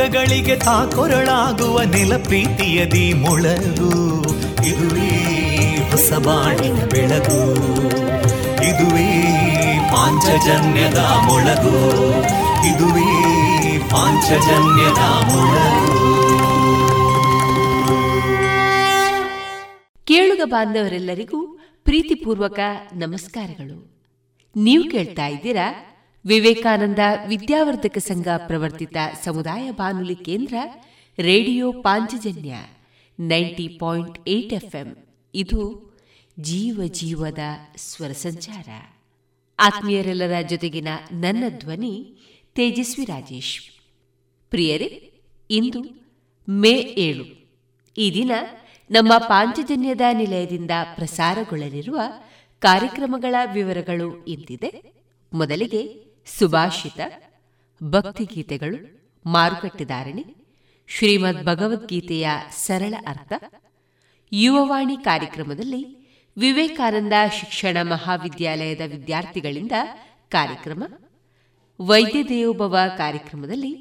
ದುಃಖಗಳಿಗೆ ತಾಕೊರಳಾಗುವ ನೆಲ ಪ್ರೀತಿಯದಿ ಮೊಳಗು. ಇದುವೇ ಹೊಸಬಾಣಿನ ಬೆಳಗು. ಇದುವೇ ಪಾಂಚಜನ್ಯದ ಮೊಳಗು. ಇದುವೇ ಪಾಂಚಜನ್ಯದ ಮೊಳಗು. ಕೇಳುಗ ಬಾಂಧವರೆಲ್ಲರಿಗೂ ಪ್ರೀತಿಪೂರ್ವಕ ನಮಸ್ಕಾರಗಳು. ನೀವು ಕೇಳ್ತಾ ಇದ್ದೀರಾ ವಿವೇಕಾನಂದ ವಿದ್ಯಾವರ್ಧಕ ಸಂಘ ಪ್ರವರ್ತಿತ ಸಮುದಾಯ ಬಾನುಲಿ ಕೇಂದ್ರ radio Panchajanya ninety point eight FM. ಇದು ಜೀವ ಜೀವದ ಸ್ವರ ಸಂಚಾರ. ಆತ್ಮೀಯರೆಲ್ಲರ ಜೊತೆಗಿನ ನನ್ನ ಧ್ವನಿ ತೇಜಸ್ವಿ ರಾಜೇಶ್. ಪ್ರಿಯರೇ, ಇಂದು ಮೇ ಏಳು. ಈ ದಿನ ನಮ್ಮ ಪಾಂಚಜನ್ಯದ ನಿಲಯದಿಂದ ಪ್ರಸಾರಗೊಳ್ಳಲಿರುವ ಕಾರ್ಯಕ್ರಮಗಳ ವಿವರಗಳು ಇಂತಿದೆ. ಮೊದಲಿಗೆ ಸುಭಾಷಿತ, ಭಕ್ತಿಗೀತೆಗಳು ಮಾರುಕಟ್ಟೆದಾರಣೆ ಶ್ರೀಮದ್ ಭಗವದ್ಗೀತೆಯ ಸರಳ ಅರ್ಥ, ಯುವವಾಣಿ ಕಾರ್ಯಕ್ರಮದಲ್ಲಿ ವಿವೇಕಾನಂದ ಶಿಕ್ಷಣ ಮಹಾವಿದ್ಯಾಲಯದ ವಿದ್ಯಾರ್ಥಿಗಳಿಂದ ಕಾರ್ಯಕ್ರಮ, ವೈದ್ಯ ದೇವೋಭವ ಕಾರ್ಯಕ್ರಮದಲ್ಲಿ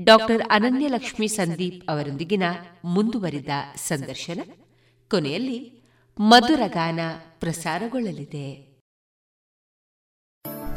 ಡಾಕ್ಟರ್ ಅನನ್ಯಲಕ್ಷ್ಮಿ ಸಂದೀಪ್ ಅವರೊಂದಿಗಿನ ಮುಂದುವರಿದ ಸಂದರ್ಶನ, ಕೊನೆಯಲ್ಲಿ ಮಧುರಗಾನ ಪ್ರಸಾರಗೊಳ್ಳಲಿದೆ.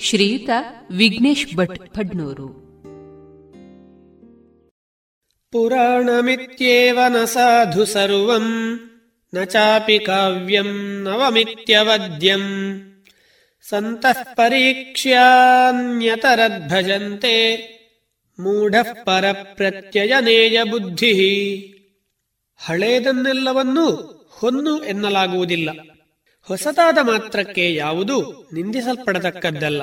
ಶ್ರೀಯುತ ವಿಘ್ನೇಶ್ ಭಟ್ ಫಡ್ನೂರು ಪುರಾಣಮಿತ್ಯೇವ ನ ಸಾಧು ಸರ್ವಂ, ನ ಚಾಪಿ ಕಾವ್ಯಂ ನವಮಿತ್ಯವದ್ಯಂ. ಸಂತಃ ಪರೀಕ್ಷ್ಯಾನ್ಯತರದ್ಭಜಂತೆ, ಮೂಢಃ ಪರಪ್ರತ್ಯಯನೇಯ ಬುದ್ಧಿ. ಹಳೆಯದನ್ನೆಲ್ಲವನ್ನೂ ಹೊನ್ನು ಎನ್ನಲಾಗುವುದಿಲ್ಲ. ಹೊಸತಾದ ಮಾತ್ರಕ್ಕೆ ಯಾವುದು ನಿಂದಿಸಲ್ಪಡತಕ್ಕದ್ದಲ್ಲ.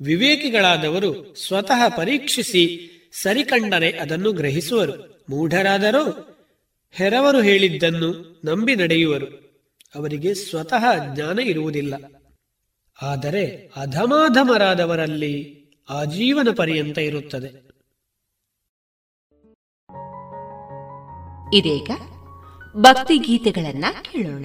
ವಿವೇಕಿಗಳಾದವರು ಸ್ವತಃ ಪರೀಕ್ಷಿಸಿ ಸರಿಕಂಡರೆ ಅದನ್ನು ಗ್ರಹಿಸುವರು. ಮೂಢರಾದರೂ ಹೆರವರು ಹೇಳಿದ್ದನ್ನು ನಂಬಿ ನಡೆಯುವರು. ಅವರಿಗೆ ಸ್ವತಃ ಜ್ಞಾನ ಇರುವುದಿಲ್ಲ. ಆದರೆ ಅಧಮಾಧಮರಾದವರಲ್ಲಿ ಆಜೀವನ ಪರ್ಯಂತ ಇರುತ್ತದೆ. ಇದೀಗ ಭಕ್ತಿ ಗೀತೆಗಳನ್ನ ಕೇಳೋಣ.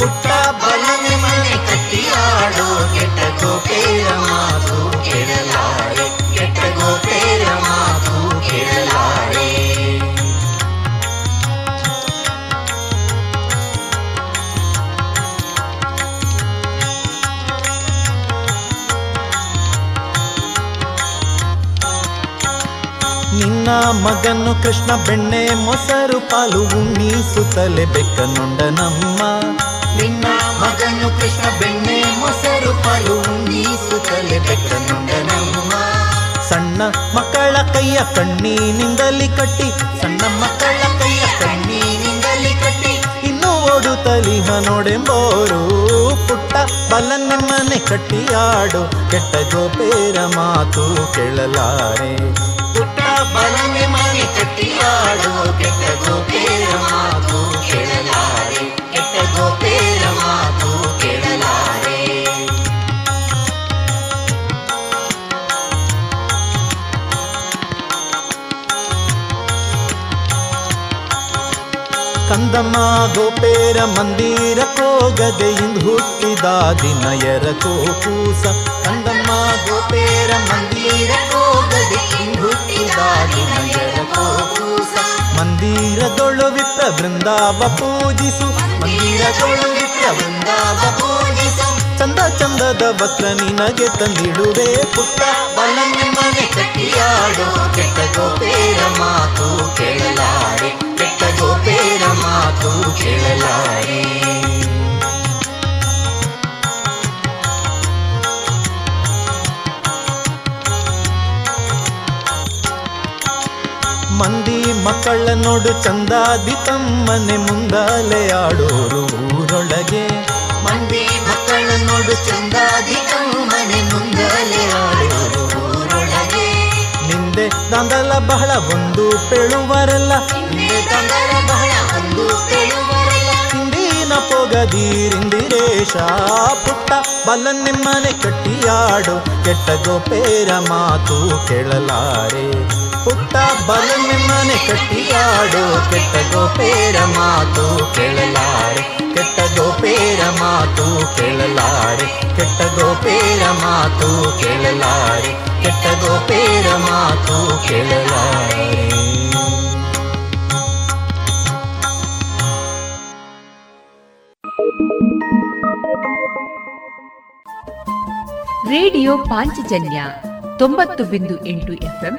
ಪುಟ್ಟ ಬಲನೆ ಮನೆ ಕಟ್ಟಿಯಾಡೋ ಕೆಟ್ಟ ಗೋಪೇರ ಮಾತು ಕೇಳಲಾರೆ, ಕೆಟ್ಟ ಗೋಪೇರ ಮಾತು ಕೇಳಲಾರೆ. ನಿನ್ನ ಮಗನು ಕೃಷ್ಣ ಬೆಣ್ಣೆ ಮೊಸರು ಪಾಲು ಉಣ್ಣಿಸುತ್ತಲೇ ಬೆಕ್ಕನುಂಡ ನಮ್ಮ ನೊಂಡ ಮಗನು ಕೃಷ್ಣ ಬೆಣ್ಣೆ ಮೊಸರು ಪಾಲು ಉಣ್ಣಿಸುತ್ತಲೇ ಬೆಕ್ಕನುಂಡ ನಮ್ಮ ಸಣ್ಣ ಮಕ್ಕಳ ಕೈಯ ಕಣ್ಣಿನಿಂದಲಿ ಕಟ್ಟಿ, ಸಣ್ಣ ಮಕ್ಕಳ ಕೈಯ ಕಣ್ಣಿನಿಂದಲಿ ಕಟ್ಟಿ, ಇನ್ನೂ ತಲಿಹ ನೋಡೆಂಬೋರು. ಪುಟ್ಟ ಬಲನೆಮ್ಮನೆ ಕಟ್ಟಿಯಾಡು, ಕೆಟ್ಟ ಗೋಪೇರ ಮಾತು ಕೇಳಲಾರೆ. ಪುಟ್ಟ ಬಲನೆ ಮನೆ ಕಟ್ಟಿಯಾಡು, ಕೆಟ್ಟ ಗೋಪೇರ ಕಂದಮ್ಮ ಗೋಪೇರ ಮಂದಿರ ಕೋಗದೆ ಇಂದು ಹುಟ್ಟಿದ ದಿನಯರ ಕೋಕೂಸ ಕಂದಮ್ಮ ಗೋಪೇರ ಮಂದಿರ ಕೋಗದೆ ಇಂದು ಹುಟ್ಟಿದ ದಿನಯರ ಕೋಕೂಸ ಮಂದಿರದೊಳು ವಿಪ್ರ ಬೃಂದಾವ ಪೂಜಿಸು. ಮಂದಿರದೊಳು ವಿಪ್ರ ಬೃಂದಾವ ಪೂಜಿಸು ಚಂದದ ವಸ್ತ್ರ ನಿನಗೆ ತಂದಿಡುವೆ ಪುಟ್ಟ. ಬಲನೆ ಮನೆ ಕಟ್ಟಿಯಾಡು. ಕೆಟ್ಟ ಗೋಪೇರ ಮಾತು ಕೇಳಲಾರೆ. ಕೆಟ್ಟ ಗೋಪೇರ ಮಾತು ಕೇಳಲಾರೆ. ಮಂದಿ ಮಕ್ಕಳ ನೋಡು ಚಂದಾದಿ ತಮ್ಮನೆ ಮುಂದಾಲೆ ಆಡೋರು ಊರೊಳಗೆ. ಮಂದಿ ನೋಡು ಚಂದಾದಿ ತಮ್ಮನೆ ಮುಂದಲೆ ಆಡೋರು ಊರೊಳಗೆ. ನಿಂದೆ ದಂದಲ ಬಹಳ ಒಂದು ಪೆಳುವರಲ್ಲ. ನಿಂದೆ ದಂದಲ ಬಹಳ ಒಂದು ಪೆಳುವರಲ್ಲ. ಹಿಂದಿನ ಪೊಗದೀರಿಂದಿರೇಶ ಪುಟ್ಟ ಬಲ ನಿಮ್ಮನೆ ಕಟ್ಟಿಯಾಡು. ಕೆಟ್ಟ ಗೋಪೇರ ಮಾತು ಕೇಳಲಾರೆ. ಪುಟ್ಟ ಬಲಮೆ ಮನೆ ಕಟ್ಟಿಯಾಡು ಕೆಟ್ಟ ಗೋಪೇರ ಮಾತು ಕೇಳಲಾರೆ. ಕೆಟ್ಟ ಗೋಪೇರ ಮಾತು ಕೇಳಲಾರೆ. ಕೆಟ್ಟ ಗೋಪೇರ ಮಾತು ಕೇಳಲಾರೆ. ಕೆಟ್ಟ ಗೋಪೇರ ಮಾತು ಕೇಳಲಾರೆ. ರೇಡಿಯೋ ಪಾಂಚಜನ್ಯ ತೊಂಬತ್ತು ಬಿಂದು ಎಂಟು ಎಫ್ಎಂ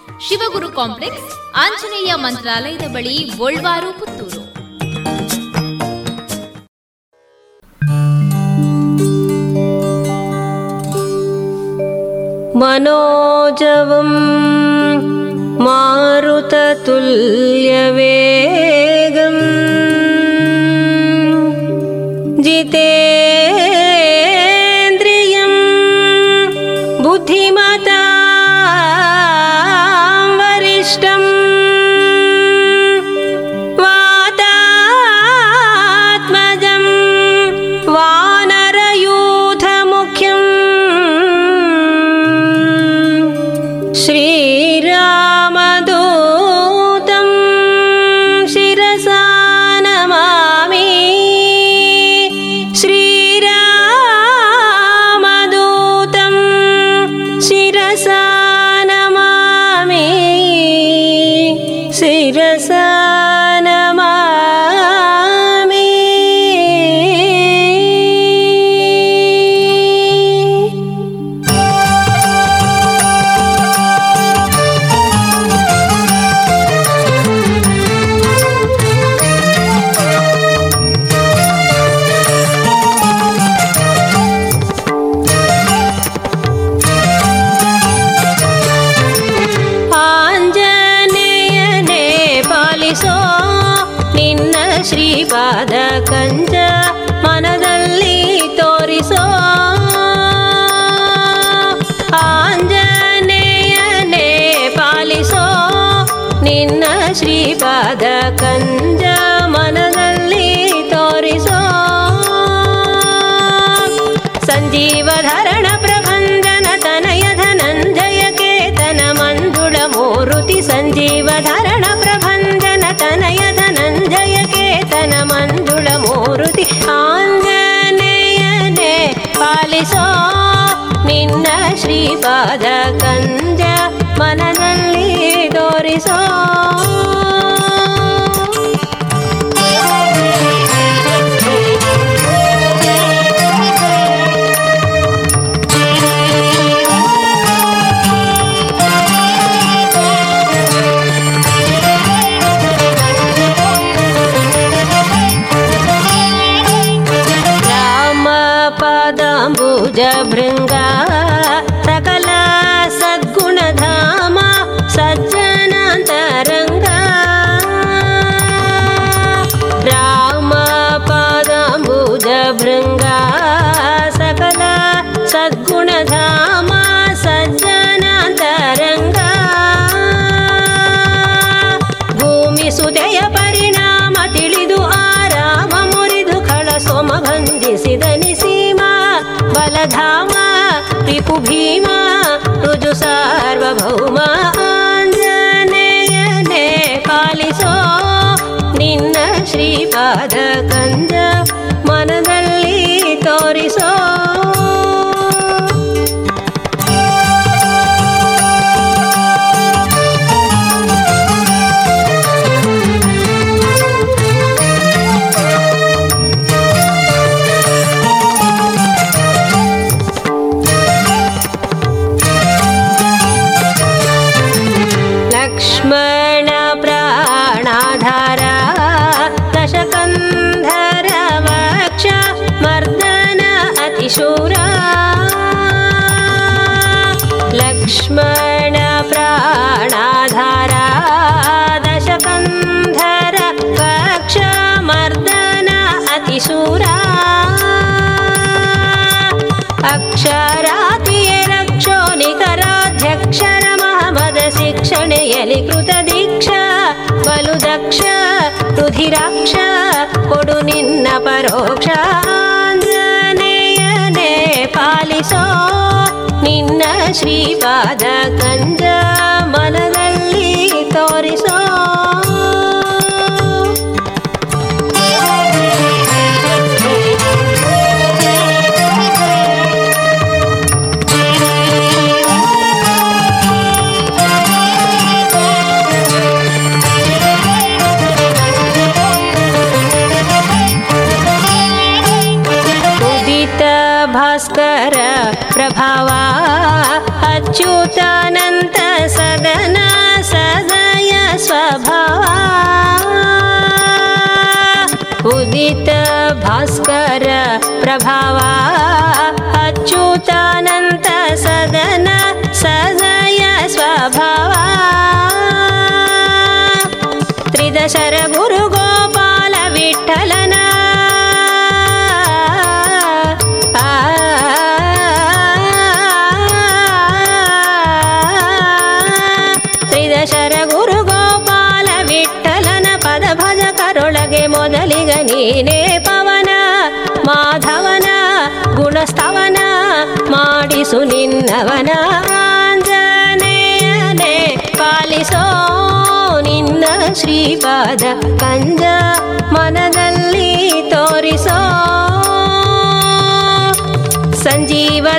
ಶಿವಗುರು ಕಾಂಪ್ಲೆಕ್ಸ್ ಆಂಜನೇಯ ಮಂತ್ರಾಲಯದ ಬಳಿ ಗೋಲ್ವಾರು ಪುತ್ತೂರು मनोजवम् मारुततुल्यवेगम् ಪಾಲಿಸೋ ನಿನ್ನ ಶ್ರೀಪಾದ ಕಂಜ ಮನದಲ್ಲಿ ತೋರಿಸೋ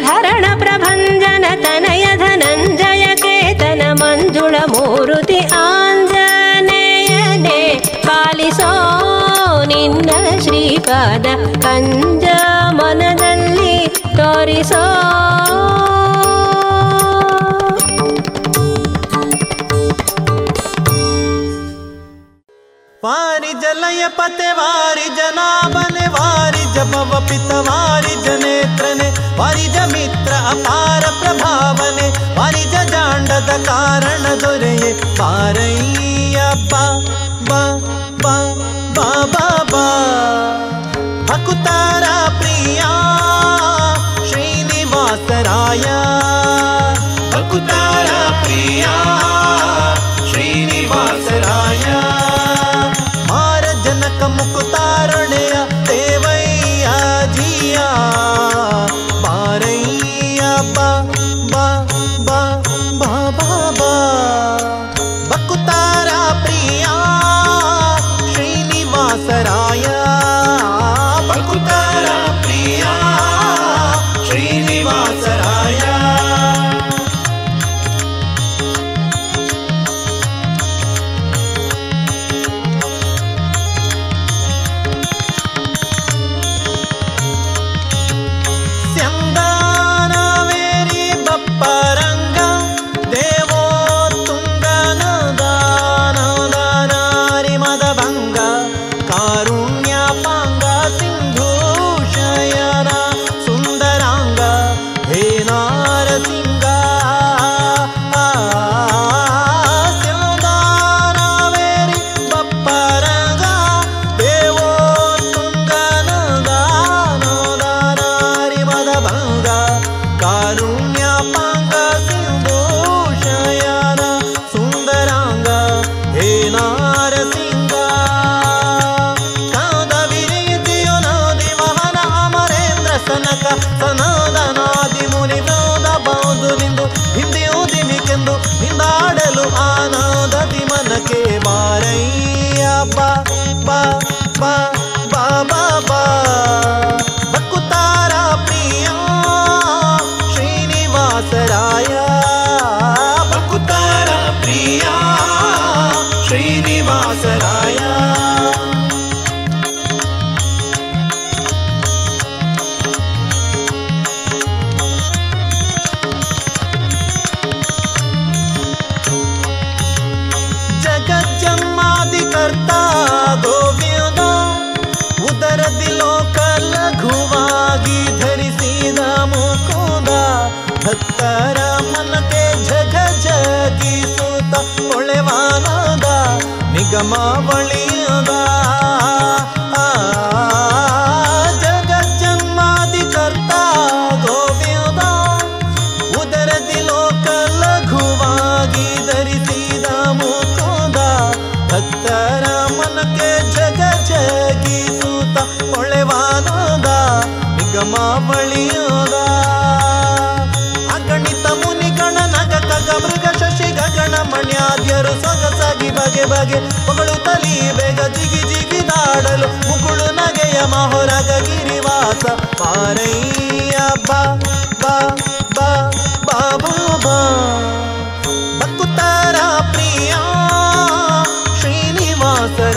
धरण प्रभञ्जन तनय धनञ्जय केतन मञ्जुळूरुति आञ्जनयने पालसो निीपद कञ्जमनल्ली तोसो पारि जलय पतेवारि जनाबने वारि जपवपितवारि जनेत्रने वारिज मित्र अपार प्रभावने वारिज जाण्डद कारण दोरये। पारैयप्प बा बा बा बा बा। भकुतारा प्रिया, श्रीनिवासराय। भकुतारा प्रिया। ಹೊಳೆವಾನದ ನಿಗಮಾವಳಿಯದ. ಅಗಣಿತ ಮುನಿಗಣ ನಗ ಕಗ ಮೃಗ, ಶಶಿ ಗಗಣ ಮಣ್ಯಾದ್ಯರು, ಸೊಗಸಾಗಿ ಬಗೆ ಬಗೆ ಮಗಳು ತಲಿ, ಬೇಗ ಜಿಗಿ ಜಿಗಿ ದಾಡಲು ಮುಗುಳು ನಗೆಯ ಮಹೊರಗ, ಗಿರಿವಾಸ ಪಾರಯ್ಯ ಬಾ ಬಾ ಬಾ ಬಾ ಬಾ ಬಾ. ಬಕ್ಕುತ್ತಾರ ಪ್ರಿಯ, ಶ್ರೀನಿವಾಸ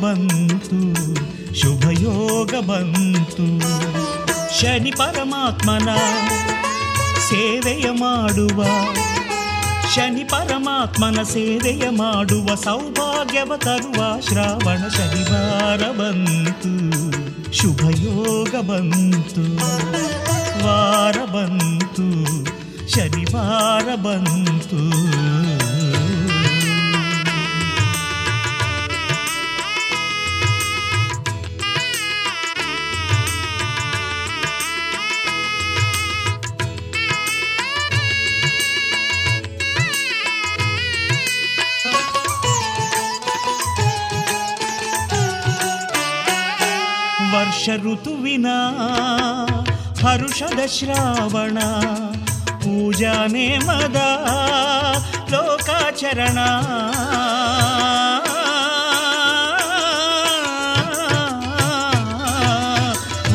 ಬಂತು ಶುಭಯೋಗ ಬಂತು. ಶನಿ ಪರಮಾತ್ಮನ ಸೇವೆಯ ಮಾಡುವ, ಶನಿ ಪರಮಾತ್ಮನ ಸೇವೆಯ ಮಾಡುವ ಸೌಭಾಗ್ಯವ ತರುವ ಶ್ರಾವಣ ಶನಿವಾರ ಬಂತು. ಶುಭಯೋಗ ಬಂತು, ವಾರ ಬಂತು, ಶನಿವಾರ ಬಂತು. ಋತುವಿನ, ಹರುಷದ ಶ್ರಾವಣ ಪೂಜಾ ನೇಮದ ಲೋಕಾಚರಣ.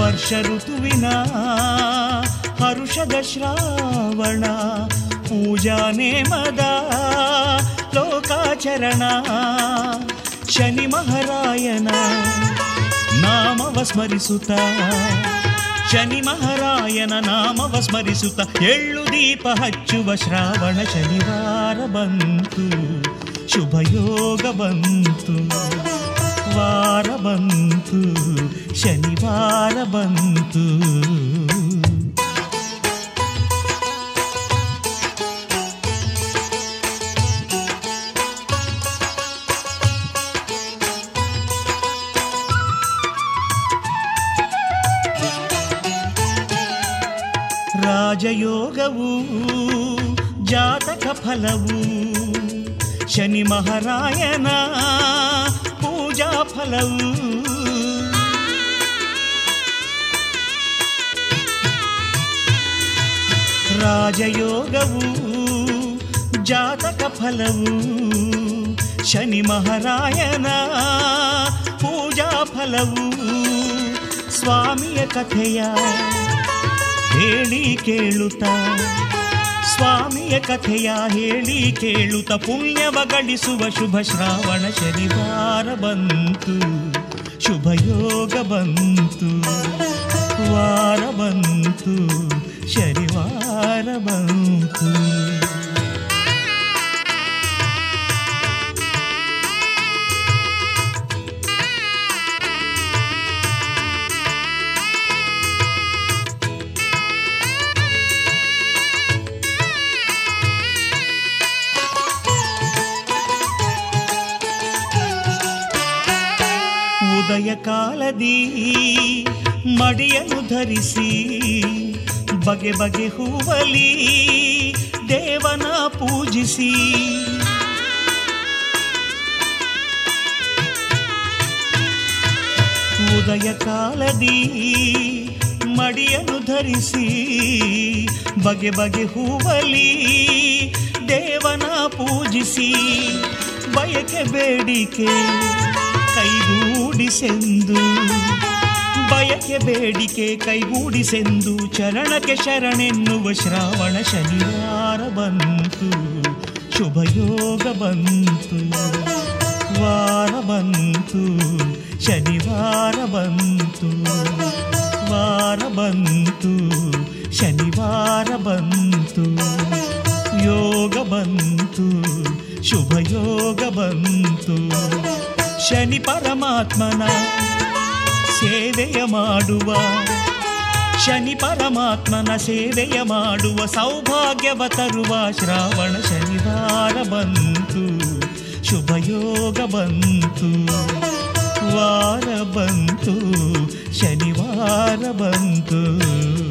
ವರ್ಷ ಋತುವಿನ, ಹರುಷದ ಶ್ರಾವಣ ಪೂಜಾ ನೇಮದ ಲೋಕಾಚರಣ. ಶನಿ ಮಹಾರಾಯನ ನಾಮವ ಸ್ಮರಿಸುತ್ತ ಶನಿ ಮಹಾರಾಯನ ನಾಮವ ಸ್ಮರಿಸುತ್ತ ಎಳ್ಳು ದೀಪ ಹಚ್ಚುವ ಶ್ರಾವಣ ಶನಿವಾರ ಬಂತು ಶುಭ ಯೋಗ ಬಂತು ವಾರ ಬಂತು ಶನಿವಾರ ಬಂತು ರಾಜಯೋಗವು ಜಾತಕ ಫಲವು ಶನಿ ಮಹಾರಾಯನ ಪೂಜಾ ಫಲವು. ರಾಜಯೋಗವು ಜಾತಕ ಫಲವು ಶನಿ ಮಹಾರಾಯನ ಪೂಜಾ ಫಲವು. ಸ್ವಾಮಿಯ ಕಥೆಯ ಹೇಳಿ ಕೇಳುತ್ತ. ಸ್ವಾಮಿಯ ಕಥೆಯ ಹೇಳಿ ಕೇಳುತ್ತ. ಪುಣ್ಯವ ಗಳಿಸುವ ಶುಭ ಶ್ರಾವಣ ಶನಿವಾರ ಬಂತು. ಶುಭಯೋಗ ಬಂತು. ವಾರ ಬಂತು. ಶನಿವಾರ ಬಂತು. ಉದಯ ಕಾಲದಿ ಮಡಿಯನ್ನು ಧರಿಸಿ ಬಗೆ ಬಗೆ ಹೂವಲಿ ದೇವನ ಪೂಜಿಸಿ. ಉದಯ ಕಾಲದಿ ಮಡಿಯನ್ನು ಧರಿಸಿ ಬಗೆ ಬಗೆ ಹೂವಲಿ ದೇವನ ಪೂಜಿಸಿ. ಬಯಕೆ ಬೇಡಿಕೆ ಕೈಗೂಡಿಸೆಂದು ಬಯಕೆ ಬೇಡಿಕೆ ಕೈಗೂಡಿಸೆಂದು ಚರಣಕ್ಕೆ ಶರಣೆನ್ನುವ ಶ್ರಾವಣ ಶನಿವಾರ ಬಂತು, ಶುಭಯೋಗ ಬಂತು, ವಾರ ಬಂತು, ಶನಿವಾರ ಬಂತು, ವಾರ ಬಂತು, ಶನಿವಾರ ಬಂತು, ಯೋಗ ಬಂತು, ಶುಭಯೋಗ ಬಂತು. ಶನಿ ಪರಮಾತ್ಮನ ಸೇವೆಯ ಮಾಡುವ, ಶನಿ ಪರಮಾತ್ಮನ ಸೇವೆಯ ಮಾಡುವ ಸೌಭಾಗ್ಯವ ತರುವ ಶ್ರಾವಣ ಶನಿವಾರ ಬಂತು, ಶುಭಯೋಗ ಬಂತು, ವಾರ ಬಂತು, ಶನಿವಾರ ಬಂತು.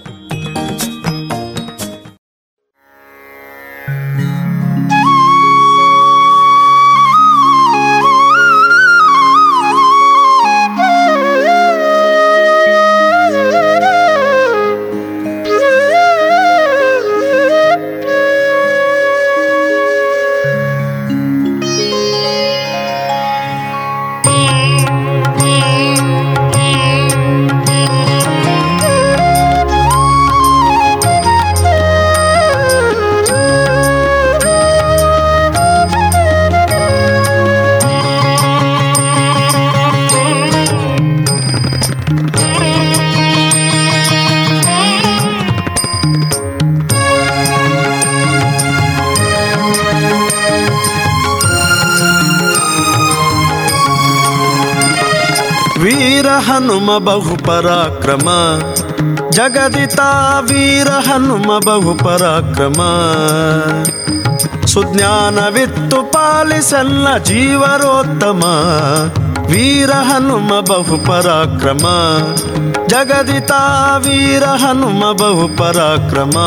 ಹನುಮ ಬಹು ಪರಾಕ್ರಮ. ಜಗದಿತ ವೀರ ಹನುಮ ಬಹು ಪರಾಕ್ರಮ. ಸುಜ್ಞಾನವಿತ್ತು ಪಾಲಿಸಲ್ಲ ಜೀವರೋತ್ತಮ. ವೀರ ಹನುಮ ಬಹು ಪರಾಕ್ರಮ. ಜಗದಿತ ವೀರ ಹನುಮ ಬಹು ಪರಾಕ್ರಮ.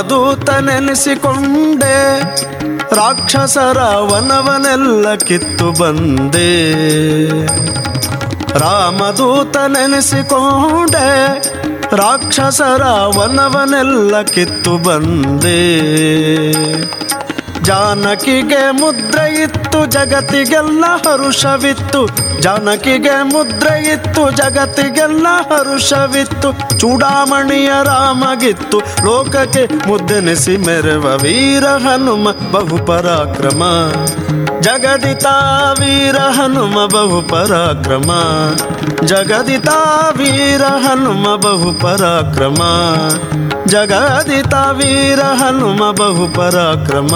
ರಾಮದೂತನೆನಿಸಿಕೊಂಡೆ ರಾಕ್ಷಸರ ವನವನೆಲ್ಲ ಕಿತ್ತು ಬಂದೆ. ರಾಮದೂತನೆನಿಸಿಕೊಂಡೆ ರಾಕ್ಷಸರ ವನವನೆಲ್ಲ ಕಿತ್ತು ಬಂದೆ. ಜಾನಕಿಗೆ ಮುದ್ರೆ ಇತ್ತು, ಜಗತ್ತಿಗೆಲ್ಲ ಹರುಷವಿತ್ತು. ಜಾನಕಿಗೆ ಮುದ್ರೆ ಇತ್ತು, ಜಗತ್ತಿಗೆಲ್ಲ ಹರುಷವಿತ್ತು. ಚೂಡಾಮಣಿಯ ರಾಮಗಿತ್ತು, ಲೋಕಕ್ಕೆ ಮುದ್ದೆನಿಸಿ ಮೆರವ ವೀರ ಹನುಮ ಬಹು ಪರಾಕ್ರಮ ಜಗದಿತ ವೀರ ಹನುಮ ಬಹು ಪರಾಕ್ರಮ ಜಗದಿತ ವೀರ ಹನುಮ ಬಹು ಪರಾಕ್ರಮ ಜಗದಿತ ವೀರ ಹನುಮ ಬಹು ಪರಾಕ್ರಮ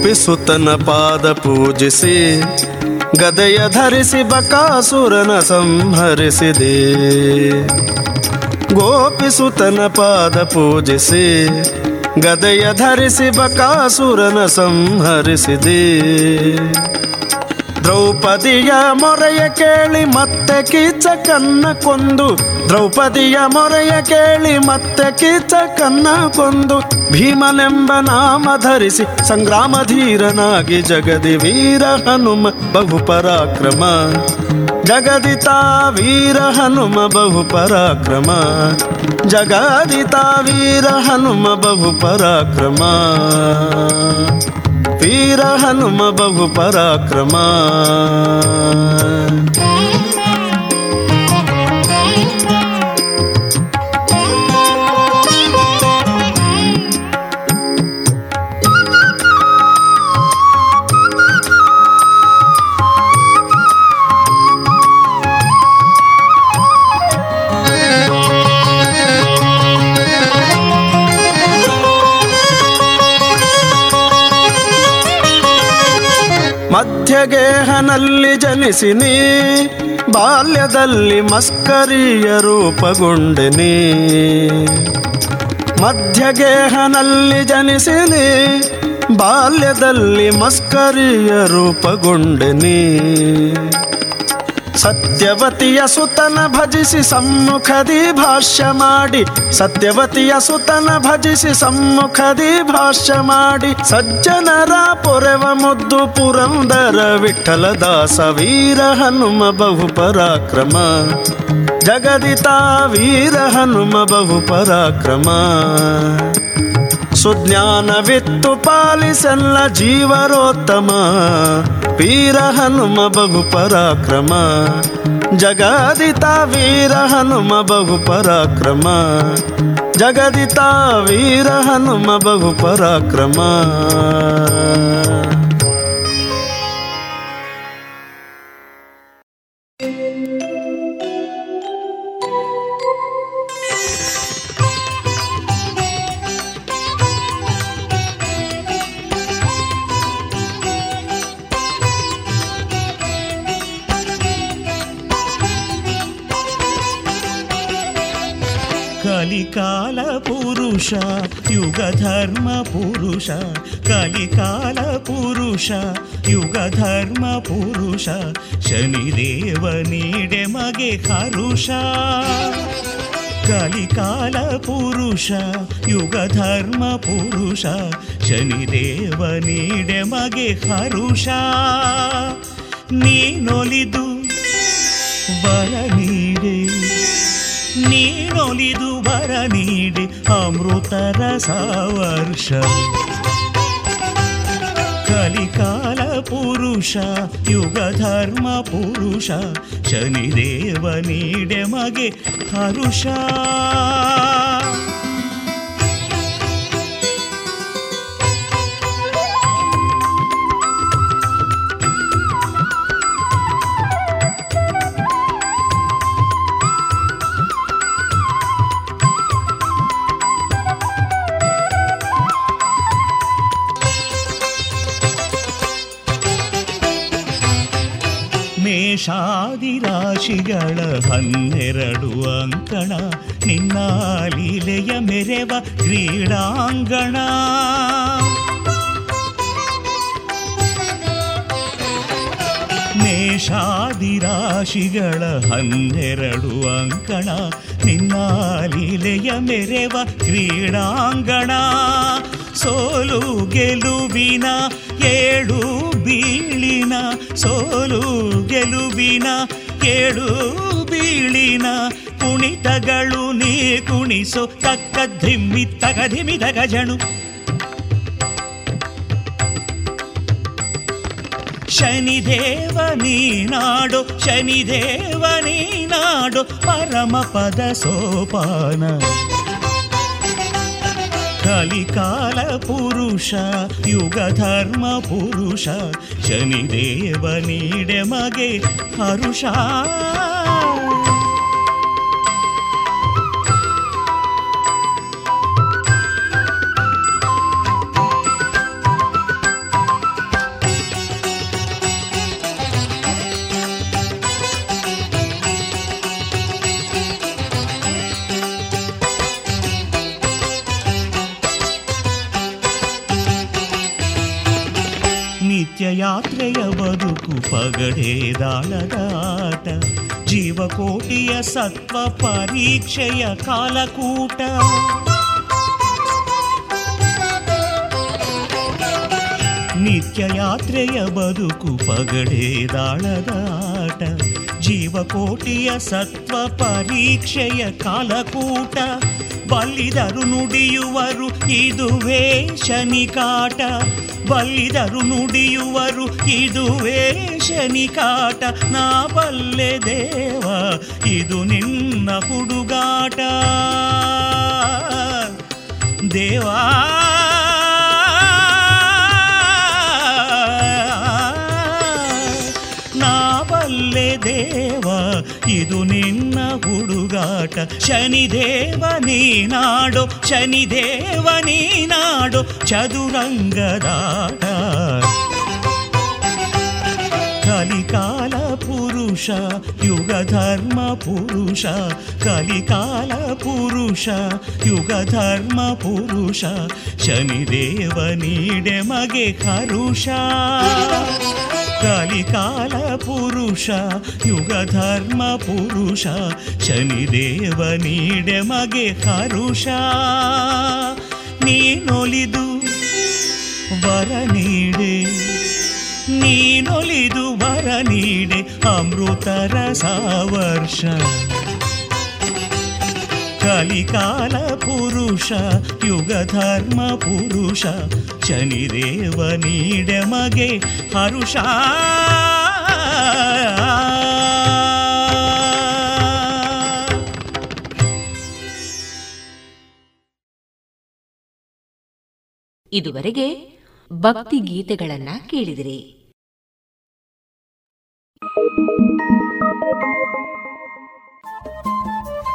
ಗೋಪಿಸುತನ ಪಾದ ಪೂಜಿಸಿ, ಗದೆಯ ಧರಿಸಿ ಬಕಾಸುರನ ಸಂಹರಿಸಿದೆ. ಗೋಪಿಸುತನ ಪಾದ ಪೂಜಿಸಿ, ಗದೆಯ ಧರಿಸಿ ಬಕಾಸುರನ ಸಂಹರಿಸಿದೆ. ದ್ರೌಪದಿಯ ಮೊರೆಯ ಕೇಳಿ ಮತ್ತೆ ಕೀಚ ಕೊಂದು ದ್ರೌಪದಿಯ ಮೊರೆಯ ಕೇಳಿ ಮತ್ತೆ ಕೀಚ ಕನ್ನ ಕೊಂದು ಭೀಮನೆಂಬ ನಾಮ ಧರಿಸಿ ಸಂಗ್ರಾಮ ಧೀರನಾಗಿ ಜಗದಿ ವೀರ ಹನುಮ ಬಹು ಪರಾಕ್ರಮ ಜಗದಿತ ವೀರ ಹನುಮ ಬಹು ಪರಾಕ್ರಮ ಜಗದಿತ ವೀರ ಹನುಮ ಬಹು ಪರಾಕ್ರಮ ವೀರ ಹನುಮ ಬಹು ಪರಾಕ್ರಮ ಮಧ್ಯಗೇಹನಲ್ಲಿ ಜನಿಸಿನಿ ಬಾಲ್ಯದಲ್ಲಿ ಮಸ್ಕರಿಯ ರೂಪಗೊಂಡೆನಿ. ಮಧ್ಯಗೇಹನಲ್ಲಿ ಜನಿಸಿನಿ ಬಾಲ್ಯದಲ್ಲಿ ಮಸ್ಕರಿಯ ರೂಪಗೊಂಡೆನಿ. ಸತ್ಯವತಿಯ ಸುತನ ಭಜಿಸಿ ಸಮ್ಮುಖದಿ ಭಾಷ್ಯ ಮಾಡಿ. ಸತ್ಯವತಿಯ ಸುತನ ಭಜಿಸಿ ಸಮ್ಮುಖದಿ ಭಾಷ್ಯ ಮಾಡಿ. ಸಜ್ಜನರ ಪೊರೆವ ಮುದ್ದು ಪುರಂದರ ವಿಠಲ ದಾಸ ವೀರ ಹನುಮ ಬಹು ಪರಾಕ್ರಮ ಜಗದಿತ ವೀರ ಹನುಮ ಬಹು ಪರಾಕ್ರಮ ಸುಜ್ಞಾನವಿತ್ತು ಪಾಲಿಸಲ್ಲ ಜೀವರೋತ್ತಮ. ವೀರ ಹನುಮ ಬಹು ಪರಾಕ್ರಮ. ಜಗದಿತ ವೀರ ಹನುಮ ಬಹು ಪರಾಕ್ರಮ. ಜಗದಿತ ವೀರ ಹನುಮ ಬಹು ಪರಾಕ್ರಮ. ಕಲಿಕಾಲ ಪುರುಷ ಯುಗ ಧರ್ಮ ಪುರುಷ. ಕಲಿಕಾಲ ಪುರುಷ ಯುಗ ಧರ್ಮ ಪುರುಷ. ಶನಿದೇವ ನೀಡೆ ಮಗೆ ಹರುಷ. ಕಲಿಕಾಲ ಪುರುಷ ಯುಗ ಧರ್ಮ ಪುರುಷ. ಶನಿದೇವ ನೀಡೆ ಮಗೆ ಹರುಷ. ನೀನೊಲಿದು ಬರ ನೀಡೆ ನೀನೊಲಿದು ಬರ ನೀಡಿ ಅಮೃತರ ಸಾವರ್ಷ. ಕಲಿಕಾಲ ಪುರುಷ ಯುಗ ಧರ್ಮ ಪುರುಷ ಶನಿದೇವ ನೀಡೆ ಮಗೆ ಹರುಷ. ಮೇಷಾದಿರಾಶಿಗಳ ಹನ್ನೆರಡು ಅಂಕಣ ನಿನ್ನ ಲೀಲೆಯ ಮೆರೆವ ಕ್ರೀಡಾಂಗಣ. ಮೇಷಾದಿರಾಶಿಗಳ ಹನ್ನೆರಡು ಅಂಕಣ ನಿನ್ನ ಲೀಲೆಯ ಮೆರೆವ ಕ್ರೀಡಾಂಗಣ. ಸೋಲು ಗೆಲುವಿನ ಏಳು ಬೀಳಿನ, ಸೋಲು ಗೆಲುವಿನ ಏಳು ಬೀಳಿನ ಕುಣಿತಗಳು ನೀ ಕುಣಿಸೋ ತಕ್ಕ ಧಿಮ್ಮಿ ತಗ ಧಿಮಿ ಗಜಣು ಶನಿದೇವ ನೀನಾಡು ಶನಿದೇವ ನೀನಾಡು ಪರಮ ಪದ ಸೋಪಾನ. ಕಲಿಕಾಲ ಪುರುಷ ಯುಗ ಧರ್ಮ ಪುರುಷ ಶನಿದೇವ ನೀಡೆ ಮಗೆ ಹರುಷ. ಯಾತ್ರೆಯ ಬದುಕು ಪಗಡೇದಾಳದ ದಾಳದಾಟ, ಜೀವಕೋಟಿಯ ಸತ್ವ ಪರೀಕ್ಷೆಯ ಕಾಲಕೂಟ. ನಿತ್ಯ ಯಾತ್ರೆಯ ಬದುಕು ಪಗಡೇದಾಳದ ದಾಳದಾಟ, ಜೀವಕೋಟಿಯ ಸತ್ವ ಪರೀಕ್ಷೆಯ ಕಾಲಕೂಟ. ಬಲ್ಲಿದರು ನುಡಿಯುವರು, ಇದುವೇ ಶನಿಕಾಟ. ಬಲ್ಲಿದರು ನುಡಿಯುವರು ಇದುವೇ ಶನಿಕಾಟ ನಾ ಬಲ್ಲೆ ದೇವ, ಇದು ನಿನ್ನ ಹುಡುಗಾಟ. ದೇವಾ, ನಾ ಬಲ್ಲೆ ದೇವ, ಇದು ನಿನ್ನ ಹುಡುಗಾಟ ಶನಿದೇವ ನೀನಾಡು ಶನಿದೇವ ನೀನಾಡು ಚದುರಂಗದಾಟ. ಕಲಿಕಾಲ ಪುರುಷ ಯುಗ ಧರ್ಮ ಪುರುಷ. ಕಲಿಕಾಲ ಪುರುಷ ಯುಗ ಪುರುಷ. ಶನಿದೇವ ನೀಡೆ ಮಗೆ ಹರುಷ ಕಲಿಕಾಲ ಪುರುಷ ಯುಗ ಧರ್ಮ ಪುರುಷ, ಶನಿದೇವ ನೀಡೆ ಮಗೆ ಹರುಷ. ನೀನೊಲಿದು ವರ ನೀಡೆ ನೀನೊಲಿದು ವರ ನೀಡೆ ಅಮೃತರ ಸಾವರ್ಷ ಕಲಿಕಾಲ ಪುರುಷ ಯುಗ ಧರ್ಮ ಪುರುಷ ಶನಿದೇವ ನೀಡ ಮಗೆ ಹರುಷ. ಇದುವರೆಗೆ ಭಕ್ತಿ ಗೀತೆಗಳನ್ನ ಕೇಳಿದಿರಿ.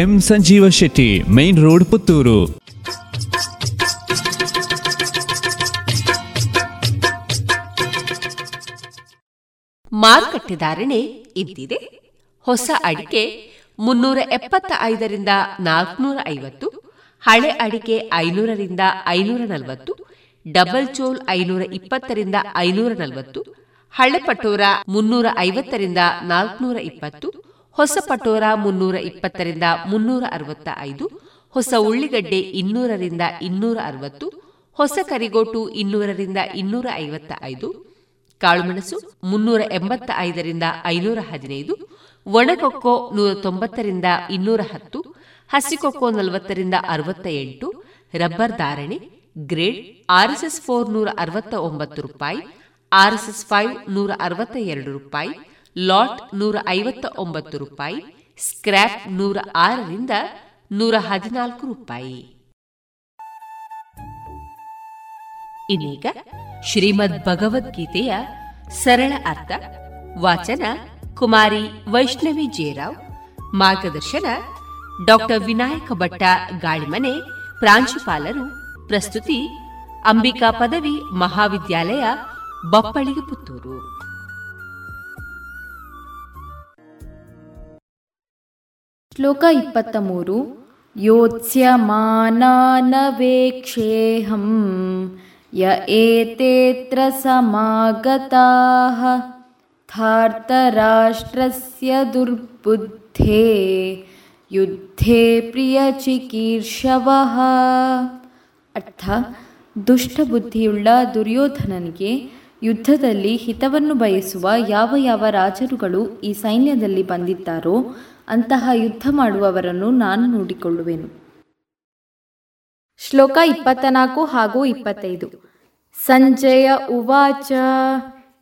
M Sanjeeva Shetty, main road Puttur. ಮಾರುಕಟ್ಟೆ ಧಾರಣೆ ಇದ್ದಿದೆ ಹೊಸ ಅಡಿಕೆ ಮುನ್ನೂರ ಎಪ್ಪತ್ತ ಐದರಿಂದ ನಾಲ್ಕುನೂರ ಐವತ್ತು, ಹಳೆ ಅಡಿಕೆ ಐನೂರರಿಂದ ಐನೂರ ನಲವತ್ತು, ಡಬಲ್ ಚೋಲ್ ಐನೂರ ಇಪ್ಪತ್ತರಿಂದ ಐನೂರ ನಲವತ್ತು, ಹಳೆ ಪಟೋರ ಮುನ್ನೂರ ಐವತ್ತರಿಂದ ನಾಲ್ಕುನೂರ ಇಪ್ಪತ್ತು ಹೊಸ ಪಟೋರ ಮುನ್ನೂರ ಇಪ್ಪತ್ತರಿಂದ ಮುನ್ನೂರ ಅರವತ್ತ ಐದು, ಹೊಸ ಉಳ್ಳಿಗಡ್ಡೆ ಇನ್ನೂರರಿಂದ ಇನ್ನೂರ ಅರವತ್ತು, ಹೊಸ ಕರಿಗೋಟು ಇನ್ನೂರರಿಂದ ಇನ್ನೂರ ಐವತ್ತ ಐದು, ಕಾಳುಮೆಣಸು ಮುನ್ನೂರ ಎಂಬತ್ತ ಐದರಿಂದ ಐನೂರ ಹದಿನೈದು, ಒಣಕೊಕ್ಕೋ ನೂರ ತೊಂಬತ್ತರಿಂದ ಇನ್ನೂರ ಹತ್ತು, ಹಸಿಕೊಕ್ಕೋ ನಲವತ್ತರಿಂದ ಅರವತ್ತ ಎಂಟು, ರಬ್ಬರ್ ಧಾರಣೆ, ಗ್ರೇಡ್ ಆರ್ಎಸ್ಎಸ್ ಫೋರ್ ನೂರ ಅರವತ್ತ ಒಂಬತ್ತು ರೂಪಾಯಿ ಆರ್ಎಸ್ಎಸ್ ಫೈವ್ ನೂರ ಅರವತ್ತ ಎರಡು ರೂಪಾಯಿ ಲಾಟ್ ನೂರ ಐವತ್ತ ಒಂಬತ್ತು ರೂಪಾಯಿ, ಸ್ಕ್ರ್ಯಾಪ್ ನೂರ ಆರರಿಂದ ನೂರ ಹದಿನಾಲ್ಕು ರೂಪಾಯಿ. ಇನ್ನೀಗ ಶ್ರೀಮದ್ ಭಗವದ್ಗೀತೆಯ ಸರಳ ಅರ್ಥ, ವಾಚನ ಕುಮಾರಿ ವೈಷ್ಣವಿ ಜೇರಾವ್ ಮಾರ್ಗದರ್ಶನ ಡಾಕ್ಟರ್ ವಿನಾಯಕ ಭಟ್ಟ ಗಾಳಿಮನೆ, ಪ್ರಾಂಶುಪಾಲರು, ಪ್ರಸ್ತುತಿ ಅಂಬಿಕಾ ಪದವಿ ಮಹಾವಿದ್ಯಾಲಯ ಬಪ್ಪಳಿಗೆ ಪುತ್ತೂರು ಶ್ಲೋಕ ಇಪ್ಪತ್ತ ಮೂರು ಯೋತ್ಸ್ಯಮಾನಾನವೇಕ್ಷೇಹಂ ಯ ಏತೇತ್ರ ಸಮಾಗತಾಃ ಥಾರ್ತರಾಷ್ಟ್ರಸ್ಯ ದುರ್ಬುದ್ಧೇ, ಯುದ್ಧೇ ಪ್ರಿಯಚಿಕೀರ್ಷವಃ ಅರ್ಥ, ದುಷ್ಟಬುದ್ಧಿಯುಳ್ಳ ದುರ್ಯೋಧನನಿಗೆ ಯುದ್ಧದಲ್ಲಿ ಹಿತವನ್ನು ಬಯಸುವ ಯಾವ ಯಾವ ರಾಜರುಗಳು ಈ ಸೈನ್ಯದಲ್ಲಿ ಬಂದಿದ್ದಾರೋ ಅಂತಹ ಯುದ್ಧ ಮಾಡುವವರನ್ನು ನಾನು ನೋಡಿಕೊಳ್ಳುವೆನು. ಶ್ಲೋಕ ಇಪ್ಪತ್ತನಾಲ್ಕು ಹಾಗೂ ಇಪ್ಪತ್ತೈದು. ಸಂಜಯ ಉವಾಚ,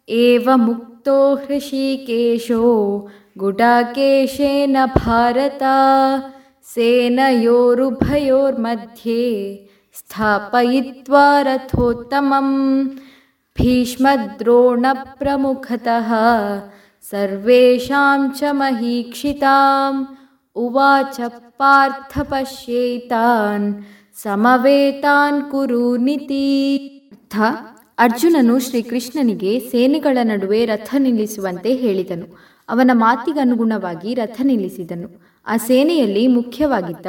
ಏವ ಮುಕ್ತೋ ಹೃಷಿಕೇಶೋ, ಗುಡಾಕೇಶೇನ ಭಾರತ ಸೇನಯೋರುಭಯೋರ್ಮಧ್ಯೆ ಸ್ಥಾಪಯಿತ್ವಾ ರಥೋತ್ತಮಂ ಭೀಷ್ಮದ್ರೋಣ ಪ್ರಮುಖತಃ सर्वेषां च महीक्षिताम् उवाच पार्थ ಪಶ್ಯೇತಾನ್ ಸಮವೇತಾನ್ ಕುರುನಿತಿ ಅರ್ಥ ಅರ್ಜುನನು ಶ್ರೀಕೃಷ್ಣನಿಗೆ ಸೇನೆಗಳ ನಡುವೆ ರಥ ನಿಲ್ಲಿಸುವಂತೆ ಹೇಳಿದನು ಅವನ ಮಾತಿಗನುಗುಣವಾಗಿ ರಥ ನಿಲ್ಲಿಸಿದನು ಆ ಸೇನೆಯಲ್ಲಿ ಮುಖ್ಯವಾಗಿದ್ದ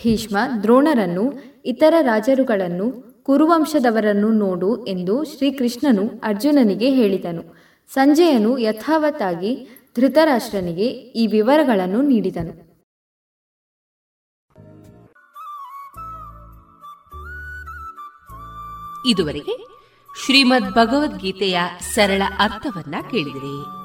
ಭೀಷ್ಮ ದ್ರೋಣರನ್ನು ಇತರ ರಾಜರುಗಳನ್ನು ಕುರುವಂಶದವರನ್ನು ನೋಡು ಎಂದು ಶ್ರೀಕೃಷ್ಣನು ಅರ್ಜುನನಿಗೆ ಹೇಳಿದನು ಸಂಜಯನು ಯಥಾವತ್ತಾಗಿ ಧೃತರಾಷ್ಟ್ರನಿಗೆ ಈ ವಿವರಗಳನ್ನು ನೀಡಿದನು. ಇದುವರೆಗೆ ಶ್ರೀಮದ್ ಭಗವದ್ಗೀತೆಯ ಸರಳ ಅರ್ಥವನ್ನ ಕೇಳಿದಿರಿ.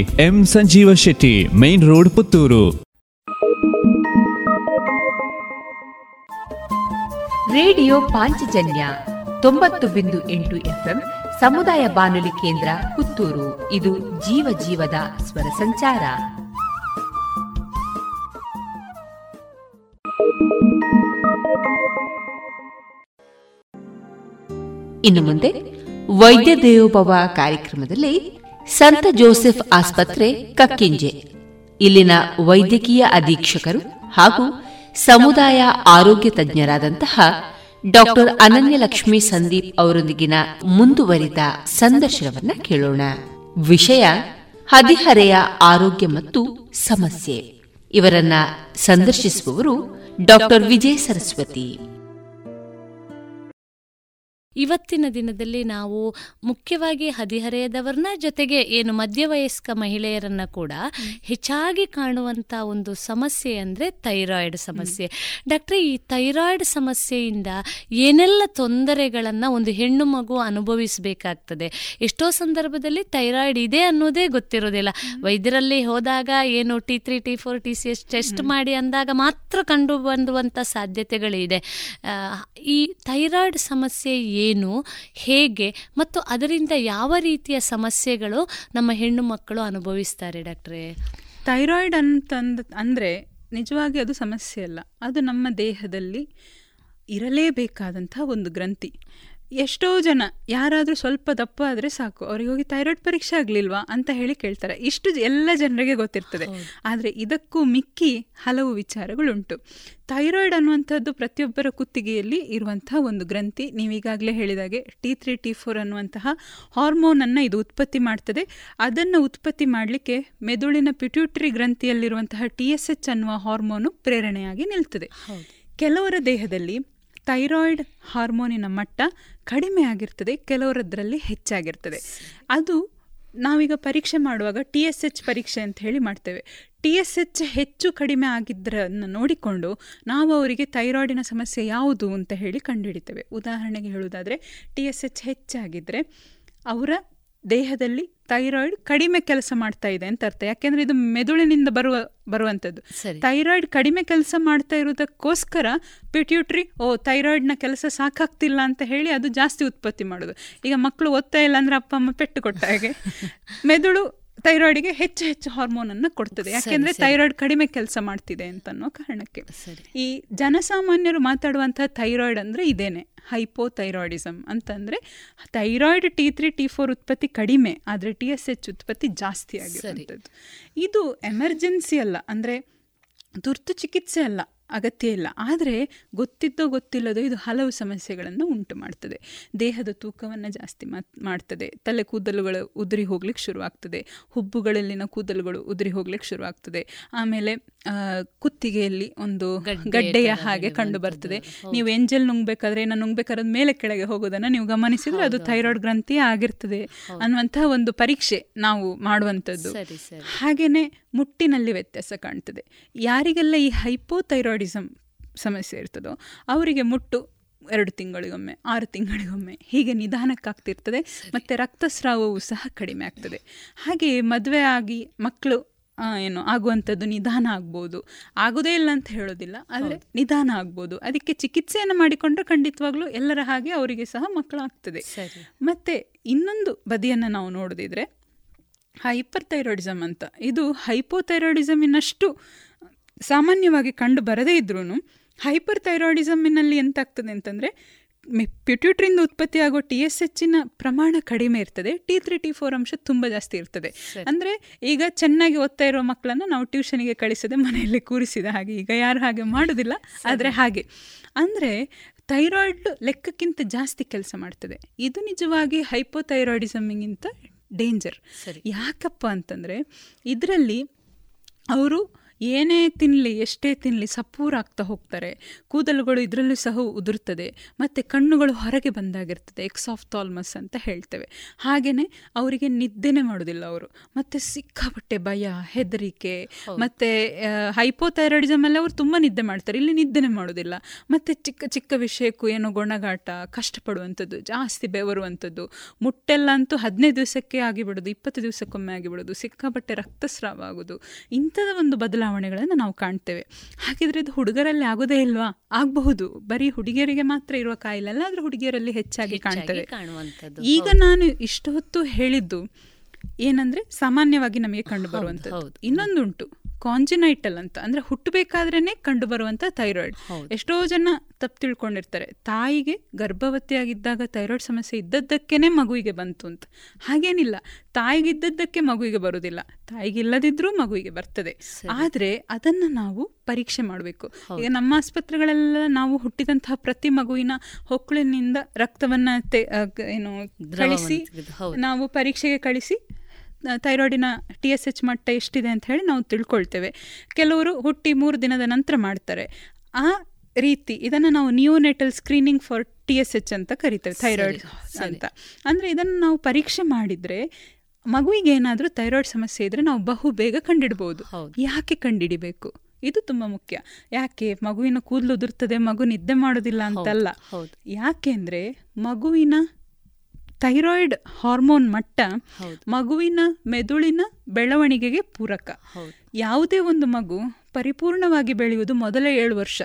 M Sanjeeva Shetty, main road Puttur. Radio Panchajanya ತೊಂಬತ್ತು ಬಿಂದು ಎಂಟು ಎಫ್ಎಂ ಸಮುದಾಯ ಬಾನುಲಿ ಕೇಂದ್ರ ಪುತ್ತೂರು. ಇದು ಜೀವ ಜೀವದ ಸ್ವರ ಸಂಚಾರ. ಇನ್ನು ಮುಂದೆ ವೈದ್ಯ ದೇವೋಭವ ಕಾರ್ಯಕ್ರಮದಲ್ಲಿ ಸಂತ ಜೋಸೆಫ್ ಆಸ್ಪತ್ರೆ, ಕಕ್ಕಿಂಜೆ. ಇಲ್ಲಿನ ವೈದ್ಯಕೀಯ ಅಧೀಕ್ಷಕರು ಹಾಗೂ ಸಮುದಾಯ ಆರೋಗ್ಯ ತಜ್ಞರಾದಂತಹ ಡಾಕ್ಟರ್ ಅನನ್ಯಲಕ್ಷ್ಮಿ ಸಂದೀಪ್ ಅವರೊಂದಿಗಿನ ಮುಂದುವರಿದ ಸಂದರ್ಶನವನ್ನ ಕೇಳೋಣ. ವಿಷಯ, ಹದಿಹರೆಯ ಆರೋಗ್ಯ ಮತ್ತು ಸಮಸ್ಯೆ. ಇವರನ್ನ ಸಂದರ್ಶಿಸುವವರು ಡಾಕ್ಟರ್ ವಿಜಯ ಸರಸ್ವತಿ. ಇವತ್ತಿನ ದಿನದಲ್ಲಿ ನಾವು ಮುಖ್ಯವಾಗಿ ಹದಿಹರೆಯದವರನ್ನ ಜೊತೆಗೆ ಏನು ಮಧ್ಯವಯಸ್ಕ ಮಹಿಳೆಯರನ್ನ ಕೂಡ ಹೆಚ್ಚಾಗಿ ಕಾಣುವಂತ ಒಂದು ಸಮಸ್ಯೆ ಅಂದ್ರೆ ಥೈರಾಯ್ಡ್ ಸಮಸ್ಯೆ. ಡಾಕ್ಟ್ರೆ ಈ ಥೈರಾಯ್ಡ್ ಸಮಸ್ಯೆಯಿಂದ ಏನೆಲ್ಲ ತೊಂದರೆಗಳನ್ನ ಒಂದು ಹೆಣ್ಣು ಮಗು ಅನುಭವಿಸಬೇಕಾಗ್ತದೆ? ಎಷ್ಟೋ ಸಂದರ್ಭದಲ್ಲಿ ಥೈರಾಯ್ಡ್ ಇದೆ ಅನ್ನೋದೇ ಗೊತ್ತಿರೋದಿಲ್ಲ. ವೈದ್ಯರಲ್ಲಿ ಹೋದಾಗ ಏನು T three T four T C S test ಮಾಡಿ ಅಂದಾಗ ಮಾತ್ರ ಕಂಡು ಬಂದುವಂತ ಸಾಧ್ಯತೆಗಳಿದೆ. ಈ ಥೈರಾಯ್ಡ್ ಸಮಸ್ಯೆ ಏನು, ಹೇಗೆ, ಮತ್ತು ಅದರಿಂದ ಯಾವ ರೀತಿಯ ಸಮಸ್ಯೆಗಳು ನಮ್ಮ ಹೆಣ್ಣು ಮಕ್ಕಳು ಅನುಭವಿಸ್ತಾರೆ ಡಾಕ್ಟ್ರೇ? ಥೈರಾಯ್ಡ್ ಅಂತಂದ, ಅಂದರೆ ನಿಜವಾಗಿ ಅದು ಸಮಸ್ಯೆ ಅಲ್ಲ. ಅದು ನಮ್ಮ ದೇಹದಲ್ಲಿ ಇರಲೇಬೇಕಾದಂತಹ ಒಂದು ಗ್ರಂಥಿ. ಎಷ್ಟೋ ಜನ ಯಾರಾದರೂ ಸ್ವಲ್ಪ ದಪ್ಪ ಆದರೆ ಸಾಕು ಅವ್ರಿಗೆ ಹೋಗಿ ಥೈರಾಯ್ಡ್ ಪರೀಕ್ಷೆ ಆಗಲಿಲ್ವಾ ಅಂತ ಹೇಳಿ ಕೇಳ್ತಾರೆ. ಇಷ್ಟು ಎಲ್ಲ ಜನರಿಗೆ ಗೊತ್ತಿರ್ತದೆ. ಆದರೆ ಇದಕ್ಕೂ ಮಿಕ್ಕಿ ಹಲವು ವಿಚಾರಗಳುಂಟು. ಥೈರಾಯ್ಡ್ ಅನ್ನುವಂಥದ್ದು ಪ್ರತಿಯೊಬ್ಬರ ಕುತ್ತಿಗೆಯಲ್ಲಿ ಇರುವಂತಹ ಒಂದು ಗ್ರಂಥಿ. ನೀವೀಗಾಗಲೇ ಹೇಳಿದಾಗೆ ಟಿ ತ್ರೀ ಟಿ ಫೋರ್ ಅನ್ನುವಂತಹ ಹಾರ್ಮೋನನ್ನು ಇದು ಉತ್ಪತ್ತಿ ಮಾಡ್ತದೆ. ಅದನ್ನು ಉತ್ಪತ್ತಿ ಮಾಡಲಿಕ್ಕೆ ಮೆದುಳಿನ ಪಿಟ್ಯೂಟ್ರಿ ಗ್ರಂಥಿಯಲ್ಲಿರುವಂತಹ ಟಿ ಎಸ್ ಎಚ್ ಅನ್ನುವ ಹಾರ್ಮೋನು ಪ್ರೇರಣೆಯಾಗಿ ನಿಲ್ತದೆ. ಕೆಲವರ ದೇಹದಲ್ಲಿ ಥೈರಾಯ್ಡ್ ಹಾರ್ಮೋನಿನ ಮಟ್ಟ ಕಡಿಮೆ ಆಗಿರ್ತದೆ, ಕೆಲವರದ್ರಲ್ಲಿ ಹೆಚ್ಚಾಗಿರ್ತದೆ. ಅದು ನಾವೀಗ ಪರೀಕ್ಷೆ ಮಾಡುವಾಗ ಟಿ ಎಸ್ ಎಚ್ ಪರೀಕ್ಷೆ ಅಂತ ಹೇಳಿ ಮಾಡ್ತೇವೆ. ಟಿ ಎಸ್ ಎಚ್ ಹೆಚ್ಚು ಕಡಿಮೆ ಆಗಿದ್ದರನ್ನು ನೋಡಿಕೊಂಡು ನಾವು ಅವರಿಗೆ ಥೈರಾಯ್ಡಿನ ಸಮಸ್ಯೆ ಯಾವುದು ಅಂತ ಹೇಳಿ ಕಂಡುಹಿಡಿತೇವೆ. ಉದಾಹರಣೆಗೆ ಹೇಳುವುದಾದರೆ, ಟಿ ಎಸ್ ಎಚ್ ಹೆಚ್ಚಾಗಿದ್ದರೆ ಅವರ ದೇಹದಲ್ಲಿ ಥೈರಾಯ್ಡ್ ಕಡಿಮೆ ಕೆಲಸ ಮಾಡ್ತಾ ಇದೆ ಅಂತ ಅರ್ಥ. ಯಾಕೆಂದ್ರೆ ಇದು ಮೆದುಳಿನಿಂದ ಬರುವ ಬರುವಂಥದ್ದು. ಥೈರಾಯ್ಡ್ ಕಡಿಮೆ ಕೆಲಸ ಮಾಡ್ತಾ ಇರೋದಕ್ಕೋಸ್ಕರ ಪಿಟ್ಯೂಟ್ರಿ ಓ ಥೈರಾಯ್ಡ್ನ ಕೆಲಸ ಸಾಕಾಗ್ತಿಲ್ಲ ಅಂತ ಹೇಳಿ ಅದು ಜಾಸ್ತಿ ಉತ್ಪತ್ತಿ ಮಾಡೋದು. ಈಗ ಮಕ್ಕಳು ಓದ್ತಾ ಇಲ್ಲ ಅಂದ್ರೆ ಅಪ್ಪ ಅಮ್ಮ ಪೆಟ್ಟು ಕೊಟ್ಟ ಹಾಗೆ. ಮೆದುಳು ಥೈರಾಯ್ಡ್ಗೆ ಹೆಚ್ಚು ಹೆಚ್ಚು ಹಾರ್ಮೋನನ್ನು ಕೊಡ್ತದೆ. ಯಾಕೆಂದ್ರೆ ಥೈರಾಯ್ಡ್ ಕಡಿಮೆ ಕೆಲಸ ಮಾಡ್ತಿದೆ ಅಂತ ಅನ್ನೋ ಕಾರಣಕ್ಕೆ ಈ ಜನಸಾಮಾನ್ಯರು ಮಾತಾಡುವಂತಹ ಥೈರಾಯ್ಡ್ ಅಂದ್ರೆ ಇದೇನೆ ಹೈಪೋಥೈರಾಯ್ಡಿಸಮ್ ಅಂತಂದ್ರೆ thyroid T three T four ಉತ್ಪತ್ತಿ ಕಡಿಮೆ ಆದರೆ ಟಿ ಎಸ್ ಎಚ್ ಉತ್ಪತ್ತಿ ಜಾಸ್ತಿ ಆಗಿರುವಂಥದ್ದು. ಇದು ಎಮರ್ಜೆನ್ಸಿ ಅಲ್ಲ ಅಂದ್ರೆ ತುರ್ತು ಚಿಕಿತ್ಸೆ ಅಲ್ಲ. ಅಗತ್ಯ ಇಲ್ಲ. ಆದರೆ ಗೊತ್ತಿದ್ದೋ ಗೊತ್ತಿಲ್ಲದೋ ಇದು ಹಲವು ಸಮಸ್ಯೆಗಳನ್ನು ಉಂಟು ಮಾಡ್ತದೆ. ದೇಹದ ತೂಕವನ್ನು ಜಾಸ್ತಿ ಮಾಡ್ತದೆ. ತಲೆ ಕೂದಲುಗಳು ಉದುರಿ ಹೋಗ್ಲಿಕ್ಕೆ ಶುರುವಾಗ್ತದೆ. ಹುಬ್ಬುಗಳಲ್ಲಿನ ಕೂದಲುಗಳು ಉದುರಿ ಹೋಗ್ಲಿಕ್ಕೆ ಶುರುವಾಗ್ತದೆ. ಆಮೇಲೆ ಕುತ್ತಿಗೆಯಲ್ಲಿ ಒಂದು ಗಡ್ಡೆಯ ಹಾಗೆ ಕಂಡು ಬರ್ತದೆ. ನೀವು ಎಂಜಲ್ ನುಂಗ್ಬೇಕಾದ್ರೆ ಏನೋ ನುಂಗ್ಬೇಕಾದ್ರೆ ಮೇಲೆ ಕೆಳಗೆ ಹೋಗೋದನ್ನ ನೀವು ಗಮನಿಸಿದ್ರೆ ಅದು ಥೈರಾಯ್ಡ್ ಗ್ರಂಥಿ ಆಗಿರ್ತದೆ ಅನ್ನುವಂತಹ ಒಂದು ಪರೀಕ್ಷೆ ನಾವು ಮಾಡುವಂಥದ್ದು. ಹಾಗೇನೆ ಮುಟ್ಟಿನಲ್ಲಿ ವ್ಯತ್ಯಾಸ ಕಾಣ್ತದೆ. ಯಾರಿಗೆಲ್ಲ ಈ ಹೈಪೋಥೈರಾಯ್ಡಿಸಮ್ ಸಮಸ್ಯೆ ಇರ್ತದೋ ಅವರಿಗೆ ಮುಟ್ಟು ಎರಡು ತಿಂಗಳಿಗೊಮ್ಮೆ ಆರು ತಿಂಗಳಿಗೊಮ್ಮೆ ಹೀಗೆ ನಿಧಾನಕ್ಕಾಗ್ತಿರ್ತದೆ ಮತ್ತು ರಕ್ತಸ್ರಾವವು ಸಹ ಕಡಿಮೆ ಆಗ್ತದೆ. ಹಾಗೆ ಮದುವೆ ಆಗಿ ಮಕ್ಕಳು ಏನು ಆಗುವಂಥದ್ದು ನಿಧಾನ ಆಗ್ಬೋದು. ಆಗೋದೇ ಇಲ್ಲ ಅಂತ ಹೇಳೋದಿಲ್ಲ ಆದರೆ ನಿಧಾನ ಆಗ್ಬೋದು. ಅದಕ್ಕೆ ಚಿಕಿತ್ಸೆಯನ್ನು ಮಾಡಿಕೊಂಡ್ರೆ ಖಂಡಿತವಾಗ್ಲೂ ಎಲ್ಲರ ಹಾಗೆ ಅವರಿಗೆ ಸಹ ಮಕ್ಕಳಾಗ್ತದೆ. ಮತ್ತು ಇನ್ನೊಂದು ಬದಿಯನ್ನು ನಾವು ನೋಡೋದಿದ್ರೆ ಹೈಪರ್ ಥೈರಾಯ್ಡಿಸಮ್ ಅಂತ. ಇದು ಹೈಪೋಥೈರಾಯ್ಡಿಸಮಿನಷ್ಟು ಸಾಮಾನ್ಯವಾಗಿ ಕಂಡು ಬರದೇ ಇದ್ರೂ ಹೈಪರ್ ಥೈರಾಯ್ಡಿಸಮ್ನಲ್ಲಿ ಎಂತಾಗ್ತದೆ ಅಂತಂದರೆ ಉತ್ಪತ್ತಿ ಆಗೋ ಟಿ ಎಸ್ ಎಚ್ಚಿನ ಪ್ರಮಾಣ ಕಡಿಮೆ ಇರ್ತದೆ ಟಿ ತ್ರೀ ಟಿ ಫೋರ್ ಅಂಶ ತುಂಬ ಜಾಸ್ತಿ ಇರ್ತದೆ. ಅಂದರೆ ಈಗ ಚೆನ್ನಾಗಿ ಓದ್ತಾ ಇರೋ ಮಕ್ಕಳನ್ನು ನಾವು ಟ್ಯೂಷನಿಗೆ ಕಳಿಸದೆ ಮನೆಯಲ್ಲಿ ಕೂರಿಸಿದ ಹಾಗೆ ಈಗ ಯಾರು ಹಾಗೆ ಮಾಡೋದಿಲ್ಲ ಆದರೆ ಹಾಗೆ. ಅಂದರೆ ಥೈರಾಯ್ಡ್ ಲೆಕ್ಕಕ್ಕಿಂತ ಜಾಸ್ತಿ ಕೆಲಸ ಮಾಡ್ತದೆ. ಇದು ನಿಜವಾಗಿ ಹೈಪೋಥೈರಾಯ್ಡಿಸಮ್ಗಿಂತ ಡೇಂಜರ್. ಯಾಕಪ್ಪ ಅಂತಂದರೆ ಇದರಲ್ಲಿ ಅವರು ಏನೇ ತಿನ್ನಲಿ ಎಷ್ಟೇ ತಿನ್ನಲಿ ಸಪೂರಾಗ್ತಾ ಹೋಗ್ತಾರೆ. ಕೂದಲುಗಳು ಇದರಲ್ಲೂ ಸಹ ಉದುರ್ತದೆ. ಮತ್ತು ಕಣ್ಣುಗಳು ಹೊರಗೆ ಬಂದಾಗಿರ್ತದೆ ಎಕ್ಸ್ ಆಫ್ ಥಾಲ್ಮಸ್ ಅಂತ ಹೇಳ್ತೇವೆ. ಹಾಗೆಯೇ ಅವರಿಗೆ ನಿದ್ದೆನೇ ಮಾಡೋದಿಲ್ಲ ಅವರು. ಮತ್ತು ಸಿಕ್ಕಾಪಟ್ಟೆ ಭಯ ಹೆದರಿಕೆ ಮತ್ತು ಹೈಪೋಥೈರಾಯ್ಡಿಸಮಲ್ಲಿ ಅವರು ತುಂಬ ನಿದ್ದೆ ಮಾಡ್ತಾರೆ. ಇಲ್ಲಿ ನಿದ್ದೆನೇ ಮಾಡೋದಿಲ್ಲ. ಮತ್ತು ಚಿಕ್ಕ ಚಿಕ್ಕ ವಿಷಯಕ್ಕೂ ಏನೋ ಗೊಣಗಾಟ ಕಷ್ಟಪಡುವಂಥದ್ದು ಜಾಸ್ತಿ ಬೆವರುವಂಥದ್ದು ಮುಟ್ಟೆಲ್ಲ ಅಂತೂ ಹದಿನೈದು ದಿವಸಕ್ಕೆ ಆಗಿಬಿಡೋದು ಇಪ್ಪತ್ತು ದಿವಸಕ್ಕೊಮ್ಮೆ ಆಗಿಬಿಡೋದು ಸಿಕ್ಕಾಪಟ್ಟೆ ರಕ್ತಸ್ರಾವ ಆಗೋದು ಇಂಥದ ಒಂದು ಬದಲಾವಣೆ ಬದಲಾವಣೆಗಳನ್ನು ನಾವು ಕಾಣ್ತೇವೆ. ಹಾಗಿದ್ರೆ ಇದು ಹುಡುಗರಲ್ಲಿ ಆಗೋದೇ ಇಲ್ವಾ? ಆಗಬಹುದು. ಬರೀ ಹುಡುಗಿಯರಿಗೆ ಮಾತ್ರ ಇರುವ ಕಾಯಿಲೆ ಅಲ್ಲ ಆದರೆ ಹುಡುಗಿಯರಲ್ಲಿ ಹೆಚ್ಚಾಗಿ ಕಾಣ್ತೇವೆ ಈಗ ನಾನು ಇಷ್ಟು ಹೊತ್ತು ಹೇಳಿದ್ದು ಏನಂದ್ರೆ ಸಾಮಾನ್ಯವಾಗಿ ನಮಗೆ ಕಂಡು ಬರುವಂಥದ್ದು. ಇನ್ನೊಂದುಂಟು. ಕಾಂಜಿನೈಟಲ್ ಅಂತ ಅಂದ್ರೆ ಹುಟ್ಟಬೇಕಾದ್ರೇನೆ ಕಂಡು ಬರುವಂತ ಥೈರಾಯ್ಡ್ ಎಷ್ಟೋ ಜನ ತಪ್ಪು ತಿಳ್ಕೊಂಡಿರ್ತಾರೆ. ತಾಯಿಗೆ ಗರ್ಭವತಿಯಾಗಿದ್ದಾಗ ಥೈರಾಯ್ಡ್ ಸಮಸ್ಯೆ ಇದ್ದದ್ದಕ್ಕೇನೆ ಮಗುವಿಗೆ ಬಂತು ಅಂತ. ಹಾಗೇನಿಲ್ಲ. ತಾಯಿಗಿದ್ದದ್ದಕ್ಕೆ ಮಗುವಿಗೆ ಬರುವುದಿಲ್ಲ. ತಾಯಿಗಿಲ್ಲದಿದ್ರೂ ಮಗುವಿಗೆ ಬರ್ತದೆ. ಆದ್ರೆ ಅದನ್ನ ನಾವು ಪರೀಕ್ಷೆ ಮಾಡಬೇಕು. ಈಗ ನಮ್ಮ ಆಸ್ಪತ್ರೆಗಳೆಲ್ಲ ನಾವು ಹುಟ್ಟಿದಂತಹ ಪ್ರತಿ ಮಗುವಿನ ಹೊಕ್ಕಳಿನಿಂದ ರಕ್ತವನ್ನ ಏನು ಕಳಿಸಿ ನಾವು ಪರೀಕ್ಷೆಗೆ ಕಳಿಸಿ ಥೈರಾಯ್ಡಿನ ಟಿ ಎಸ್ ಎಚ್ ಮಟ್ಟ ಎಷ್ಟಿದೆ ಅಂತ ಹೇಳಿ ನಾವು ತಿಳ್ಕೊಳ್ತೇವೆ. ಕೆಲವರು ಹುಟ್ಟಿ ಮೂರು ದಿನದ ನಂತರ ಮಾಡ್ತಾರೆ. ಆ ರೀತಿ ಇದನ್ನು ನಾವು neonatal screening for T S H ಅಂತ ಕರಿತೇವೆ ಥೈರಾಯ್ಡ್ ಅಂತ. ಅಂದರೆ ಇದನ್ನು ನಾವು ಪರೀಕ್ಷೆ ಮಾಡಿದರೆ ಮಗುವಿಗೆ ಏನಾದರೂ ಥೈರಾಯ್ಡ್ ಸಮಸ್ಯೆ ಇದ್ದರೆ ನಾವು ಬಹು ಬೇಗ ಕಂಡಿಡ್ಬೋದು. ಯಾಕೆ ಕಂಡಿಡಿಬೇಕು? ಇದು ತುಂಬ ಮುಖ್ಯ. ಯಾಕೆ ಮಗುವಿನ ಕೂದಲು ಉದುರ್ತದೆ ಮಗು ನಿದ್ದೆ ಮಾಡೋದಿಲ್ಲ ಅಂತಲ್ಲ. ಯಾಕೆಂದ್ರೆ ಮಗುವಿನ ಥೈರಾಯ್ಡ್ ಹಾರ್ಮೋನ್ ಮಟ್ಟ ಮಗುವಿನ ಮೆದುಳಿನ ಬೆಳವಣಿಗೆಗೆ ಪೂರಕ. ಯಾವುದೇ ಒಂದು ಮಗು ಪರಿಪೂರ್ಣವಾಗಿ ಬೆಳೆಯುವುದು ಮೊದಲ ಏಳು ವರ್ಷ.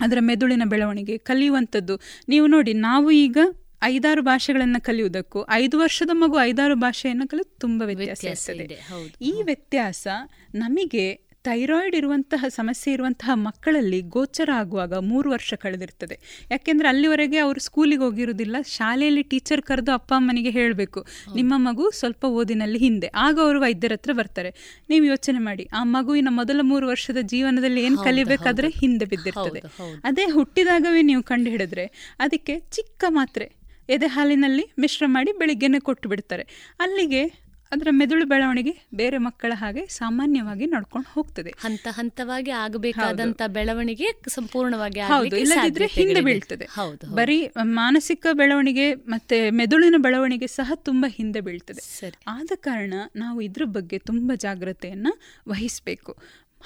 ಅದರ ಮೆದುಳಿನ ಬೆಳವಣಿಗೆ ಕಲಿಯುವಂಥದ್ದು. ನೀವು ನೋಡಿ ನಾವು ಈಗ ಐದಾರು ಭಾಷೆಗಳನ್ನು ಕಲಿಯುವುದಕ್ಕೂ ಐದು ವರ್ಷದ ಮಗು ಐದಾರು ಭಾಷೆಯನ್ನು ಕಲಿಯೋದು ತುಂಬ ವ್ಯತ್ಯಾಸ ಇರ್ತದೆ. ಈ ವ್ಯತ್ಯಾಸ ನಮಗೆ ಥೈರಾಯ್ಡ್ ಇರುವಂತಹ ಸಮಸ್ಯೆ ಇರುವಂತಹ ಮಕ್ಕಳಲ್ಲಿ ಗೋಚರ ಆಗುವಾಗ ಮೂರು ವರ್ಷ ಕಳೆದಿರ್ತದೆ. ಯಾಕೆಂದ್ರೆ ಅಲ್ಲಿವರೆಗೆ ಅವರು ಸ್ಕೂಲಿಗೆ ಹೋಗಿರುವುದಿಲ್ಲ ಶಾಲೆಯಲ್ಲಿ ಟೀಚರ್ ಕರೆದು ಅಪ್ಪ ಅಮ್ಮನಿಗೆ ಹೇಳಬೇಕು ನಿಮ್ಮ ಮಗು ಸ್ವಲ್ಪ ಓದಿನಲ್ಲಿ ಹಿಂದೆ ಆಗ ಅವರು ವೈದ್ಯರ ಹತ್ರ ಬರ್ತಾರೆ. ನೀವು ಯೋಚನೆ ಮಾಡಿ ಆ ಮಗುವಿನ ಮೊದಲ ಮೂರು ವರ್ಷದ ಜೀವನದಲ್ಲಿ ಏನು ಕಲಿಬೇಕಾದ್ರೆ ಹಿಂದೆ. ಬಿದ್ದಿರ್ತದೆ. ಅದೇ ಹುಟ್ಟಿದಾಗವೇ ನೀವು ಕಂಡು ಹಿಡಿದ್ರೆ ಅದಕ್ಕೆ ಚಿಕ್ಕ ಮಾತ್ರೆ ಎದೆ ಹಾಲಿನಲ್ಲಿ ಮಿಶ್ರ ಮಾಡಿ ಬೆಳಿಗ್ಗೆನೆ ಕೊಟ್ಟು ಬಿಡ್ತಾರೆ. ಅಲ್ಲಿಗೆ ಅದರ ಮೆದುಳು ಬೆಳವಣಿಗೆ ಬೇರೆ ಮಕ್ಕಳ ಹಾಗೆ ಸಾಮಾನ್ಯವಾಗಿ ನಡ್ಕೊಂಡು ಹೋಗ್ತದೆ. ಹಂತ ಹಂತವಾಗಿ ಆಗಬೇಕಾದಂತ ಬೆಳವಣಿಗೆ ಸಂಪೂರ್ಣವಾಗಿ ಹೌದು ಇಲ್ಲದಿದ್ರೆ ಹಿಂದೆ. ಬೀಳ್ತದೆ. ಹೌದು ಬರೀ ಮಾನಸಿಕ ಬೆಳವಣಿಗೆ ಮತ್ತೆ ಮೆದುಳಿನ ಬೆಳವಣಿಗೆ ಸಹ ತುಂಬಾ ಹಿಂದೆ ಬೀಳ್ತದೆ. ಆದ ಕಾರಣ ನಾವು ಇದ್ರ ಬಗ್ಗೆ ತುಂಬಾ ಜಾಗ್ರತೆಯನ್ನ ವಹಿಸಬೇಕು.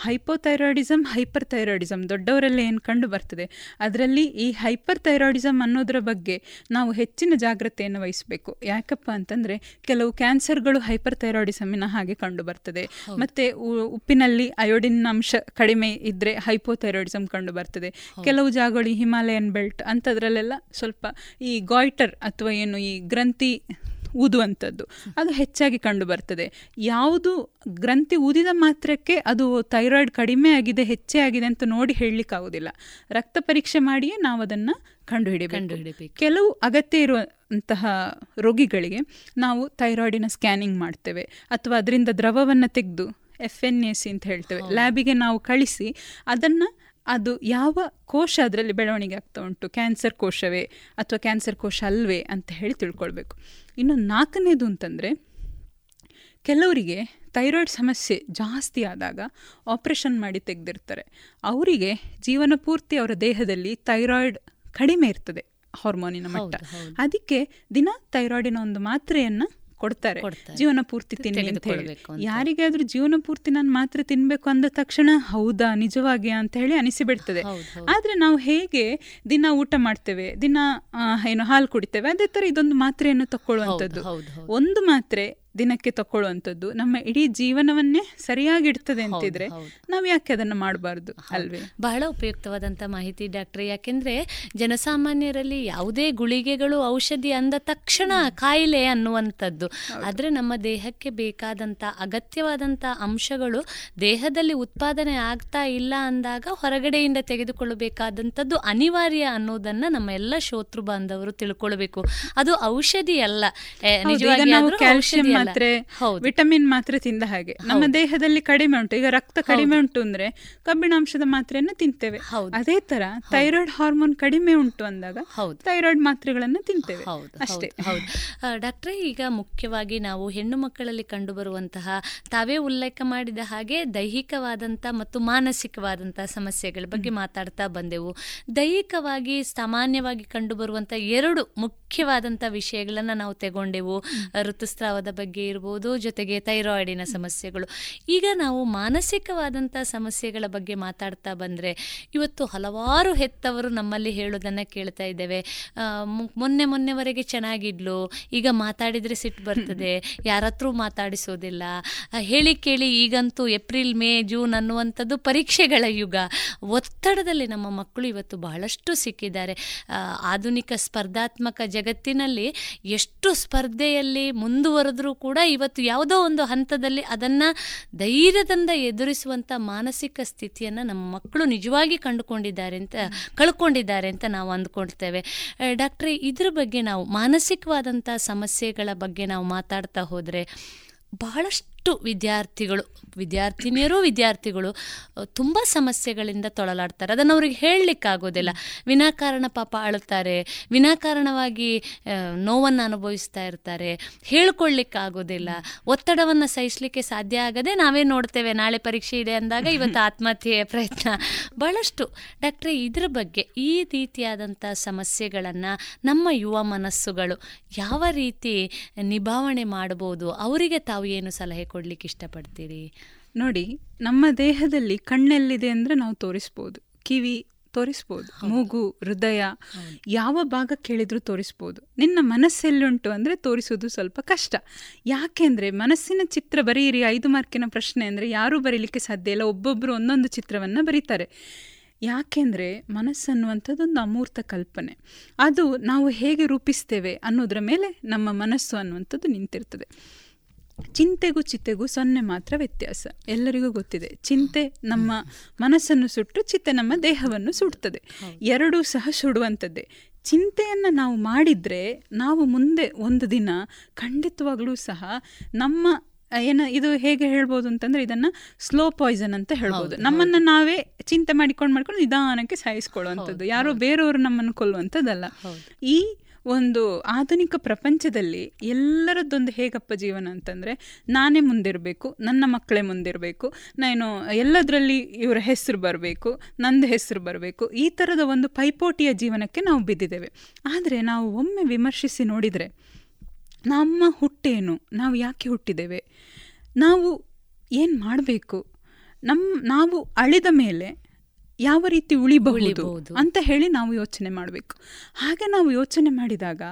ಹೈಪೋಥೈರಾಯ್ಡಿಸಮ್ ಹೈಪರ್ ಥೈರಾಯ್ಡಿಸಮ್ ದೊಡ್ಡವರಲ್ಲಿ ಏನು ಕಂಡು ಬರ್ತದೆ? ಅದರಲ್ಲಿ ಈ ಹೈಪರ್ ಥೈರಾಯ್ಡಿಸಮ್ ಅನ್ನೋದರ ಬಗ್ಗೆ ನಾವು ಹೆಚ್ಚಿನ ಜಾಗ್ರತೆಯನ್ನು ವಹಿಸಬೇಕು. ಯಾಕಪ್ಪ ಅಂತಂದ್ರೆ ಕೆಲವು ಕ್ಯಾನ್ಸರ್ಗಳು ಹೈಪರ್ ಥೈರಾಯ್ಡಿಸಮಿನ ಹಾಗೆ ಕಂಡು ಬರ್ತದೆ. ಮತ್ತೆ ಉಪ್ಪಿನಲ್ಲಿ ಅಯೋಡಿನ್ ಅಂಶ ಕಡಿಮೆ ಇದ್ದರೆ ಹೈಪೋಥೈರಾಯ್ಡಿಸಮ್ ಕಂಡು ಬರ್ತದೆ. ಕೆಲವು ಜಾಗಗಳು ಹಿಮಾಲಯನ್ ಬೆಲ್ಟ್ ಅಂಥದ್ರಲ್ಲೆಲ್ಲ ಸ್ವಲ್ಪ ಈ ಗಾಯ್ಟರ್ ಅಥವಾ ಏನು ಈ ಗ್ರಂಥಿ ಊದುವಂಥದ್ದು. ಅದು ಹೆಚ್ಚಾಗಿ ಕಂಡು ಬರ್ತದೆ. ಯಾವುದು ಗ್ರಂಥಿ ಊದಿದ ಮಾತ್ರಕ್ಕೆ ಅದು ಥೈರಾಯ್ಡ್ ಕಡಿಮೆ ಆಗಿದೆ ಹೆಚ್ಚೇ ಆಗಿದೆ ಅಂತ ನೋಡಿ ಹೇಳಲಿಕ್ಕಾಗೋದಿಲ್ಲ ರಕ್ತ ಪರೀಕ್ಷೆ ಮಾಡಿಯೇ ನಾವು ಅದನ್ನು ಕಂಡುಹಿಡಿಯಬೇಕು ಕೆಲವು ಅಗತ್ಯ ಇರುವಂತಹ ರೋಗಿಗಳಿಗೆ ನಾವು ಥೈರಾಯ್ಡಿನ ಸ್ಕ್ಯಾನಿಂಗ್ ಮಾಡ್ತೇವೆ. ಅಥವಾ ಅದರಿಂದ ದ್ರವವನ್ನು ತೆಗೆದು ಎಫ್ ಎನ್ ಎ ಸಿ ಅಂತ ಹೇಳ್ತೇವೆ. ಲ್ಯಾಬಿಗೆ ನಾವು ಕಳಿಸಿ ಅದನ್ನು ಅದು ಯಾವ ಕೋಶ ಅದರಲ್ಲಿ ಬೆಳವಣಿಗೆ ಆಗ್ತಾ ಉಂಟು? ಕ್ಯಾನ್ಸರ್ ಕೋಶವೇ ಅಥವಾ ಕ್ಯಾನ್ಸರ್ ಕೋಶ ಅಲ್ವೇ ಅಂತ ಹೇಳಿ ತಿಳ್ಕೊಳ್ಬೇಕು. ಇನ್ನು ನಾಲ್ಕನೇದು ಅಂತಂದರೆ ಕೆಲವರಿಗೆ ಥೈರಾಯ್ಡ್ ಸಮಸ್ಯೆ ಜಾಸ್ತಿ ಆದಾಗ ಆಪರೇಷನ್ ಮಾಡಿ ತೆಗೆದಿರ್ತಾರೆ. ಅವರಿಗೆ ಜೀವನ ಪೂರ್ತಿ ಅವರ ದೇಹದಲ್ಲಿ ಥೈರಾಯ್ಡ್ ಕಡಿಮೆ ಇರ್ತದೆ ಹಾರ್ಮೋನಿನ ಮಟ್ಟ. ಅದಕ್ಕೆ ದಿನ ಥೈರಾಯ್ಡಿನ ಒಂದು ಮಾತ್ರೆಯನ್ನು ಕೊಡ್ತಾರೆ. ಜೀವನ ಪೂರ್ತಿ ತಿನ್ನಿ ಅಂತ ಹೇಳಿ. ಯಾರಿಗಾದ್ರೂ ಜೀವನ ಪೂರ್ತಿ ನಾನು ಮಾತ್ರ ತಿನ್ಬೇಕು ಅಂದ ತಕ್ಷಣ ಹೌದಾ ನಿಜವಾಗಿ ಅಂತ ಹೇಳಿ ಅನಿಸಿಬಿಡ್ತದೆ. ಆದ್ರೆ ನಾವು ಹೇಗೆ ದಿನ ಊಟ ಮಾಡ್ತೇವೆ ದಿನ ಏನು ಹಾಲು ಕುಡಿತೇವೆ ಅದೇ ತರ ಇದೊಂದು ಮಾತ್ರೆಯನ್ನು ತಕ್ಕೊಳ್ಳುವಂಥದ್ದು. ಒಂದು ಮಾತ್ರೆ ದಿನಕ್ಕೆ ತಕೊಳ್ಳುವಂಥದ್ದು. ನಮ್ಮ ಇಡೀ ಜೀವನವನ್ನೇ ಸರಿಯಾಗಿ ಇಡ್ತದೆ ಅಂತಿದ್ರೆ ನಾವು ಯಾಕೆ ಅದನ್ನು ಮಾಡಬಾರ್ದು ಅಲ್ವೇ? ಬಹಳ ಉಪಯುಕ್ತವಾದಂಥ ಮಾಹಿತಿ ಡಾಕ್ಟ್ರೆ. ಯಾಕೆಂದ್ರೆ ಜನಸಾಮಾನ್ಯರಲ್ಲಿ ಯಾವುದೇ ಗುಳಿಗೆಗಳು ಔಷಧಿ ಅಂದ ತಕ್ಷಣ ಕಾಯಿಲೆ ಅನ್ನುವಂಥದ್ದು. ಆದರೆ ನಮ್ಮ ದೇಹಕ್ಕೆ ಬೇಕಾದಂಥ ಅಗತ್ಯವಾದಂಥ ಅಂಶಗಳು ದೇಹದಲ್ಲಿ ಉತ್ಪಾದನೆ ಆಗ್ತಾ ಇಲ್ಲ ಅಂದಾಗ ಹೊರಗಡೆಯಿಂದ ತೆಗೆದುಕೊಳ್ಳಬೇಕಾದಂಥದ್ದು ಅನಿವಾರ್ಯ ಅನ್ನೋದನ್ನ ನಮ್ಮ ಎಲ್ಲ ಶೋತೃ ಬಾಂಧವರು ತಿಳ್ಕೊಳ್ಬೇಕು. ಅದು ಔಷಧಿ ಅಲ್ಲ. ನಿಜವಾಗಿ ಮಾತ್ರೆ ವಿಟಮಿನ್ ಮಾತ್ರೆ ತಿಂದ ಹಾಗೆ. ನಮ್ಮ ದೇಹದಲ್ಲಿ ಕಡಿಮೆ ಉಂಟು. ಈಗ ರಕ್ತ ಕಡಿಮೆ ಉಂಟು ಅಂದ್ರೆ ಕಬ್ಬಿಣಾಂಶದ ಮಾತ್ರೆಯನ್ನು ತಿಂತೇವೆ. ಅದೇ ತರ ಥೈರಾಯ್ಡ್ ಹಾರ್ಮೋನ್ ಕಡಿಮೆ ಉಂಟು ಅಂದಾಗ ಥೈರಾಯ್ಡ್ ಮಾತ್ರೆಗಳನ್ನು ತಿಂತೇವೆ. ಅಷ್ಟೇ. ಹೌದು. ಡಾಕ್ಟ್ರೇ ಈಗ ಮುಖ್ಯವಾಗಿ ನಾವು ಹೆಣ್ಣು ಮಕ್ಕಳಲ್ಲಿ ಕಂಡುಬರುವಂತಹ ತಾವೇ ಉಲ್ಲೇಖ ಮಾಡಿದ ಹಾಗೆ ದೈಹಿಕವಾದಂತಹ ಮತ್ತು ಮಾನಸಿಕವಾದಂತಹ ಸಮಸ್ಯೆಗಳ ಬಗ್ಗೆ ಮಾತಾಡ್ತಾ ಬಂದೆವು. ದೈಹಿಕವಾಗಿ ಸಾಮಾನ್ಯವಾಗಿ ಕಂಡುಬರುವಂಥ ಎರಡು ಮುಖ್ಯವಾದಂತಹ ವಿಷಯಗಳನ್ನು ನಾವು ತಗೊಂಡೆವು. ಋತುಸ್ರಾವದ ಬಗ್ಗೆ ಇರ್ಬೋದು, ಜೊತೆಗೆ ಥೈರಾಯ್ಡಿನ ಸಮಸ್ಯೆಗಳು. ಈಗ ನಾವು ಮಾನಸಿಕವಾದಂಥ ಸಮಸ್ಯೆಗಳ ಬಗ್ಗೆ ಮಾತಾಡ್ತಾ ಬಂದರೆ, ಇವತ್ತು ಹಲವಾರು ಹೆತ್ತವರು ನಮ್ಮಲ್ಲಿ ಹೇಳೋದನ್ನು ಕೇಳ್ತಾ ಇದ್ದೇವೆ. ಮೊನ್ನೆ ಮೊನ್ನೆವರೆಗೆ ಚೆನ್ನಾಗಿದ್ಲು, ಈಗ ಮಾತಾಡಿದರೆ ಸಿಟ್ಟು ಬರ್ತದೆ, ಯಾರತ್ರೂ ಮಾತಾಡಿಸೋದಿಲ್ಲ. ಹೇಳಿ ಕೇಳಿ ಈಗಂತೂ ಏಪ್ರಿಲ್, ಮೇ, ಜೂನ್ ಅನ್ನುವಂಥದ್ದು ಪರೀಕ್ಷೆಗಳ ಯುಗ. ಒತ್ತಡದಲ್ಲಿ ನಮ್ಮ ಮಕ್ಕಳು ಇವತ್ತು ಬಹಳಷ್ಟು ಸಿಕ್ಕಿದ್ದಾರೆ. ಆಧುನಿಕ ಸ್ಪರ್ಧಾತ್ಮಕ ಜಗತ್ತಿನಲ್ಲಿ ಎಷ್ಟು ಸ್ಪರ್ಧೆಯಲ್ಲಿ ಮುಂದುವರೆದ್ರೂ ಕೂಡ ಇವತ್ತು ಯಾವುದೋ ಒಂದು ಹಂತದಲ್ಲಿ ಅದನ್ನು ಧೈರ್ಯದಿಂದ ಎದುರಿಸುವಂಥ ಮಾನಸಿಕ ಸ್ಥಿತಿಯನ್ನು ನಮ್ಮ ಮಕ್ಕಳು ನಿಜವಾಗಿ ಕಂಡುಕೊಂಡಿದ್ದಾರೆ ಅಂತ, ಕಳ್ಕೊಂಡಿದ್ದಾರೆ ಅಂತ ನಾವು ಅಂದ್ಕೊಳ್ತೇವೆ. ಡಾಕ್ಟ್ರೇ, ಇದ್ರ ಬಗ್ಗೆ ನಾವು ಮಾನಸಿಕವಾದಂಥ ಸಮಸ್ಯೆಗಳ ಬಗ್ಗೆ ನಾವು ಮಾತಾಡ್ತಾ ಹೋದರೆ ಬಹಳಷ್ಟು ವಿದ್ಯಾರ್ಥಿಗಳು, ವಿದ್ಯಾರ್ಥಿನಿಯರು, ವಿದ್ಯಾರ್ಥಿಗಳು ತುಂಬ ಸಮಸ್ಯೆಗಳಿಂದ ತೊಳಲಾಡ್ತಾರೆ. ಅದನ್ನು ಅವ್ರಿಗೆ ಹೇಳಲಿಕ್ಕಾಗೋದಿಲ್ಲ. ವಿನಾಕಾರಣ ಪಾಪ ಅಳುತ್ತಾರೆ, ವಿನಾಕಾರಣವಾಗಿ ನೋವನ್ನು ಅನುಭವಿಸ್ತಾ ಇರ್ತಾರೆ. ಹೇಳ್ಕೊಳ್ಳಿಕ್ಕಾಗೋದಿಲ್ಲ ಒತ್ತಡವನ್ನು ಸಹಿಸಲಿಕ್ಕೆ ಸಾಧ್ಯ ಆಗದೆ ನಾವೇ ನೋಡ್ತೇವೆ, ನಾಳೆ ಪರೀಕ್ಷೆ ಇದೆ ಅಂದಾಗ ಇವತ್ತು ಆತ್ಮಹತ್ಯೆಯ ಪ್ರಯತ್ನ. ಬಹಳಷ್ಟು. ಡಾಕ್ಟ್ರೆ, ಇದ್ರ ಬಗ್ಗೆ ಈ ರೀತಿಯಾದಂಥ ಸಮಸ್ಯೆಗಳನ್ನು ನಮ್ಮ ಯುವ ಮನಸ್ಸುಗಳು ಯಾವ ರೀತಿ ನಿಭಾವಣೆ ಮಾಡಬಹುದು ಅವರಿಗೆ ತಾವು ಏನು ಸಲಹೆ ಕೊಡ್ಲಿಕ್ಕೆ ಇಷ್ಟಪಡ್ತೀರಿ? ನೋಡಿ ನಮ್ಮ ದೇಹದಲ್ಲಿ ಕಣ್ಣೆಲ್ಲಿದೆ ಅಂದರೆ ನಾವು ತೋರಿಸ್ಬೋದು. ಕಿವಿ ತೋರಿಸ್ಬೋದು. ಮೂಗು ಹೃದಯ ಯಾವ ಭಾಗ ಕೇಳಿದ್ರು ತೋರಿಸ್ಬೋದು. ನಿನ್ನ ಮನಸ್ಸೆಲ್ಲುಂಟು ಅಂದರೆ ತೋರಿಸೋದು ಸ್ವಲ್ಪ ಕಷ್ಟ. ಯಾಕೆಂದರೆ ಮನಸ್ಸಿನ ಚಿತ್ರ ಬರೀರಿ ಐದು ಮಾರ್ಕಿನ ಪ್ರಶ್ನೆ ಅಂದರೆ ಯಾರೂ ಬರೀಲಿಕ್ಕೆ ಸಾಧ್ಯ ಇಲ್ಲ. ಒಬ್ಬೊಬ್ಬರು ಒಂದೊಂದು ಚಿತ್ರವನ್ನು ಬರೀತಾರೆ. ಯಾಕೆಂದರೆ ಮನಸ್ಸನ್ನುವಂಥದ್ದು ಒಂದು ಅಮೂರ್ತ ಕಲ್ಪನೆ. ಅದು ನಾವು ಹೇಗೆ ರೂಪಿಸ್ತೇವೆ ಅನ್ನೋದ್ರ ಮೇಲೆ ನಮ್ಮ ಮನಸ್ಸು ಅನ್ನುವಂಥದ್ದು ನಿಂತಿರ್ತದೆ. ಚಿಂತೆಗೂ ಚಿತೆಗೂ ಸೊನ್ನೆ ಮಾತ್ರ ವ್ಯತ್ಯಾಸ. ಎಲ್ಲರಿಗೂ ಗೊತ್ತಿದೆ. ಚಿಂತೆ ನಮ್ಮ ಮನಸ್ಸನ್ನು ಸುಟ್ಟು ಚಿತೆ ನಮ್ಮ ದೇಹವನ್ನು ಸುಡ್ತದೆ. ಎರಡೂ ಸಹ ಸುಡುವಂಥದ್ದೇ. ಚಿಂತೆಯನ್ನು ನಾವು ಮಾಡಿದರೆ ನಾವು ಮುಂದೆ ಒಂದು ದಿನ ಖಂಡಿತವಾಗಲೂ ಸಹ ನಮ್ಮ ಏನ ಇದು ಹೇಗೆ ಹೇಳ್ಬೋದು ಅಂತಂದ್ರೆ ಇದನ್ನ ಸ್ಲೋ ಪಾಯ್ಸನ್ ಅಂತ ಹೇಳ್ಬೋದು. ನಮ್ಮನ್ನ ನಾವೇ ಚಿಂತೆ ಮಾಡಿಕೊಂಡು ಮಾಡ್ಕೊಂಡು ನಿಧಾನಕ್ಕೆ ಸಾಯಿಸ್ಕೊಳ್ಳುವಂಥದ್ದು. ಯಾರೋ ಬೇರೆಯವರು ನಮ್ಮನ್ನು ಕೊಲ್ಲುವಂಥದ್ದಲ್ಲ. ಈ ಒಂದು ಆಧುನಿಕ ಪ್ರಪಂಚದಲ್ಲಿ ಎಲ್ಲರದ್ದೊಂದು ಹೇಗಪ್ಪ ಜೀವನ ಅಂತಂದರೆ, ನಾನೇ ಮುಂದಿರಬೇಕು, ನನ್ನ ಮಕ್ಕಳೇ ಮುಂದಿರಬೇಕು ನಾನು ಎಲ್ಲದರಲ್ಲಿ ಇವರ ಹೆಸರು ಬರಬೇಕು, ನಂದು ಹೆಸರು ಬರಬೇಕು, ಈ ಥರದ ಒಂದು ಪೈಪೋಟಿಯ ಜೀವನಕ್ಕೆ ನಾವು ಬಿದ್ದಿದ್ದೇವೆ. ಆದರೆ ನಾವು ಒಮ್ಮೆ ವಿಮರ್ಶಿಸಿ ನೋಡಿದರೆ, ನಮ್ಮ ಹುಟ್ಟೇನು, ನಾವು ಯಾಕೆ ಹುಟ್ಟಿದ್ದೇವೆ? ನಾವು ಏನು ಮಾಡಬೇಕು? ನಮ್ಮ ನಾವು ಅಳಿದ ಮೇಲೆ ಯಾವ ರೀತಿ ಉಳಿಬಹುದು ಅಂತ ಹೇಳಿ ನಾವು ಯೋಚನೆ ಮಾಡಬೇಕು. ಹಾಗೆ ನಾವು ಯೋಚನೆ ಮಾಡಿದಾಗ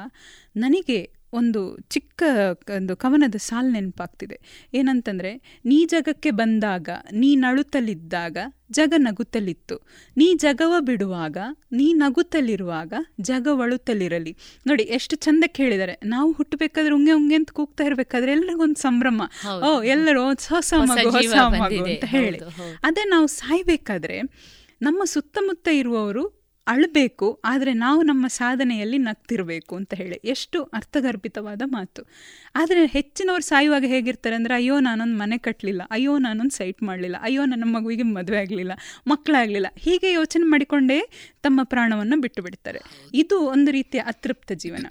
ನನಗೆ ಒಂದು ಚಿಕ್ಕ ಒಂದು ಕವನದ ಸಾಲು ನೆನಪಾಗ್ತಿದೆ. ಏನಂತಂದರೆ ನೀ ಜಗಕ್ಕೆ ಬಂದಾಗ ನೀ ನಳುತ್ತಲಿದ್ದಾಗ ಜಗ ನಗುತ್ತಲಿತ್ತು. ನೀ ಜಗವ ಬಿಡುವಾಗ ನೀ ನಗುತ್ತಲಿರುವಾಗ ಜಗ ಒಳುತ್ತಲಿರಲಿ. ನೋಡಿ ಎಷ್ಟು ಚಂದಕ್ಕೆ ಹೇಳಿದ್ದಾರೆ ನಾವು ಹುಟ್ಟಬೇಕಾದ್ರೆ ಉಂಗೆ ಉಂಗೆ ಅಂತ ಕೂಗ್ತಾ ಇರಬೇಕಾದ್ರೆ ಎಲ್ಲರಿಗೊಂದು ಸಂಭ್ರಮ. ಓ ಎಲ್ಲರೂ ಹೊಸ ಮಗು ಹೊಸ ಮಗು ಅಂತ ಹೇಳಿ. ಅದೇ ನಾವು ಸಾಯ್ಬೇಕಾದ್ರೆ ನಮ್ಮ ಸುತ್ತಮುತ್ತ ಇರುವವರು ಅಳಬೇಕು, ಆದರೆ ನಾವು ನಮ್ಮ ಸಾಧನೆಯಲ್ಲಿ ನಗ್ತಿರಬೇಕು ಅಂತ ಹೇಳಿ. ಎಷ್ಟು ಅರ್ಥಗರ್ಭಿತವಾದ ಮಾತು. ಆದರೆ ಹೆಚ್ಚಿನವ್ರು ಸಾಯುವಾಗ ಹೇಗಿರ್ತಾರೆ ಅಂದರೆ, ಅಯ್ಯೋ, ನಾನೊಂದು ಮನೆ ಕಟ್ಟಲಿಲ್ಲ ಅಯ್ಯೋ, ನಾನೊಂದು ಸೈಟ್ ಮಾಡಲಿಲ್ಲ. ಅಯ್ಯೋ, ನನ್ನ ಮಗುವಿಗೆ ಮದುವೆ ಆಗಲಿಲ್ಲ. ಮಕ್ಕಳಾಗಲಿಲ್ಲ ಹೀಗೆ ಯೋಚನೆ ಮಾಡಿಕೊಂಡೇ ತಮ್ಮ ಪ್ರಾಣವನ್ನು ಬಿಟ್ಟು ಬಿಡ್ತಾರೆ. ಇದು ಒಂದು ರೀತಿಯ ಅತೃಪ್ತ ಜೀವನ.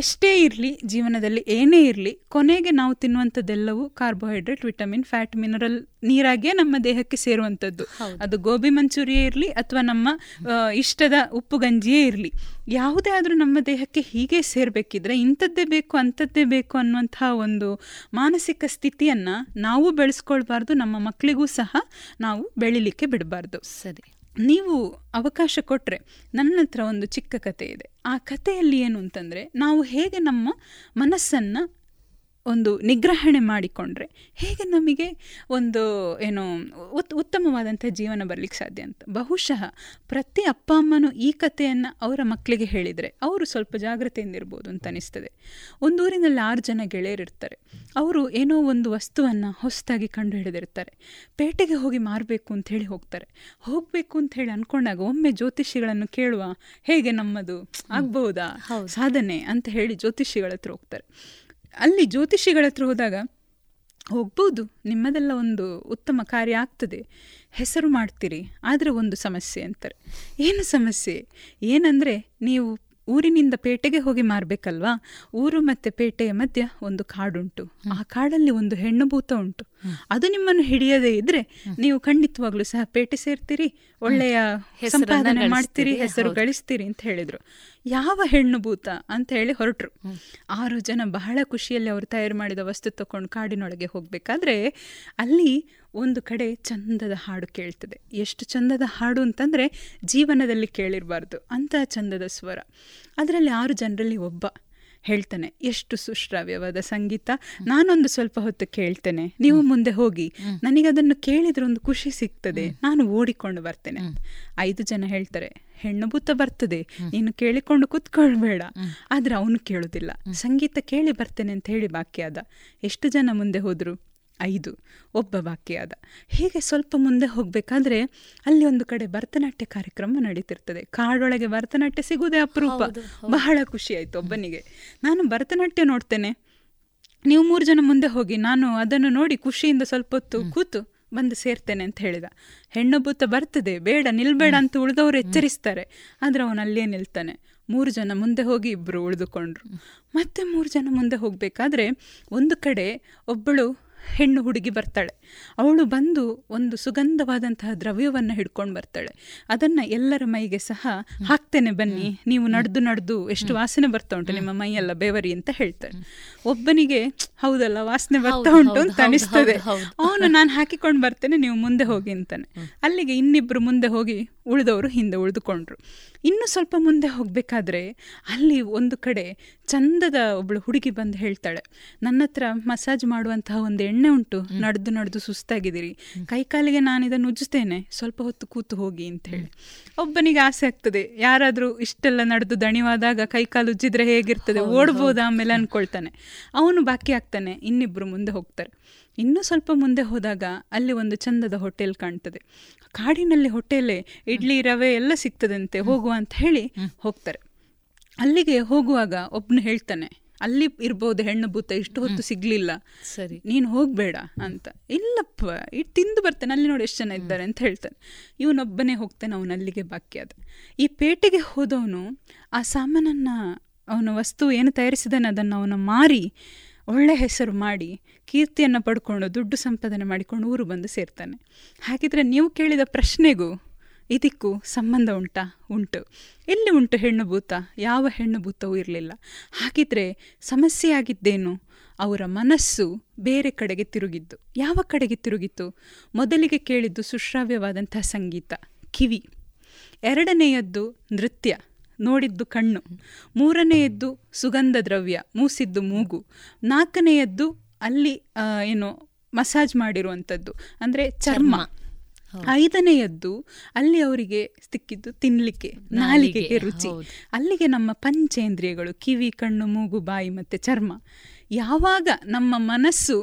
ಎಷ್ಟೇ ಇರಲಿ ಜೀವನದಲ್ಲಿ ಏನೇ ಇರಲಿ ಕೊನೆಗೆ ನಾವು ತಿನ್ನುವಂಥದ್ದೆಲ್ಲವೂ ಕಾರ್ಬೋಹೈಡ್ರೇಟ್ ವಿಟಮಿನ್ ಫ್ಯಾಟ್ ಮಿನರಲ್ ನೀರಾಗಿಯೇ ನಮ್ಮ ದೇಹಕ್ಕೆ ಸೇರುವಂಥದ್ದು. ಅದು ಗೋಬಿ ಮಂಚೂರಿಯೇ ಇರಲಿ ಅಥವಾ ನಮ್ಮ ಇಷ್ಟದ ಉಪ್ಪು ಗಂಜಿಯೇ ಇರಲಿ. ಯಾವುದೇ ಆದರೂ ನಮ್ಮ ದೇಹಕ್ಕೆ ಹೀಗೆ ಸೇರಬೇಕಿದ್ರೆ ಇಂಥದ್ದೇ ಬೇಕು ಅಂಥದ್ದೇ ಬೇಕು ಅನ್ನುವಂತಹ ಒಂದು ಮಾನಸಿಕ ಸ್ಥಿತಿಯನ್ನು ನಾವು ಬೆಳೆಸ್ಕೊಳ್ಬಾರ್ದು ನಮ್ಮ ಮಕ್ಕಳಿಗೂ ಸಹ ನಾವು ಬೆಳಿಲಿಕ್ಕೆ ಬಿಡಬಾರ್ದು. ಸರಿ. ನೀವು ಅವಕಾಶ ಕೊಟ್ಟರೆ ನನ್ನ ಹತ್ರ ಒಂದು ಚಿಕ್ಕ ಕತೆ ಇದೆ. ಆ ಕಥೆಯಲ್ಲಿ ಏನು ಅಂತಂದರೆ, ನಾವು ಹೇಗೆ ನಮ್ಮ ಮನಸ್ಸನ್ನು ಒಂದು ನಿಗ್ರಹಣೆ ಮಾಡಿಕೊಂಡ್ರೆ ಹೇಗೆ ನಮಗೆ ಒಂದು ಏನು ಉತ್ ಉತ್ತಮವಾದಂಥ ಜೀವನ ಬರಲಿಕ್ಕೆ ಸಾಧ್ಯ ಅಂತ? ಬಹುಶಃ ಪ್ರತಿ ಅಪ್ಪ ಅಮ್ಮನೂ ಈ ಕಥೆಯನ್ನು ಅವರ ಮಕ್ಕಳಿಗೆ ಹೇಳಿದರೆ ಅವರು ಸ್ವಲ್ಪ ಜಾಗ್ರತೆಯಿಂದ ಇರ್ಬೋದು ಅಂತ ಅನಿಸ್ತದೆ. ಒಂದು ಊರಿನಲ್ಲಿ ಆರು ಜನ ಗೆಳೆಯರಿರ್ತಾರೆ ಅವರು ಏನೋ ಒಂದು ವಸ್ತುವನ್ನು ಹೊಸದಾಗಿ ಕಂಡು ಹಿಡಿದಿರ್ತಾರೆ. ಪೇಟೆಗೆ ಹೋಗಿ ಮಾರಬೇಕು ಅಂತ ಹೇಳಿ ಹೋಗ್ತಾರೆ. ಹೋಗಬೇಕು ಅಂತ ಹೇಳಿ ಅಂದ್ಕೊಂಡಾಗ ಒಮ್ಮೆ ಜ್ಯೋತಿಷಿಗಳನ್ನು ಕೇಳುವ ಹೇಗೆ ನಮ್ಮದು ಆಗ್ಬಹುದಾ ಸಾಧನೆ ಅಂತ ಹೇಳಿ ಜ್ಯೋತಿಷಿಗಳ ಹತ್ರ ಹೋಗ್ತಾರೆ. ಅಲ್ಲಿ ಜ್ಯೋತಿಷಿಗಳ ಹತ್ರ ಹೋದಾಗ ಹೋಗ್ಬೋದು ನಿಮ್ಮದೆಲ್ಲ ಒಂದು ಉತ್ತಮ ಕಾರ್ಯ ಆಗ್ತದೆ. ಹೆಸರು ಮಾಡ್ತೀರಿ ಆದರೆ ಒಂದು ಸಮಸ್ಯೆ ಅಂತಾರೆ. ಏನು ಸಮಸ್ಯೆ? ಏನಂದರೆ ನೀವು ಊರಿನಿಂದ ಪೇಟೆಗೆ ಹೋಗಿ ಮಾರಬೇಕಲ್ವಾ? ಊರು ಮತ್ತು ಪೇಟೆಯ ಮಧ್ಯ ಒಂದು ಕಾಡುಂಟು. ಆ ಕಾಡಲ್ಲಿ ಒಂದು ಹೆಣ್ಣು ಭೂತ ಉಂಟು. ಅದು ನಿಮ್ಮನ್ನು ಹಿಡಿಯದೇ ಇದ್ರೆ ನೀವು ಖಂಡಿತವಾಗ್ಲೂ ಸಹ ಪೇಟೆ ಸೇರ್ತೀರಿ ಒಳ್ಳೆಯ ಸಂಪಾದನೆ ಮಾಡ್ತೀರಿ ಹೆಸರು ಗಳಿಸ್ತೀರಿ ಅಂತ ಹೇಳಿದ್ರು. ಯಾವ ಹೆಣ್ಣು ಭೂತ ಅಂತ ಹೇಳಿ ಹೊರಟರು. ಆರು ಜನ ಬಹಳ ಖುಷಿಯಲ್ಲಿ ಅವರು ತಯಾರು ಮಾಡಿದ ವಸ್ತು ತಕೊಂಡು ಕಾಡಿನೊಳಗೆ ಹೋಗಬೇಕಾದ್ರೆ ಅಲ್ಲಿ ಒಂದು ಕಡೆ ಚಂದದ ಹಾಡು ಕೇಳ್ತದೆ. ಎಷ್ಟು ಚಂದದ ಹಾಡು ಅಂತಂದ್ರೆ ಜೀವನದಲ್ಲಿ ಕೇಳಿರಬಾರ್ದು ಅಂತ ಚಂದದ ಸ್ವರ. ಅದರಲ್ಲಿ ಆರು ಜನರಲ್ಲಿ ಒಬ್ಬ. ಹೇಳ್ತಾನೆ. ಎಷ್ಟು ಸುಶ್ರಾವ್ಯವಾದ ಸಂಗೀತ. ನಾನೊಂದು ಸ್ವಲ್ಪ ಹೊತ್ತು ಕೇಳ್ತೇನೆ. ನೀವು ಮುಂದೆ ಹೋಗಿ. ನನಗೆ ಅದನ್ನು ಕೇಳಿದ್ರೆ ಒಂದು ಖುಷಿ ಸಿಗ್ತದೆ. ನಾನು ಓಡಿಕೊಂಡು ಬರ್ತೇನೆ. ಐದು ಜನ ಹೇಳ್ತಾರೆ ಹೆಣ್ಣು ಭೂತ ಬರ್ತದೆ. ನೀನು ಕೇಳಿಕೊಂಡು ಕೂತ್ಕೊಳ್ಬೇಡ. ಆದ್ರೆ ಅವನು ಕೇಳುದಿಲ್ಲ. ಸಂಗೀತ ಕೇಳಿ ಬರ್ತೇನೆ ಅಂತ ಹೇಳಿ ಬಾಕಿ ಆದ. ಎಷ್ಟು ಜನ ಮುಂದೆ ಹೋದ್ರು? ಐದು ಒಬ್ಬ ಬಾಕಿ ಆದ ಹೀಗೆ ಸ್ವಲ್ಪ ಮುಂದೆ ಹೋಗಬೇಕಾದ್ರೆ ಅಲ್ಲಿ ಒಂದು ಕಡೆ ಭರತನಾಟ್ಯ ಕಾರ್ಯಕ್ರಮ ನಡೀತಿರ್ತದೆ. ಕಾಡೊಳಗೆ ಭರತನಾಟ್ಯ ಸಿಗುವುದೇ ಅಪರೂಪ. ಬಹಳ ಖುಷಿ ಆಯ್ತು ಒಬ್ಬನಿಗೆ. ನಾನು ಭರತನಾಟ್ಯ ನೋಡ್ತೇನೆ. ನೀವು ಮೂರು ಜನ ಮುಂದೆ ಹೋಗಿ ನಾನು ಅದನ್ನು ನೋಡಿ ಖುಷಿಯಿಂದ ಸ್ವಲ್ಪ ಹೊತ್ತು ಕೂತು ಬಂದು ಸೇರ್ತೇನೆ ಅಂತ ಹೇಳಿದ. ಹೆಣ್ಣು ಬೂತ ಬರ್ತದೆ ಬೇಡ ನಿಲ್ಬೇಡ ಅಂತ ಉಳಿದವರು ಎಚ್ಚರಿಸ್ತಾರೆ. ಆದರೆ ಅವನು ಅಲ್ಲೇ ನಿಲ್ತಾನೆ. ಮೂರು ಜನ ಮುಂದೆ ಹೋಗಿ ಇಬ್ಬರು ಉಳಿದುಕೊಂಡ್ರು. ಮತ್ತೆ ಮೂರು ಜನ ಮುಂದೆ ಹೋಗಬೇಕಾದ್ರೆ ಒಂದು ಕಡೆ ಒಬ್ಬಳು ಹೆಣ್ಣು ಹುಡುಗಿ ಬರ್ತಾಳೆ. ಅವಳು ಬಂದು ಒಂದು ಸುಗಂಧವಾದಂತಹ ದ್ರವ್ಯವನ್ನು ಹಿಡ್ಕೊಂಡು ಬರ್ತಾಳೆ. ಅದನ್ನು ಎಲ್ಲರ ಮೈಗೆ ಸಹ ಹಾಕ್ತೇನೆ ಬನ್ನಿ. ನೀವು ನಡೆದು ನಡೆದು ಎಷ್ಟು ವಾಸನೆ ಬರ್ತಾ ಉಂಟು ನಿಮ್ಮ ಮೈಯೆಲ್ಲ ಬೇವರಿ ಅಂತ ಹೇಳ್ತಾಳೆ ಒಬ್ಬನಿಗೆ ಹೌದಲ್ಲ ವಾಸನೆ ಬರ್ತಾ ಉಂಟು ಅಂತ ಅನಿಸ್ತದೆ. ಅವನು ನಾನು ಹಾಕಿಕೊಂಡು ಬರ್ತೇನೆ ನೀವು ಮುಂದೆ ಹೋಗಿ ಅಂತಾನೆ. ಅಲ್ಲಿಗೆ ಇನ್ನಿಬ್ರು ಮುಂದೆ ಹೋಗಿ ಉಳಿದವರು ಹಿಂದೆ ಉಳಿದುಕೊಂಡ್ರು. ಇನ್ನು ಸ್ವಲ್ಪ ಮುಂದೆ ಹೋಗಬೇಕಾದ್ರೆ ಅಲ್ಲಿ ಒಂದು ಕಡೆ ಚಂದದ ಒಬ್ಳು ಹುಡುಗಿ ಬಂದು ಹೇಳ್ತಾಳೆ ನನ್ನ ಹತ್ರ ಮಸಾಜ್ ಮಾಡುವಂತಹ ಒಂದು ಎಣ್ಣೆ ಉಂಟು ನಡೆದು ನಡೆದು ಸುಸ್ತಾಗಿದ್ದೀರಿ. ಕೈಕಾಲಿಗೆ ನಾನು ಇದನ್ನು ಉಜ್ಜುತ್ತೇನೆ ಸ್ವಲ್ಪ ಹೊತ್ತು ಕೂತು ಹೋಗಿ ಅಂತ ಹೇಳಿ. ಒಬ್ಬನಿಗೆ ಆಸೆ ಆಗ್ತದೆ ಯಾರಾದರೂ ಇಷ್ಟೆಲ್ಲ ನಡೆದು ದಣಿವಾದಾಗ ಕೈಕಾಲು ಉಜ್ಜಿದ್ರೆ ಹೇಗಿರ್ತದೆ? ಓಡ್ಬೋದು? ಆಮೇಲೆ ಅನ್ಕೊಳ್ತಾನೆ. ಅವನು ಬಾಕಿ ಆಗ್ತಾನೆ ಇನ್ನಿಬ್ಬರು ಮುಂದೆ ಹೋಗ್ತಾರೆ. ಇನ್ನೂ ಸ್ವಲ್ಪ ಮುಂದೆ ಹೋದಾಗ ಅಲ್ಲಿ ಒಂದು ಚಂದದ ಹೋಟೆಲ್ ಕಾಣ್ತದೆ. ಕಾಡಿನಲ್ಲಿ ಹೋಟೆಲೇ ಇಡ್ಲಿ ರವೆ ಎಲ್ಲ ಸಿಗ್ತದಂತೆ ಹೋಗುವ ಅಂತ ಹೇಳಿ ಹೋಗ್ತಾರೆ. ಅಲ್ಲಿಗೆ ಹೋಗುವಾಗ ಒಬ್ನು ಹೇಳ್ತಾನೆ ಅಲ್ಲಿ ಇರ್ಬೋದು ಹೆಣ್ಣು ಭೂತ ಇಷ್ಟು ಹೊತ್ತು ಸಿಗ್ಲಿಲ್ಲ. ಸರಿ. ನೀನು ಹೋಗ್ಬೇಡ ಅಂತ. ಇಲ್ಲಪ್ಪ ಇಟ್ ತಿಂದು ಬರ್ತೇನೆ ಅಲ್ಲಿ ನೋಡಿ ಎಷ್ಟು ಜನ ಇದ್ದಾರೆ ಅಂತ ಹೇಳ್ತಾನೆ. ಇವನೊಬ್ಬನೇ ಹೋಗ್ತಾನೆ ಅವನು ಅಲ್ಲಿಗೆ ಬಾಕಿ ಆದ. ಈ ಪೇಟೆಗೆ ಹೋದವನು ಆ ಸಾಮಾನನ್ನ ಅವನ ವಸ್ತು ಏನು ತಯಾರಿಸಿದಾನೆ ಅದನ್ನು ಅವನು ಮಾರಿ, ಒಳ್ಳೆ ಹೆಸರು ಮಾಡಿ, ಕೀರ್ತಿಯನ್ನು ಪಡ್ಕೊಂಡು, ದುಡ್ಡು ಸಂಪಾದನೆ ಮಾಡಿಕೊಂಡು ಊರು ಬಂದು ಸೇರ್ತಾನೆ. ಹಾಗಿದ್ರೆ ನೀವು ಕೇಳಿದ ಪ್ರಶ್ನೆಗೂ ಇದಕ್ಕೂ ಸಂಬಂಧ ಉಂಟಾ? ಉಂಟು. ಎಲ್ಲಿ ಉಂಟು ಹೆಣ್ಣು ಭೂತ? ಯಾವ ಹೆಣ್ಣು ಭೂತವೂ ಇರಲಿಲ್ಲ. ಹಾಗಿದ್ರೆ ಸಮಸ್ಯೆ ಆಗಿದ್ದೇನು ಅವರ ಮನಸ್ಸು ಬೇರೆ ಕಡೆಗೆ ತಿರುಗಿದ್ದು. ಯಾವ ಕಡೆಗೆ ತಿರುಗಿತ್ತು? ಮೊದಲಿಗೆ ಕೇಳಿದ್ದು ಸುಶ್ರಾವ್ಯವಾದಂತಹ ಸಂಗೀತ, ಕಿವಿ. ಎರಡನೆಯದ್ದು ನೃತ್ಯ. ನೋಡಿದ್ದು ಕಣ್ಣು. ಮೂರನೆಯದ್ದು ಸುಗಂಧ ದ್ರವ್ಯ ಮೂಸಿದ್ದು ಮೂಗು. ನಾಲ್ಕನೆಯದ್ದು ಅಲ್ಲಿ ಏನು ಮಸಾಜ್ ಮಾಡಿರುವಂಥದ್ದು ಅಂದರೆ ಚರ್ಮ. ಐದನೆಯದ್ದು ಅಲ್ಲಿ ಅವರಿಗೆ ಸಿಕ್ಕಿದ್ದು ತಿನ್ನಲಿಕ್ಕೆ ನಾಲಿಗೆಗೆ ರುಚಿ. ಅಲ್ಲಿಗೆ ನಮ್ಮ ಪಂಚೇಂದ್ರಿಯಗಳು ಕಿವಿ ಕಣ್ಣು ಮೂಗು ಬಾಯಿ ಮತ್ತು ಚರ್ಮ. ಯಾವಾಗ ನಮ್ಮ ಮನಸ್ಸು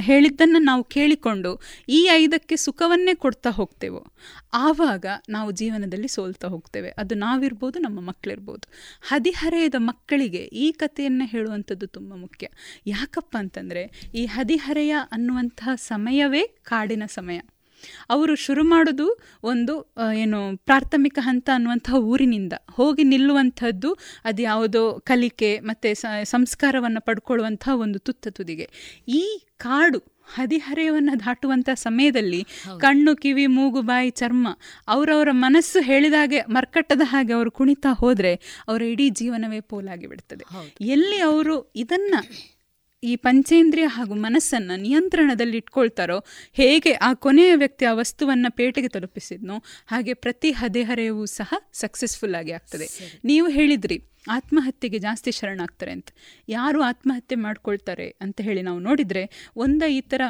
ಹೇಳಿದ್ದನ್ನು ನಾವು ಕೇಳಿಕೊಂಡು ಈ ಐದಕ್ಕೆ ಸುಖವನ್ನೇ ಕೊಡ್ತಾ ಹೋಗ್ತೇವೋ, ಆವಾಗ ನಾವು ಜೀವನದಲ್ಲಿ ಸೋಲ್ತಾ ಹೋಗ್ತೇವೆ. ಅದು ನಾವಿರ್ಬೋದು, ನಮ್ಮ ಮಕ್ಕಳಿರ್ಬೋದು ಹದಿಹರೆಯದ ಮಕ್ಕಳಿಗೆ ಈ ಕಥೆಯನ್ನು ಹೇಳುವಂಥದ್ದು ತುಂಬ ಮುಖ್ಯ. ಯಾಕಪ್ಪ ಅಂತಂದರೆ, ಈ ಹದಿಹರೆಯ ಅನ್ನುವಂತಹ ಸಮಯವೇ ಕಾಡಿನ ಸಮಯ. ಅವರು ಶುರು ಮಾಡೋದು ಒಂದು ಏನು ಪ್ರಾಥಮಿಕ ಹಂತ ಅನ್ನುವಂತಹ ಊರಿನಿಂದ ಹೋಗಿ ನಿಲ್ಲುವಂಥದ್ದು ಅದು ಯಾವುದೋ ಕಲಿಕೆ ಮತ್ತು ಸಂಸ್ಕಾರವನ್ನು ಪಡ್ಕೊಳ್ಳುವಂತಹ ಒಂದು ತುತ್ತ ತುದಿಗೆ. ಈ ಕಾಡು ಹದಿಹರೆಯವನ್ನು ದಾಟುವಂಥ ಸಮಯದಲ್ಲಿ ಕಣ್ಣು ಕಿವಿ ಮೂಗು ಬಾಯಿ ಚರ್ಮ ಅವರವರ ಮನಸ್ಸು ಹೇಳಿದಾಗೆ ಮರ್ಕಟ್ಟದ ಹಾಗೆ ಅವರು ಕುಣಿತಾ ಹೋದರೆ ಅವರ ಇಡೀ ಜೀವನವೇ ಪೋಲಾಗಿ ಬಿಡ್ತದೆ. ಎಲ್ಲಿ ಅವರು ಇದನ್ನು ಈ ಪಂಚೇಂದ್ರಿಯ ಹಾಗೂ ಮನಸ್ಸನ್ನು ನಿಯಂತ್ರಣದಲ್ಲಿ ಇಟ್ಕೊಳ್ತಾರೋ ಹೇಗೆ ಆ ಕೊನೆಯ ವ್ಯಕ್ತಿ ಆ ವಸ್ತುವನ್ನು ಪೇಟೆಗೆ ತಲುಪಿಸಿದ್ನೋ ಹಾಗೆ ಪ್ರತಿ ಹದೆಹರೆಯವೂ ಸಹ ಸಕ್ಸಸ್ಫುಲ್ ಆಗಿ ಆಗ್ತದೆ. ನೀವು ಹೇಳಿದ್ರಿ ಆತ್ಮಹತ್ಯೆಗೆ ಜಾಸ್ತಿ ಶರಣಾಗ್ತಾರೆ ಅಂತ. ಯಾರು ಆತ್ಮಹತ್ಯೆ ಮಾಡ್ಕೊಳ್ತಾರೆ ಅಂತ ಹೇಳಿ ನಾವು ನೋಡಿದರೆ ಒಂದ ಈ ಥರ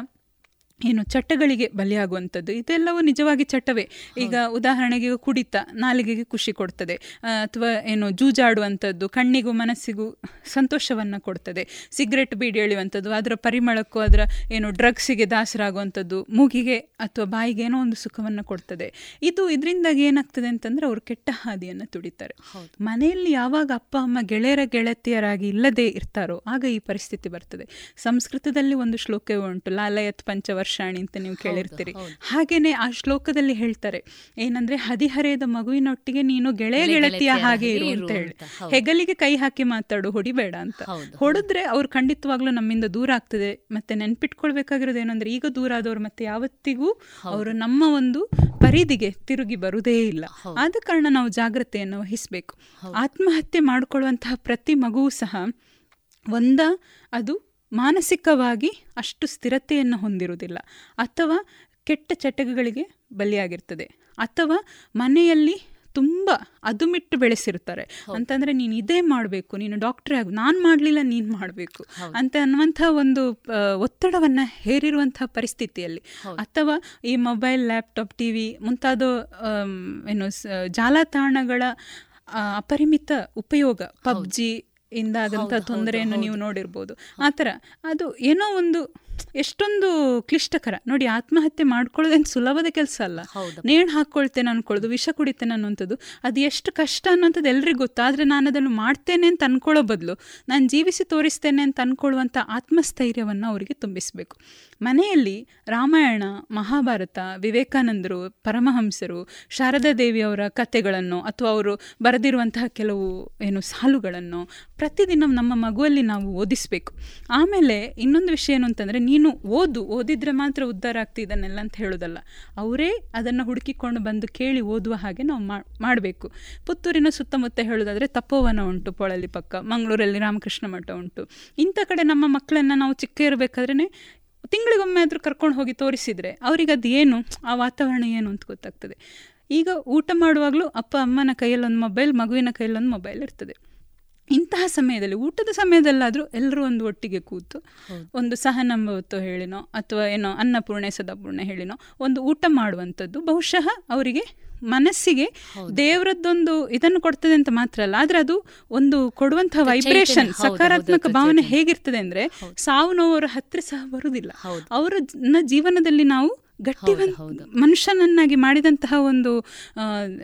ಏನು ಚಟಗಳಿಗೆ ಬಲಿಯಾಗುವಂಥದ್ದು ಇದೆಲ್ಲವೂ ನಿಜವಾಗಿ ಚಟವೇ. ಈಗ ಉದಾಹರಣೆಗೆ ಕುಡಿತ ನಾಲಿಗೆಗೆ ಖುಷಿ ಕೊಡ್ತದೆ. ಅಥವಾ ಏನು ಜೂಜಾಡುವಂಥದ್ದು ಕಣ್ಣಿಗೂ ಮನಸ್ಸಿಗೂ ಸಂತೋಷವನ್ನು ಕೊಡ್ತದೆ. ಸಿಗರೆಟ್ ಬೀಡಿ ಎಳೆಯುವಂಥದ್ದು ಅದರ ಪರಿಮಳಕ್ಕೂ ಅದರ ಏನು ಡ್ರಗ್ಸಿಗೆ ದಾಸರಾಗುವಂಥದ್ದು ಮೂಗಿಗೆ ಅಥವಾ ಬಾಯಿಗೆ ಏನೋ ಒಂದು ಸುಖವನ್ನು ಕೊಡ್ತದೆ. ಇದು ಇದರಿಂದಾಗಿ ಏನಾಗ್ತದೆ ಅಂತಂದರೆ ಅವರು ಕೆಟ್ಟ ಹಾದಿಯನ್ನು ತುಡಿತಾರೆ. ಮನೆಯಲ್ಲಿ ಯಾವಾಗ ಅಪ್ಪ ಅಮ್ಮ ಗೆಳೆಯರ ಗೆಳತಿಯರಾಗಿ ಇಲ್ಲದೆ ಇರ್ತಾರೋ ಆಗ ಈ ಪರಿಸ್ಥಿತಿ ಬರ್ತದೆ. ಸಂಸ್ಕೃತದಲ್ಲಿ ಒಂದು ಶ್ಲೋಕವೇ ಉಂಟು ಲಾಲಯತ್ ಪಂಚವರ್ಷ ವರ್ಷಾಣಿ ಅಂತ ನೀವು ಕೇಳಿರ್ತೀರಿ. ಹಾಗೇನೆ ಆ ಶ್ಲೋಕದಲ್ಲಿ ಹೇಳ್ತಾರೆ ಏನಂದ್ರೆ ಹದಿಹರೆಯದ ಮಗುವಿನೊಟ್ಟಿಗೆ ನೀನು ಗೆಳೆಯ ಗೆಳತಿಯ ಹಾಗೆ ಇರು ಅಂತ ಹೇಳಿ. ಹೆಗಲಿಗೆ ಕೈ ಹಾಕಿ ಮಾತಾಡು ಹೊಡಿಬೇಡ ಅಂತ. ಹೊಡೆದ್ರೆ ಅವ್ರು ಖಂಡಿತವಾಗ್ಲೂ ನಮ್ಮಿಂದ ದೂರ ಆಗ್ತದೆ. ಮತ್ತೆ ನೆನ್ಪಿಟ್ಕೊಳ್ಬೇಕಾಗಿರೋದು ಏನಂದ್ರೆ ಈಗ ದೂರ ಆದವ್ರು ಮತ್ತೆ ಯಾವತ್ತಿಗೂ ಅವರು ನಮ್ಮ ಒಂದು ಪರಿಧಿಗೆ ತಿರುಗಿ ಬರುವುದೇ ಇಲ್ಲ. ಆದ ಕಾರಣ ನಾವು ಜಾಗ್ರತೆಯನ್ನು ವಹಿಸಬೇಕು. ಆತ್ಮಹತ್ಯೆ ಮಾಡಿಕೊಳ್ಳುವಂತಹ ಪ್ರತಿ ಮಗುವು ಸಹ ಒಂದ ಅದು ಮಾನಸಿಕವಾಗಿ ಅಷ್ಟು ಸ್ಥಿರತೆಯನ್ನು ಹೊಂದಿರುವುದಿಲ್ಲ. ಅಥವಾ ಕೆಟ್ಟ ಚಟಗಳಿಗೆ ಬಲಿಯಾಗಿರ್ತದೆ. ಅಥವಾ ಮನೆಯಲ್ಲಿ ತುಂಬ ಅದುಮಿಟ್ಟು ಬೆಳೆಸಿರ್ತಾರೆ. ಅಂತಂದ್ರೆ ನೀನು ಇದೇ ಮಾಡಬೇಕು ನೀನು ಡಾಕ್ಟ್ರೇ ಆಗ ನಾನು ಮಾಡಲಿಲ್ಲ ನೀನು ಮಾಡಬೇಕು ಅಂತ ಅನ್ನುವಂಥ ಒಂದು ಒತ್ತಡವನ್ನು ಹೇರಿರುವಂತಹ ಪರಿಸ್ಥಿತಿಯಲ್ಲಿ. ಅಥವಾ ಈ ಮೊಬೈಲ್ ಲ್ಯಾಪ್ಟಾಪ್ ಟಿ ವಿ ಮುಂತಾದ ಏನು ಜಾಲತಾಣಗಳ ಅಪರಿಮಿತ ಉಪಯೋಗ ಪಬ್ಜಿ ಇಂದಾದಂಥ ತೊಂದರೆಯನ್ನು ನೀವು ನೋಡಿರ್ಬೋದು. ಆ ಥರ ಅದು ಏನೋ ಒಂದು ಎಷ್ಟೊಂದು ಕ್ಲಿಷ್ಟಕರ. ನೋಡಿ ಆತ್ಮಹತ್ಯೆ ಮಾಡ್ಕೊಳ್ಳೋದೇನು ಸುಲಭದ ಕೆಲಸ ಅಲ್ಲ. ನೇಣು ಹಾಕ್ಕೊಳ್ತೇನೆ ಅನ್ಕೊಳ್ಳೋದು ವಿಷ ಕುಡಿತೇನೆ ಅನ್ನೋಂಥದ್ದು ಅದು ಎಷ್ಟು ಕಷ್ಟ ಅನ್ನೋಂಥದ್ದು ಎಲ್ರಿಗೂ ಗೊತ್ತು. ಆದರೆ ನಾನು ಅದನ್ನು ಮಾಡ್ತೇನೆ ಅಂತ ಅನ್ಕೊಳ್ಳೋ ಬದಲು ನಾನು ಜೀವಿಸಿ ತೋರಿಸ್ತೇನೆ ಅಂತ ಅನ್ಕೊಳ್ಳುವಂಥ ಆತ್ಮಸ್ಥೈರ್ಯವನ್ನು ಅವರಿಗೆ ತುಂಬಿಸಬೇಕು. ಮನೆಯಲ್ಲಿ ರಾಮಾಯಣ, ಮಹಾಭಾರತ, ವಿವೇಕಾನಂದರು, ಪರಮಹಂಸರು, ಶಾರದಾ ದೇವಿಯವರ ಕಥೆಗಳನ್ನು ಅಥವಾ ಅವರು ಬರೆದಿರುವಂತಹ ಕೆಲವು ಏನು ಸಾಲುಗಳನ್ನು ಪ್ರತಿದಿನ ನಮ್ಮ ಮಗುವಲ್ಲಿ ನಾವು ಓದಿಸಬೇಕು. ಆಮೇಲೆ ಇನ್ನೊಂದು ವಿಷಯ ಏನು ಅಂತಂದರೆ ನೀನು ಓದು, ಓದಿದ್ರೆ ಮಾತ್ರ ಉದ್ಧಾರ ಇದನ್ನೆಲ್ಲ ಅಂತ ಹೇಳೋದಲ್ಲ. ಅವರೇ ಅದನ್ನು ಹುಡುಕಿಕೊಂಡು ಬಂದು ಕೇಳಿ ಓದುವ ಹಾಗೆ ನಾವು ಮಾಡಬೇಕು. ಪುತ್ತೂರಿನ ಸುತ್ತಮುತ್ತ ಹೇಳೋದಾದರೆ ತಪೋವನ ಉಂಟು, ಪೊಳಲಿ ಪಕ್ಕ. ಮಂಗಳೂರಲ್ಲಿ ರಾಮಕೃಷ್ಣ ಮಠ ಉಂಟು. ಇಂಥ ಕಡೆ ನಮ್ಮ ಮಕ್ಕಳನ್ನು ನಾವು ಚಿಕ್ಕ ಇರಬೇಕಾದ್ರೆ ತಿಂಗಳಿಗೊಮ್ಮೆ ಆದರೂ ಕರ್ಕೊಂಡು ಹೋಗಿ ತೋರಿಸಿದರೆ ಅವ್ರಿಗೆ ಅದು ಏನು ಆ ವಾತಾವರಣ ಏನು ಅಂತ ಗೊತ್ತಾಗ್ತದೆ. ಈಗ ಊಟ ಮಾಡುವಾಗಲೂ ಅಪ್ಪ ಅಮ್ಮನ ಕೈಯಲ್ಲೊಂದು ಮೊಬೈಲ್ ಮಗುವಿನ ಕೈಯಲ್ಲೊಂದು ಮೊಬೈಲ್ ಇರ್ತದೆ. ಇಂತಹ ಸಮಯದಲ್ಲಿ ಊಟದ ಸಮಯದಲ್ಲಾದರೂ ಎಲ್ಲರೂ ಒಂದು ಒಟ್ಟಿಗೆ ಕೂತು ಒಂದು ಸಹನಂಭವತ್ತು ಹೇಳಿನೋ ಅಥವಾ ಏನೋ ಅನ್ನಪೂರ್ಣೆ ಸದಾಪೂರ್ಣೆ ಹೇಳಿನೋ ಒಂದು ಊಟ ಮಾಡುವಂಥದ್ದು ಬಹುಶಃ ಅವರಿಗೆ ಮನಸ್ಸಿಗೆ ದೇವರದ್ದೊಂದು ಇದನ್ನು ಕೊಡ್ತದೆ ಅಂತ ಮಾತ್ರ ಅಲ್ಲ ಆದ್ರೆ ಅದು ಒಂದು ಕೊಡುವಂತಹ ವೈಬ್ರೇಷನ್ ಸಕಾರಾತ್ಮಕ ಭಾವನೆ. ಹೇಗಿರ್ತದೆ ಅಂದ್ರೆ ಸಾವು ನೋವು ಅವರ ಹತ್ತಿರ ಸಹ ಬರುವುದಿಲ್ಲ. ಅವರ ಜೀವನದಲ್ಲಿ ನಾವು ಗಟ್ಟಿವಂತ ಮನುಷ್ಯನನ್ನಾಗಿ ಮಾಡಿದಂತಹ ಒಂದು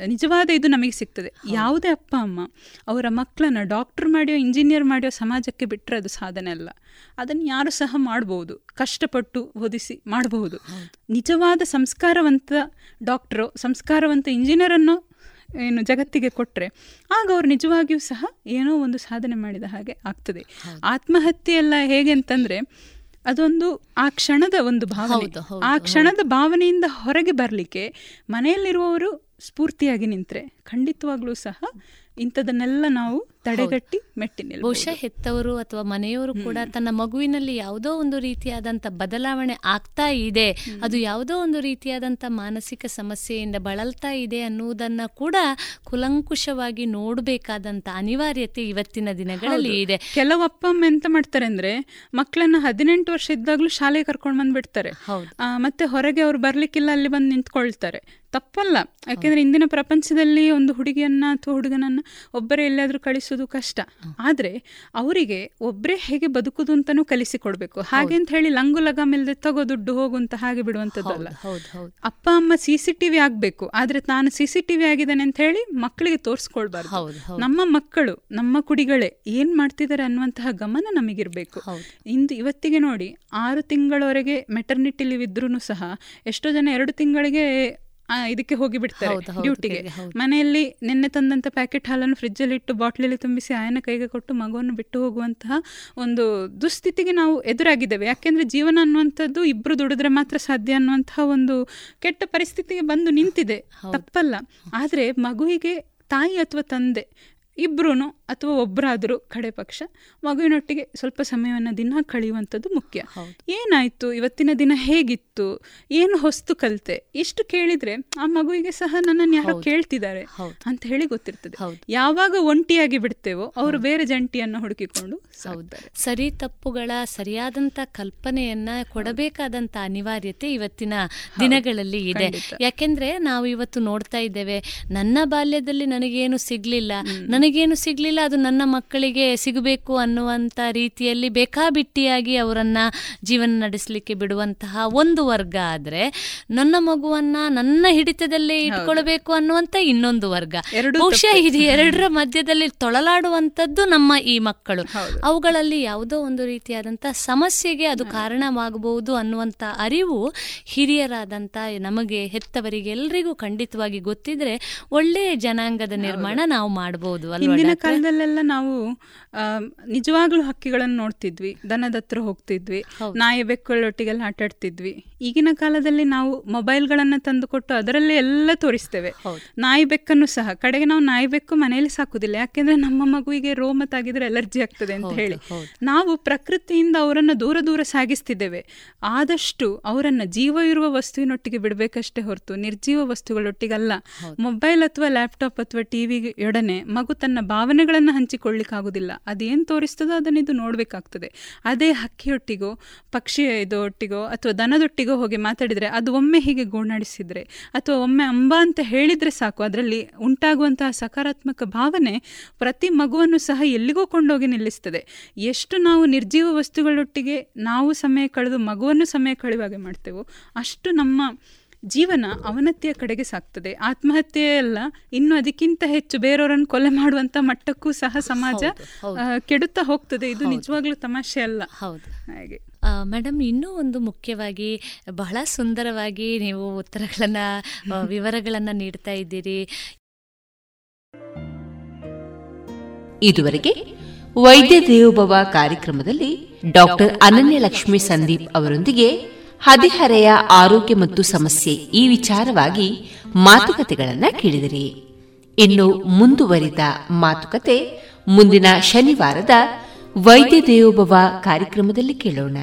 ನಿಜವಾದ ಇದು ನಮಗೆ ಸಿಗ್ತದೆ. ಯಾವುದೇ ಅಪ್ಪ ಅಮ್ಮ ಅವರ ಮಕ್ಕಳನ್ನ ಡಾಕ್ಟರ್ ಮಾಡಿಯೋ ಇಂಜಿನಿಯರ್ ಮಾಡಿಯೋ ಸಮಾಜಕ್ಕೆ ಬಿಟ್ಟರೆ ಅದು ಸಾಧನೆ ಅಲ್ಲ. ಅದನ್ನು ಯಾರು ಸಹ ಮಾಡ್ಬೋದು. ಕಷ್ಟಪಟ್ಟು ಓದಿಸಿ ಮಾಡಬಹುದು ನಿಜವಾದ ಸಂಸ್ಕಾರವಂತ ಡಾಕ್ಟ್ರು ಸಂಸ್ಕಾರವಂತ ಇಂಜಿನಿಯರನ್ನು ಏನು ಜಗತ್ತಿಗೆ ಕೊಟ್ಟರೆ ಆಗ ಅವರು ನಿಜವಾಗಿಯೂ ಸಹ ಏನೋ ಒಂದು ಸಾಧನೆ ಮಾಡಿದ ಹಾಗೆ ಆಗ್ತದೆ. ಆತ್ಮಹತ್ಯೆ ಎಲ್ಲ ಹೇಗೆ ಅಂತಂದ್ರೆ ಅದೊಂದು ಆ ಕ್ಷಣದ ಒಂದು ಭಾವನೆ. ಆ ಕ್ಷಣದ ಭಾವನೆಯಿಂದ ಹೊರಗೆ ಬರಲಿಕ್ಕೆ ಮನೆಯಲ್ಲಿರುವವರು ಸ್ಫೂರ್ತಿಯಾಗಿ ನಿಂತರೆ ಖಂಡಿತವಾಗ್ಲೂ ಸಹ ಇಂಥದನ್ನೆಲ್ಲ ನಾವು ತಡೆಗಟ್ಟಿ ಮೆಟ್ಟಿ ನಿಲ್ಬಹುದು. ಬಹುಶಃ ಹೆತ್ತವರು ಅಥವಾ ಮನೆಯವರು ಕೂಡ ತನ್ನ ಮಗುವಿನಲ್ಲಿ ಯಾವುದೋ ಒಂದು ರೀತಿಯಾದಂಥ ಬದಲಾವಣೆ ಆಗ್ತಾ ಇದೆ. ಅದು ಯಾವುದೋ ಒಂದು ರೀತಿಯಾದಂಥ ಮಾನಸಿಕ ಸಮಸ್ಯೆಯಿಂದ ಬಳಲ್ತಾ ಇದೆ ಅನ್ನುವುದನ್ನ ಕೂಡ ಕುಲಂಕುಷವಾಗಿ ನೋಡಬೇಕಾದಂಥ ಅನಿವಾರ್ಯತೆ ಇವತ್ತಿನ ದಿನಗಳಲ್ಲಿ. ಇದೆ. ಕೆಲವು ಅಪ್ಪ ಅಮ್ಮ ಎಂತ ಮಾಡ್ತಾರೆ ಅಂದ್ರೆ ಮಕ್ಕಳನ್ನ ಹದಿನೆಂಟು ವರ್ಷ ಇದ್ದಾಗ್ಲೂ ಶಾಲೆಗೆ ಕರ್ಕೊಂಡು ಬಂದ್ಬಿಡ್ತಾರೆ. ಮತ್ತೆ ಹೊರಗೆ ಅವ್ರು ಬರ್ಲಿಕ್ಕಿಲ್ಲ ಅಲ್ಲಿ ಬಂದು ನಿಂತ್ಕೊಳ್ತಾರೆ. ತಪ್ಪಲ್ಲ. ಯಾಕೆಂದ್ರೆ ಇಂದಿನ ಪ್ರಪಂಚದಲ್ಲಿ ಒಂದು ಹುಡುಗಿಯನ್ನ ಅಥವಾ ಹುಡುಗನನ್ನ ಒಬ್ಬರೇ ಎಲ್ಲಾದರೂ ಕಳಿಸೋದು ಕಷ್ಟ. ಆದ್ರೆ ಅವರಿಗೆ ಒಬ್ಬರೇ ಹೇಗೆ ಬದುಕುದು ಅಂತಾನೂ ಕಲಿಸಿಕೊಡ್ಬೇಕು. ಹಾಗೆ ಅಂತ ಹೇಳಿ ಲಂಗು ಲಗಾಮಿಲ್ದೆ ತಗೋ ದುಡ್ಡು ಹೋಗು ಅಂತ ಹಾಗೆ ಹೌದು ಅಪ್ಪ ಅಮ್ಮ ಸಿ ಸಿ ಟಿವಿ ಆಗ್ಬೇಕು. ಆದ್ರೆ ತಾನು ಸಿ ಸಿ ಟಿವಿ ಆಗಿದ್ದಾನೆ ಅಂತ ಹೇಳಿ ಮಕ್ಕಳಿಗೆ ತೋರಿಸ್ಕೊಳ್ಬಾರ್ದು. ನಮ್ಮ ಮಕ್ಕಳು ನಮ್ಮ ಕುಡಿಗಳೇ ಏನ್ ಮಾಡ್ತಿದ್ದಾರೆ ಅನ್ನುವಂತಹ ಗಮನ ನಮಗಿರ್ಬೇಕು. ಇಂದು ಇವತ್ತಿಗೆ ನೋಡಿ ಆರು ತಿಂಗಳವರೆಗೆ ಮೆಟರ್ನಿಟಿ ಲೀವ್ ಇದ್ರೂ ಸಹ ಎಷ್ಟೋ ಜನ ಎರಡು ತಿಂಗಳಿಗೆ ಇದಕ್ಕೆ ಹೋಗಿ ಬಿಡ್ತಾರೆ ಡ್ಯೂಟಿಗೆ ಮನೆಯಲ್ಲಿ ನಿನ್ನೆ ತಂದಂತ ಪ್ಯಾಕೆಟ್ ಹಾಲನ್ನು ಫ್ರಿಜ್ಜಲ್ಲಿ ಇಟ್ಟು ಬಾಟ್ಲಲ್ಲಿ ತುಂಬಿಸಿ ಆಯನ ಕೈಗೆ ಕೊಟ್ಟು ಮಗುವನ್ನು ಬಿಟ್ಟು ಹೋಗುವಂತಹ ಒಂದು ದುಸ್ಥಿತಿಗೆ ನಾವು ಎದುರಾಗಿದ್ದೇವೆ. ಯಾಕೆಂದ್ರೆ ಜೀವನ ಅನ್ನುವಂಥದ್ದು ಇಬ್ರು ದುಡಿದ್ರೆ ಮಾತ್ರ ಸಾಧ್ಯ ಅನ್ನುವಂತಹ ಒಂದು ಕೆಟ್ಟ ಪರಿಸ್ಥಿತಿಗೆ ಬಂದು ನಿಂತಿದೆ. ತಪ್ಪಲ್ಲ. ಆದ್ರೆ ಮಗುವಿಗೆ ತಾಯಿ ಅಥವಾ ತಂದೆ ಇಬ್ರು ಅಥವಾ ಒಬ್ಬರಾದರೂ ಕಡೆ ಪಕ್ಷ ಮಗುವಿನೊಟ್ಟಿಗೆ ಸ್ವಲ್ಪ ಸಮಯವನ್ನು ದಿನ ಕಳೆಯುವಂಥದ್ದು ಮುಖ್ಯ. ಏನಾಯ್ತು? ಇವತ್ತಿನ ದಿನ ಹೇಗಿತ್ತು? ಏನು ಹೊಸ್ತು ಕಲಿತೆ? ಇಷ್ಟು ಕೇಳಿದ್ರೆ ಆ ಮಗುವಿಗೆ ಸಹ ನನ್ನನ್ನು ಯಾರೋ ಕೇಳ್ತಿದ್ದಾರೆ ಅಂತ ಹೇಳಿ ಗೊತ್ತಿರ್ತದೆ. ಯಾವಾಗ ಒಂಟಿಯಾಗಿ ಬಿಡ್ತೇವೋ ಅವರು ಬೇರೆ ಜಂಟಿಯನ್ನು ಹುಡುಕಿಕೊಂಡು ಸರಿ ತಪ್ಪುಗಳ ಸರಿಯಾದಂಥ ಕಲ್ಪನೆಯನ್ನ ಕೊಡಬೇಕಾದಂಥ ಅನಿವಾರ್ಯತೆ ಇವತ್ತಿನ ದಿನಗಳಲ್ಲಿ ಇದೆ. ಯಾಕೆಂದರೆ ನಾವು ಇವತ್ತು ನೋಡ್ತಾ ಇದ್ದೇವೆ ನನ್ನ ಬಾಲ್ಯದಲ್ಲಿ ನನಗೇನು ಸಿಗ್ಲಿಲ್ಲ ನನಗೇನು ಸಿಗಲಿಲ್ಲ ಅದು ನನ್ನ ಮಕ್ಕಳಿಗೆ ಸಿಗಬೇಕು ಅನ್ನುವಂತ ರೀತಿಯಲ್ಲಿ ಬೇಕಾಬಿಟ್ಟಿಯಾಗಿ ಅವರನ್ನು ಜೀವನ ನಡೆಸಲಿಕ್ಕೆ ಬಿಡುವಂತಹ ಒಂದು ವರ್ಗ ಆದರೆ ನನ್ನ ಮಗುವನ್ನ ನನ್ನ ಹಿಡಿತದಲ್ಲೇ ಇಟ್ಕೊಳ್ಬೇಕು ಅನ್ನುವಂಥ ಇನ್ನೊಂದು ವರ್ಗ. ಬಹುಶಃ ಇದು ಎರಡರ ಮಧ್ಯದಲ್ಲಿ ತೊಳಲಾಡುವಂತದ್ದು ನಮ್ಮ ಈ ಮಕ್ಕಳು. ಅವುಗಳಲ್ಲಿ ಯಾವುದೋ ಒಂದು ರೀತಿಯಾದಂಥ ಸಮಸ್ಯೆಗೆ ಅದು ಕಾರಣವಾಗಬಹುದು ಅನ್ನುವಂಥ ಅರಿವು ಹಿರಿಯರಾದಂಥ ನಮಗೆ ಹೆತ್ತವರಿಗೆ ಎಲ್ಲರಿಗೂ ಖಂಡಿತವಾಗಿ ಗೊತ್ತಿದ್ರೆ ಒಳ್ಳೆಯ ಜನಾಂಗದ ನಿರ್ಮಾಣ ನಾವು ಮಾಡಬಹುದು ಹಿಂದಿನ ಕಾಲದಲ್ಲೆಲ್ಲ ನಾವು ನಿಜವಾಗ್ಲೂ ಹಕ್ಕಿಗಳನ್ನು ನೋಡ್ತಿದ್ವಿ. ದನದ ಹತ್ರ ಹೋಗ್ತಿದ್ವಿ. ನಾಯಿ ಬೆಕ್ಕುಗಳೊಟ್ಟಿಗೆಲ್ಲ ಆಟಾಡ್ತಿದ್ವಿ. ಈಗಿನ ಕಾಲದಲ್ಲಿ ನಾವು ಮೊಬೈಲ್ಗಳನ್ನು ತಂದುಕೊಟ್ಟು ಅದರಲ್ಲೇ ಎಲ್ಲ ತೋರಿಸ್ತೇವೆ. ನಾಯಿ ಬೆಕ್ಕನ್ನು ಸಹ. ಕಡೆಗೆ ನಾವು ನಾಯಿ ಬೆಕ್ಕು ಮನೆಯಲ್ಲಿ ಸಾಕುದಿಲ್ಲ ಯಾಕೆಂದ್ರೆ ನಮ್ಮ ಮಗುವಿಗೆ ರೋಮ ಆಗಿದ್ರೆ ಅಲರ್ಜಿ ಆಗ್ತದೆ ಅಂತ ಹೇಳಿ. ನಾವು ಪ್ರಕೃತಿಯಿಂದ ಅವರನ್ನ ದೂರ ದೂರ ಸಾಗಿಸ್ತಿದ್ದೇವೆ. ಆದಷ್ಟು ಅವರನ್ನ ಜೀವ ಇರುವ ವಸ್ತುವಿನೊಟ್ಟಿಗೆ ಬಿಡಬೇಕಷ್ಟೇ ಹೊರತು ನಿರ್ಜೀವ ವಸ್ತುಗಳೊಟ್ಟಿಗಲ್ಲ. ಮೊಬೈಲ್ ಅಥವಾ ಲ್ಯಾಪ್ಟಾಪ್ ಅಥವಾ ಟಿವಿ ಯೊಡನೆ ಮಗು ತನ್ನ ಭಾವನೆಗಳನ್ನು ಹಂಚಿಕೊಳ್ಳಿಕ್ಕಾಗೋದಿಲ್ಲ. ಅದೇನು ತೋರಿಸ್ತದೋ ಅದನ್ನು ಇದು ನೋಡಬೇಕಾಗ್ತದೆ. ಅದೇ ಹಕ್ಕಿಯೊಟ್ಟಿಗೋ ಪಕ್ಷಿ ಇದೊಟ್ಟಿಗೋ, ಅಥವಾ ದನದೊಟ್ಟಿಗೋ ಹೋಗಿ ಮಾತಾಡಿದರೆ ಅದು ಒಮ್ಮೆ ಹೀಗೆ ಗೋಣಾಡಿಸಿದರೆ, ಅಥವಾ ಒಮ್ಮೆ ಅಂಬ ಅಂತ ಹೇಳಿದರೆ ಸಾಕು, ಅದರಲ್ಲಿ ಉಂಟಾಗುವಂತಹ ಸಕಾರಾತ್ಮಕ ಭಾವನೆ ಪ್ರತಿ ಮಗುವನ್ನು ಸಹ ಎಲ್ಲಿಗೋ ಕೊಂಡೋಗಿ ನಿಲ್ಲಿಸ್ತದೆ. ಎಷ್ಟು ನಾವು ನಿರ್ಜೀವ ವಸ್ತುಗಳೊಟ್ಟಿಗೆ ನಾವು ಸಮಯ ಕಳೆದು ಮಗುವನ್ನು ಸಮಯ ಕಳೆಯುವಾಗೆ ಮಾಡ್ತೇವೋ, ಅಷ್ಟು ನಮ್ಮ ಜೀವನ ಅವನತಿಯ ಕಡೆಗೆ ಸಾಕ್ತದೆ. ಆತ್ಮಹತ್ಯೆ ಅಲ್ಲ ಇನ್ನು ಅದಕ್ಕಿಂತ ಹೆಚ್ಚು ಬೇರೆಯವರನ್ನು ಕೊಲೆ ಮಾಡುವಂತ ಮಟ್ಟಕ್ಕೂ ಸಹ ಸಮಾಜ ಕೆಡುತ್ತಾ ಹೋಗ್ತದೆ. ಇದು ನಿಜವಾಗ್ಲೂ ತಮಾಷೆ ಅಲ್ಲ. ಹೌದು. ಹಾಗೆ. ಮೇಡಮ್ ಇನ್ನೂ ಒಂದು ಮುಖ್ಯವಾಗಿ ಬಹಳ ಸುಂದರವಾಗಿ ನೀವು ಉತ್ತರಗಳನ್ನ ವಿವರಗಳನ್ನ ನೀಡ್ತಾ ಇದ್ದೀರಿ. ಇದುವರೆಗೆ ವೈದ್ಯ ದೇವೋಭವ ಕಾರ್ಯಕ್ರಮದಲ್ಲಿ ಡಾಕ್ಟರ್ ಅನನ್ಯ ಲಕ್ಷ್ಮಿ ಸಂದೀಪ್ ಅವರೊಂದಿಗೆ ಹದಿಹರೆಯ ಆರೋಗ್ಯ ಮತ್ತು ಸಮಸ್ಯೆ ಈ ವಿಚಾರವಾಗಿ ಮಾತುಕತೆಗಳನ್ನ ಕೇಳಿದಿರಿ. ಇನ್ನು ಮುಂದುವರಿದ ಮಾತುಕತೆ ಮುಂದಿನ ಶನಿವಾರದ ವೈದ್ಯ ದೇವೋಭವ ಕಾರ್ಯಕ್ರಮದಲ್ಲಿ ಕೇಳೋಣ.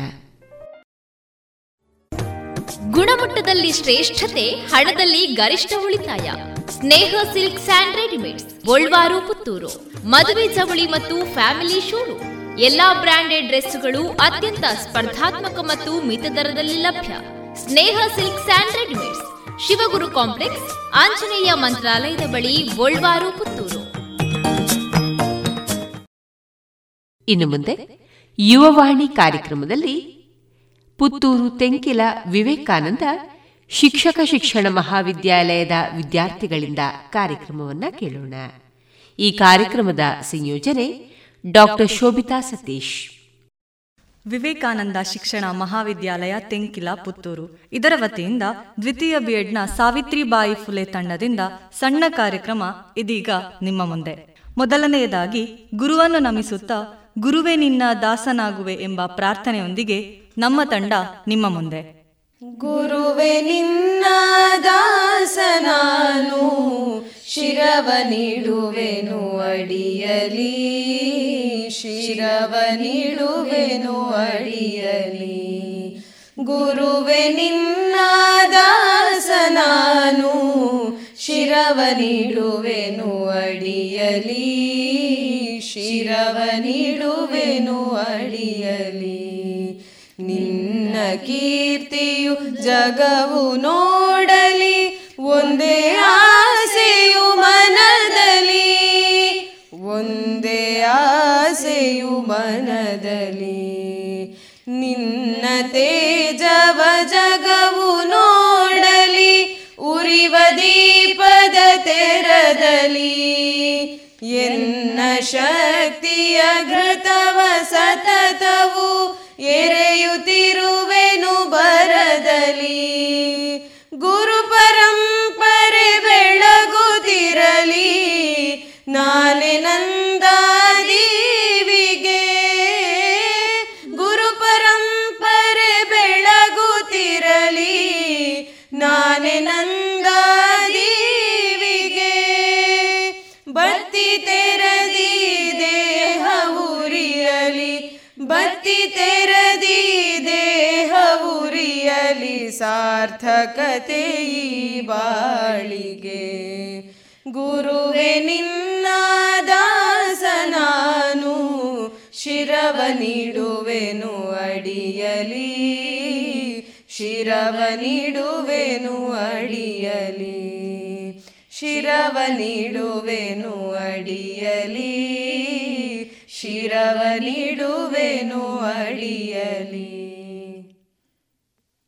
ಗುಣಮಟ್ಟದಲ್ಲಿ ಶ್ರೇಷ್ಠತೆ, ಹಣದಲ್ಲಿ ಗರಿಷ್ಠ ಉಳಿತಾಯ. Sneha silks and readymades Puttur. ಮದುವೆ ಚವಳಿ ಮತ್ತು ಫ್ಯಾಮಿಲಿ ಶೋರು ಎಲ್ಲಾ ಬ್ರಾಂಡೆಡ್ ಡ್ರೆಸ್ಗಳು ಅತ್ಯಂತ ಸ್ಪರ್ಧಾತ್ಮಕ ಮತ್ತು ಮಿತ ದರದಲ್ಲಿ ಲಭ್ಯ. Sneha silks and readymades Shivaguru complex, Anjaneya ಮಂತ್ರಾಲಯದ ಬಳಿ, ಗೋಲ್ವಾರು, ಪುತ್ತೂರು. ಇನ್ನು ಮುಂದೆ, ಯುವವಾಣಿ ಕಾರ್ಯಕ್ರಮದಲ್ಲಿ ಪುತ್ತೂರು ತೆಂಕಿಲ ವಿವೇಕಾನಂದ ಶಿಕ್ಷಕ ಶಿಕ್ಷಣ ಮಹಾವಿದ್ಯಾಲಯದ ವಿದ್ಯಾರ್ಥಿಗಳಿಂದ ಕಾರ್ಯಕ್ರಮವನ್ನ ಕೇಳೋಣ. ಈ ಕಾರ್ಯಕ್ರಮದ ಸಂಯೋಜನೆ ಡಾಕ್ಟರ್ ಶೋಭಿತಾ ಸತೀಶ್. ವಿವೇಕಾನಂದ ಶಿಕ್ಷಣ ಮಹಾವಿದ್ಯಾಲಯ ತೆಂಕಿಲ ಪುತ್ತೂರು. ಇದರ ವತಿಯಿಂದ ದ್ವಿತೀಯ ಬಿಎಡ್ನ ಸಾವಿತ್ರಿಬಾಯಿ ಫುಲೆ ತಂಡದಿಂದ ಸಣ್ಣ ಕಾರ್ಯಕ್ರಮ ಇದೀಗ ನಿಮ್ಮ ಮುಂದೆ. ಮೊದಲನೆಯದಾಗಿ ಗುರುವನ್ನು ನಮಿಸುತ್ತಾ ಗುರುವೇ ನಿನ್ನ ದಾಸನಾಗುವೆ ಎಂಬ ಪ್ರಾರ್ಥನೆಯೊಂದಿಗೆ ನಮ್ಮ ತಂಡ ನಿಮ್ಮ ಮುಂದೆ. ಗುರುವೆ ನಿನ್ನ ದಾಸನಾನು ಶಿರವ ನೀಡುವೆನು ಅಡಿಯಲಿ. ಶಿರವ ನೀಡುವೆನು ಅಡಿಯಲಿ. ಗುರುವೆ ನಿನ್ನ ದಾಸನಾನು. ಶಿರವ ನೀಡುವೆನು ಅಡಿಯಲಿ. ಶಿರವ ನೀಡುವೆನು ಅಡಿಯಲಿ. ನಿನ್ನ ಕೀರ್ತಿಯು ಜಗವು ನೋಡಲಿ. ಒಂದೇ ಆಸೆಯು ಆಸೆಯು ಮನದಲ್ಲಿ. ನಿನ್ನ ತೇಜವ ಜಗವು ನೋಡಲಿ, ಉರಿವ ದೀಪದ ತೆರದಲ್ಲಿ. ಎನ್ನ ಶಕ್ತಿಯ ಘೃತವ ಸತತವು ಎರೆಯುತ್ತಿರುವೆನು ಬರದಲಿ ಗುರು ಪರಂಪರೆ ಬೆಳಗುತ್ತಿರಲಿ ನಾನೆ ನಂದಾದೀವಿಗೆ ನಂದಾದೀವಿಗೆ ಬತ್ತಿ ತೆರದಿ ದೇಹ ಉರಿಯಲಿ ಬತ್ತಿ ತೆರದಿ ದೇಹ ಉರಿಯಲಿ ಸಾರ್ಥಕತೆ ಈ ಬಾಳಿಗೆ. ಗುರುವೆ ನಿನ್ನ ದಾಸನಾನು, ಶಿರವ ನೀಡುವೆನು ಅಡಿಯಲಿ. ಶಿರವ ನೀಡುವೆನು ಅಡಿಯಲಿ. ಶಿರವ ನೀಡುವೆನು ಅಡಿಯಲಿ. ಶಿರವ ನೀಡುವೆನು ಅಡಿಯಲಿ.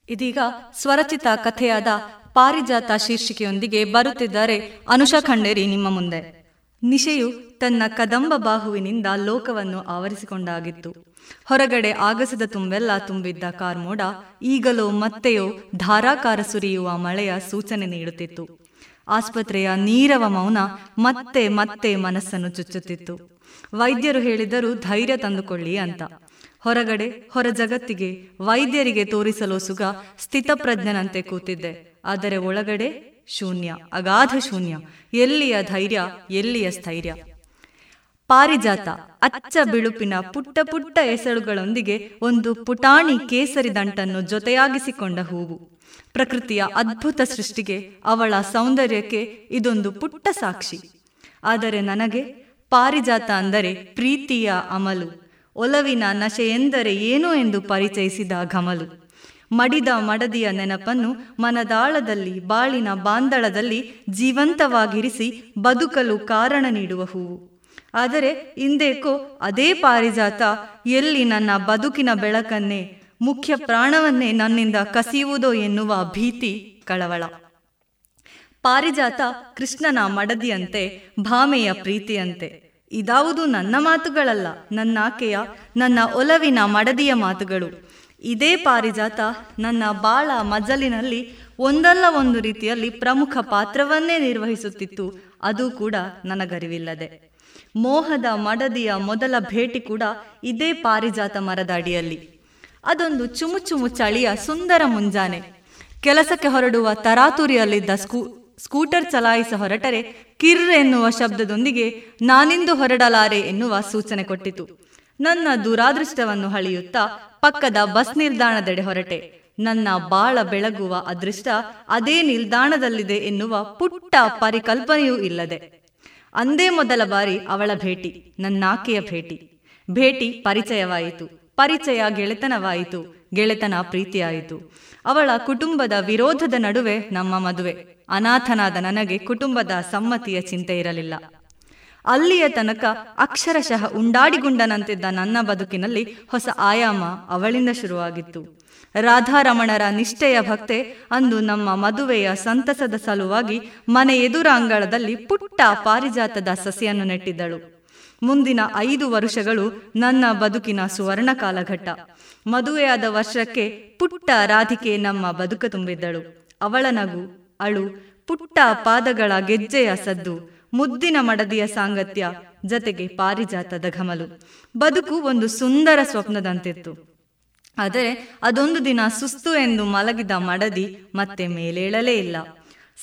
ಇದೀಗ ಸ್ವರಚಿತ ಕಥೆಯಾದ ಪಾರಿಜಾತ ಶೀರ್ಷಿಕೆಯೊಂದಿಗೆ ಬರುತ್ತಿದ್ದಾರೆ ಅನುಷಾ ಖಂಡೇರಿ ನಿಮ್ಮ ಮುಂದೆ. ನಿಶೆಯು ತನ್ನ ಕದಂಬ ಬಾಹುವಿನಿಂದ ಲೋಕವನ್ನು ಆವರಿಸಿಕೊಂಡಾಗಿತ್ತು. ಹೊರಗಡೆ ಆಗಸದ ತುಂಬೆಲ್ಲ ತುಂಬಿದ್ದ ಕಾರ್ಮೋಡ ಈಗಲೋ ಮತ್ತೆಯೋ ಧಾರಾಕಾರ ಸುರಿಯುವ ಮಳೆಯ ಸೂಚನೆ ನೀಡುತ್ತಿತ್ತು. ಆಸ್ಪತ್ರೆಯ ನೀರವ ಮೌನ ಮತ್ತೆ ಮತ್ತೆ ಮನಸ್ಸನ್ನು ಚುಚ್ಚುತ್ತಿತ್ತು. ವೈದ್ಯರು ಹೇಳಿದರು ಧೈರ್ಯ ತಂದುಕೊಳ್ಳಿ ಅಂತ. ಹೊರಗಡೆ, ಹೊರ ಜಗತ್ತಿಗೆ, ವೈದ್ಯರಿಗೆ ತೋರಿಸಲು ಸುಗ ಸ್ಥಿತಪ್ರಜ್ಞನಂತೆ ಕೂತಿದ್ದೆ. ಆದರೆ ಒಳಗಡೆ ಶೂನ್ಯ, ಅಗಾಧ ಶೂನ್ಯ. ಎಲ್ಲಿಯ ಧೈರ್ಯ, ಎಲ್ಲಿಯ ಸ್ಥೈರ್ಯ? ಪಾರಿಜಾತ, ಅಚ್ಚ ಬಿಳುಪಿನ ಪುಟ್ಟ ಪುಟ್ಟ ಎಸಳುಗಳೊಂದಿಗೆ ಒಂದು ಪುಟಾಣಿ ಕೇಸರಿ ದಂಟನ್ನು ಜೊತೆಯಾಗಿಸಿಕೊಂಡ ಹೂವು. ಪ್ರಕೃತಿಯ ಅದ್ಭುತ ಸೃಷ್ಟಿಗೆ ಅವಳ ಸೌಂದರ್ಯಕ್ಕೆ ಇದೊಂದು ಪುಟ್ಟ ಸಾಕ್ಷಿ. ಆದರೆ ನನಗೆ ಪಾರಿಜಾತ ಅಂದರೆ ಪ್ರೀತಿಯ ಅಮಲು. ಒಲವಿನ ನಶೆ ಎಂದರೆ ಏನು ಎಂದು ಪರಿಚಯಿಸಿದ ಘಮಲು. ಮಡಿದ ಮಡದಿಯ ನೆನಪನ್ನು ಮನದಾಳದಲ್ಲಿ, ಬಾಳಿನ ಬಾಂದಳದಲ್ಲಿ ಜೀವಂತವಾಗಿರಿಸಿ ಬದುಕಲು ಕಾರಣ ನೀಡುವ ಹೂವು. ಆದರೆ ಇಂದೇಕೋ ಅದೇ ಪಾರಿಜಾತ, ಎಲ್ಲಿ ನನ್ನ ಬದುಕಿನ ಬೆಳಕನ್ನೇ, ಮುಖ್ಯ ಪ್ರಾಣವನ್ನೇ ನನ್ನಿಂದ ಕಸಿಯುವುದೋ ಎನ್ನುವ ಭೀತಿ ಕಳವಳ. ಪಾರಿಜಾತ ಕೃಷ್ಣನ ಮಡದಿಯಂತೆ, ಭಾಮೆಯ ಪ್ರೀತಿಯಂತೆ. ಇದಾವುದು ನನ್ನ ಮಾತುಗಳಲ್ಲ ನನ್ನಾಕೆಯ ನನ್ನ ಒಲವಿನ ಮಡದಿಯ ಮಾತುಗಳು. ಇದೇ ಪಾರಿಜಾತ ನನ್ನ ಬಾಳ ಮಜಲಿನಲ್ಲಿ ಒಂದಲ್ಲ ಒಂದು ರೀತಿಯಲ್ಲಿ ಪ್ರಮುಖ ಪಾತ್ರವನ್ನೇ ನಿರ್ವಹಿಸುತ್ತಿತ್ತು, ಅದು ಕೂಡ ನನಗರಿವಿಲ್ಲದೆ. ಮೋಹದ ಮಡದಿಯ ಮೊದಲ ಭೇಟಿ ಕೂಡ ಇದೇ ಪಾರಿಜಾತ ಮರದ ಅಡಿಯಲ್ಲಿ ಅದೊಂದು ಚುಮು ಚುಮು ಚಳಿಯ ಸುಂದರ ಮುಂಜಾನೆ. ಕೆಲಸಕ್ಕೆ ಹೊರಡುವ ತರಾತುರಿಯಲ್ಲಿದ್ದ ಸ್ಕೂ, ಸ್ಕೂಟರ್ ಚಲಾಯಿಸ ಹೊರಟರೆ ಕಿರ್ ಎನ್ನುವ ಶಬ್ದದೊಂದಿಗೆ ನಾನಿಂದು ಹೊರಡಲಾರೆ ಎನ್ನುವ ಸೂಚನೆ ಕೊಟ್ಟಿತು. ನನ್ನ ದುರಾದೃಷ್ಟವನ್ನು ಹಳಿಯುತ್ತಾ ಪಕ್ಕದ ಬಸ್ ನಿಲ್ದಾಣದೆಡೆ ಹೊರಟೆ. ನನ್ನ ಬಾಳ ಬೆಳಗುವ ಅದೃಷ್ಟ ಅದೇ ನಿಲ್ದಾಣದಲ್ಲಿದೆ ಎನ್ನುವ ಪುಟ್ಟ ಪರಿಕಲ್ಪನೆಯೂ ಇಲ್ಲದೆ. ಅಂದೇ ಮೊದಲ ಬಾರಿ ಅವಳ ಭೇಟಿ, ನನ್ನಾಕೆಯ ಭೇಟಿ. ಭೇಟಿ ಪರಿಚಯವಾಯಿತು. ಪರಿಚಯ ಗೆಳೆತನವಾಯಿತು. ಗೆಳೆತನ ಪ್ರೀತಿಯಾಯಿತು. ಅವಳ ಕುಟುಂಬದ ವಿರೋಧದ ನಡುವೆ ನಮ್ಮ ಮದುವೆ. ಅನಾಥನಾದ ನನಗೆ ಕುಟುಂಬದ ಸಮ್ಮತಿಯ ಚಿಂತೆ ಇರಲಿಲ್ಲ. ಅಲ್ಲಿಯ ತನಕ ಅಕ್ಷರಶಃ ಉಂಡಾಡಿಗುಂಡನಂತಿದ್ದ ನನ್ನ ಬದುಕಿನಲ್ಲಿ ಹೊಸ ಆಯಾಮ ಅವಳಿಂದ ಶುರುವಾಗಿತ್ತು. ರಾಧಾರಮಣರ ನಿಷ್ಠೆಯ ಭಕ್ತೆ ಅಂದು ನಮ್ಮ ಮದುವೆಯ ಸಂತಸದ ಸಲುವಾಗಿ ಮನೆ ಎದುರಾಂಗಳದಲ್ಲಿ ಪುಟ್ಟ ಪಾರಿಜಾತದ ಸಸಿಯನ್ನು ನೆಟ್ಟಿದ್ದಳು. ಮುಂದಿನ ಐದು ವರುಷಗಳು ನನ್ನ ಬದುಕಿನ ಸುವರ್ಣ ಕಾಲಘಟ್ಟ. ಮದುವೆಯಾದ ವರ್ಷಕ್ಕೆ ಪುಟ್ಟ ರಾಧಿಕೆ ನಮ್ಮ ಬದುಕು ತುಂಬಿದ್ದಳು. ಅವಳ ನಗು, ಅಳು, ಪುಟ್ಟ ಪಾದಗಳ ಗೆಜ್ಜೆಯ ಸದ್ದು, ಮುದ್ದಿನ ಮಡದಿಯ ಸಾಂಗತ್ಯ ಜತೆಗೆ ಪಾರಿಜಾತದ ಘಮಲು. ಬದುಕು ಒಂದು ಸುಂದರ ಸ್ವಪ್ನದಂತಿತ್ತು. ಆದರೆ ಅದೊಂದು ದಿನ ಸುಸ್ತು ಎಂದು ಮಲಗಿದ ಮಡದಿ ಮತ್ತೆ ಮೇಲೇಳಲೇ ಇಲ್ಲ.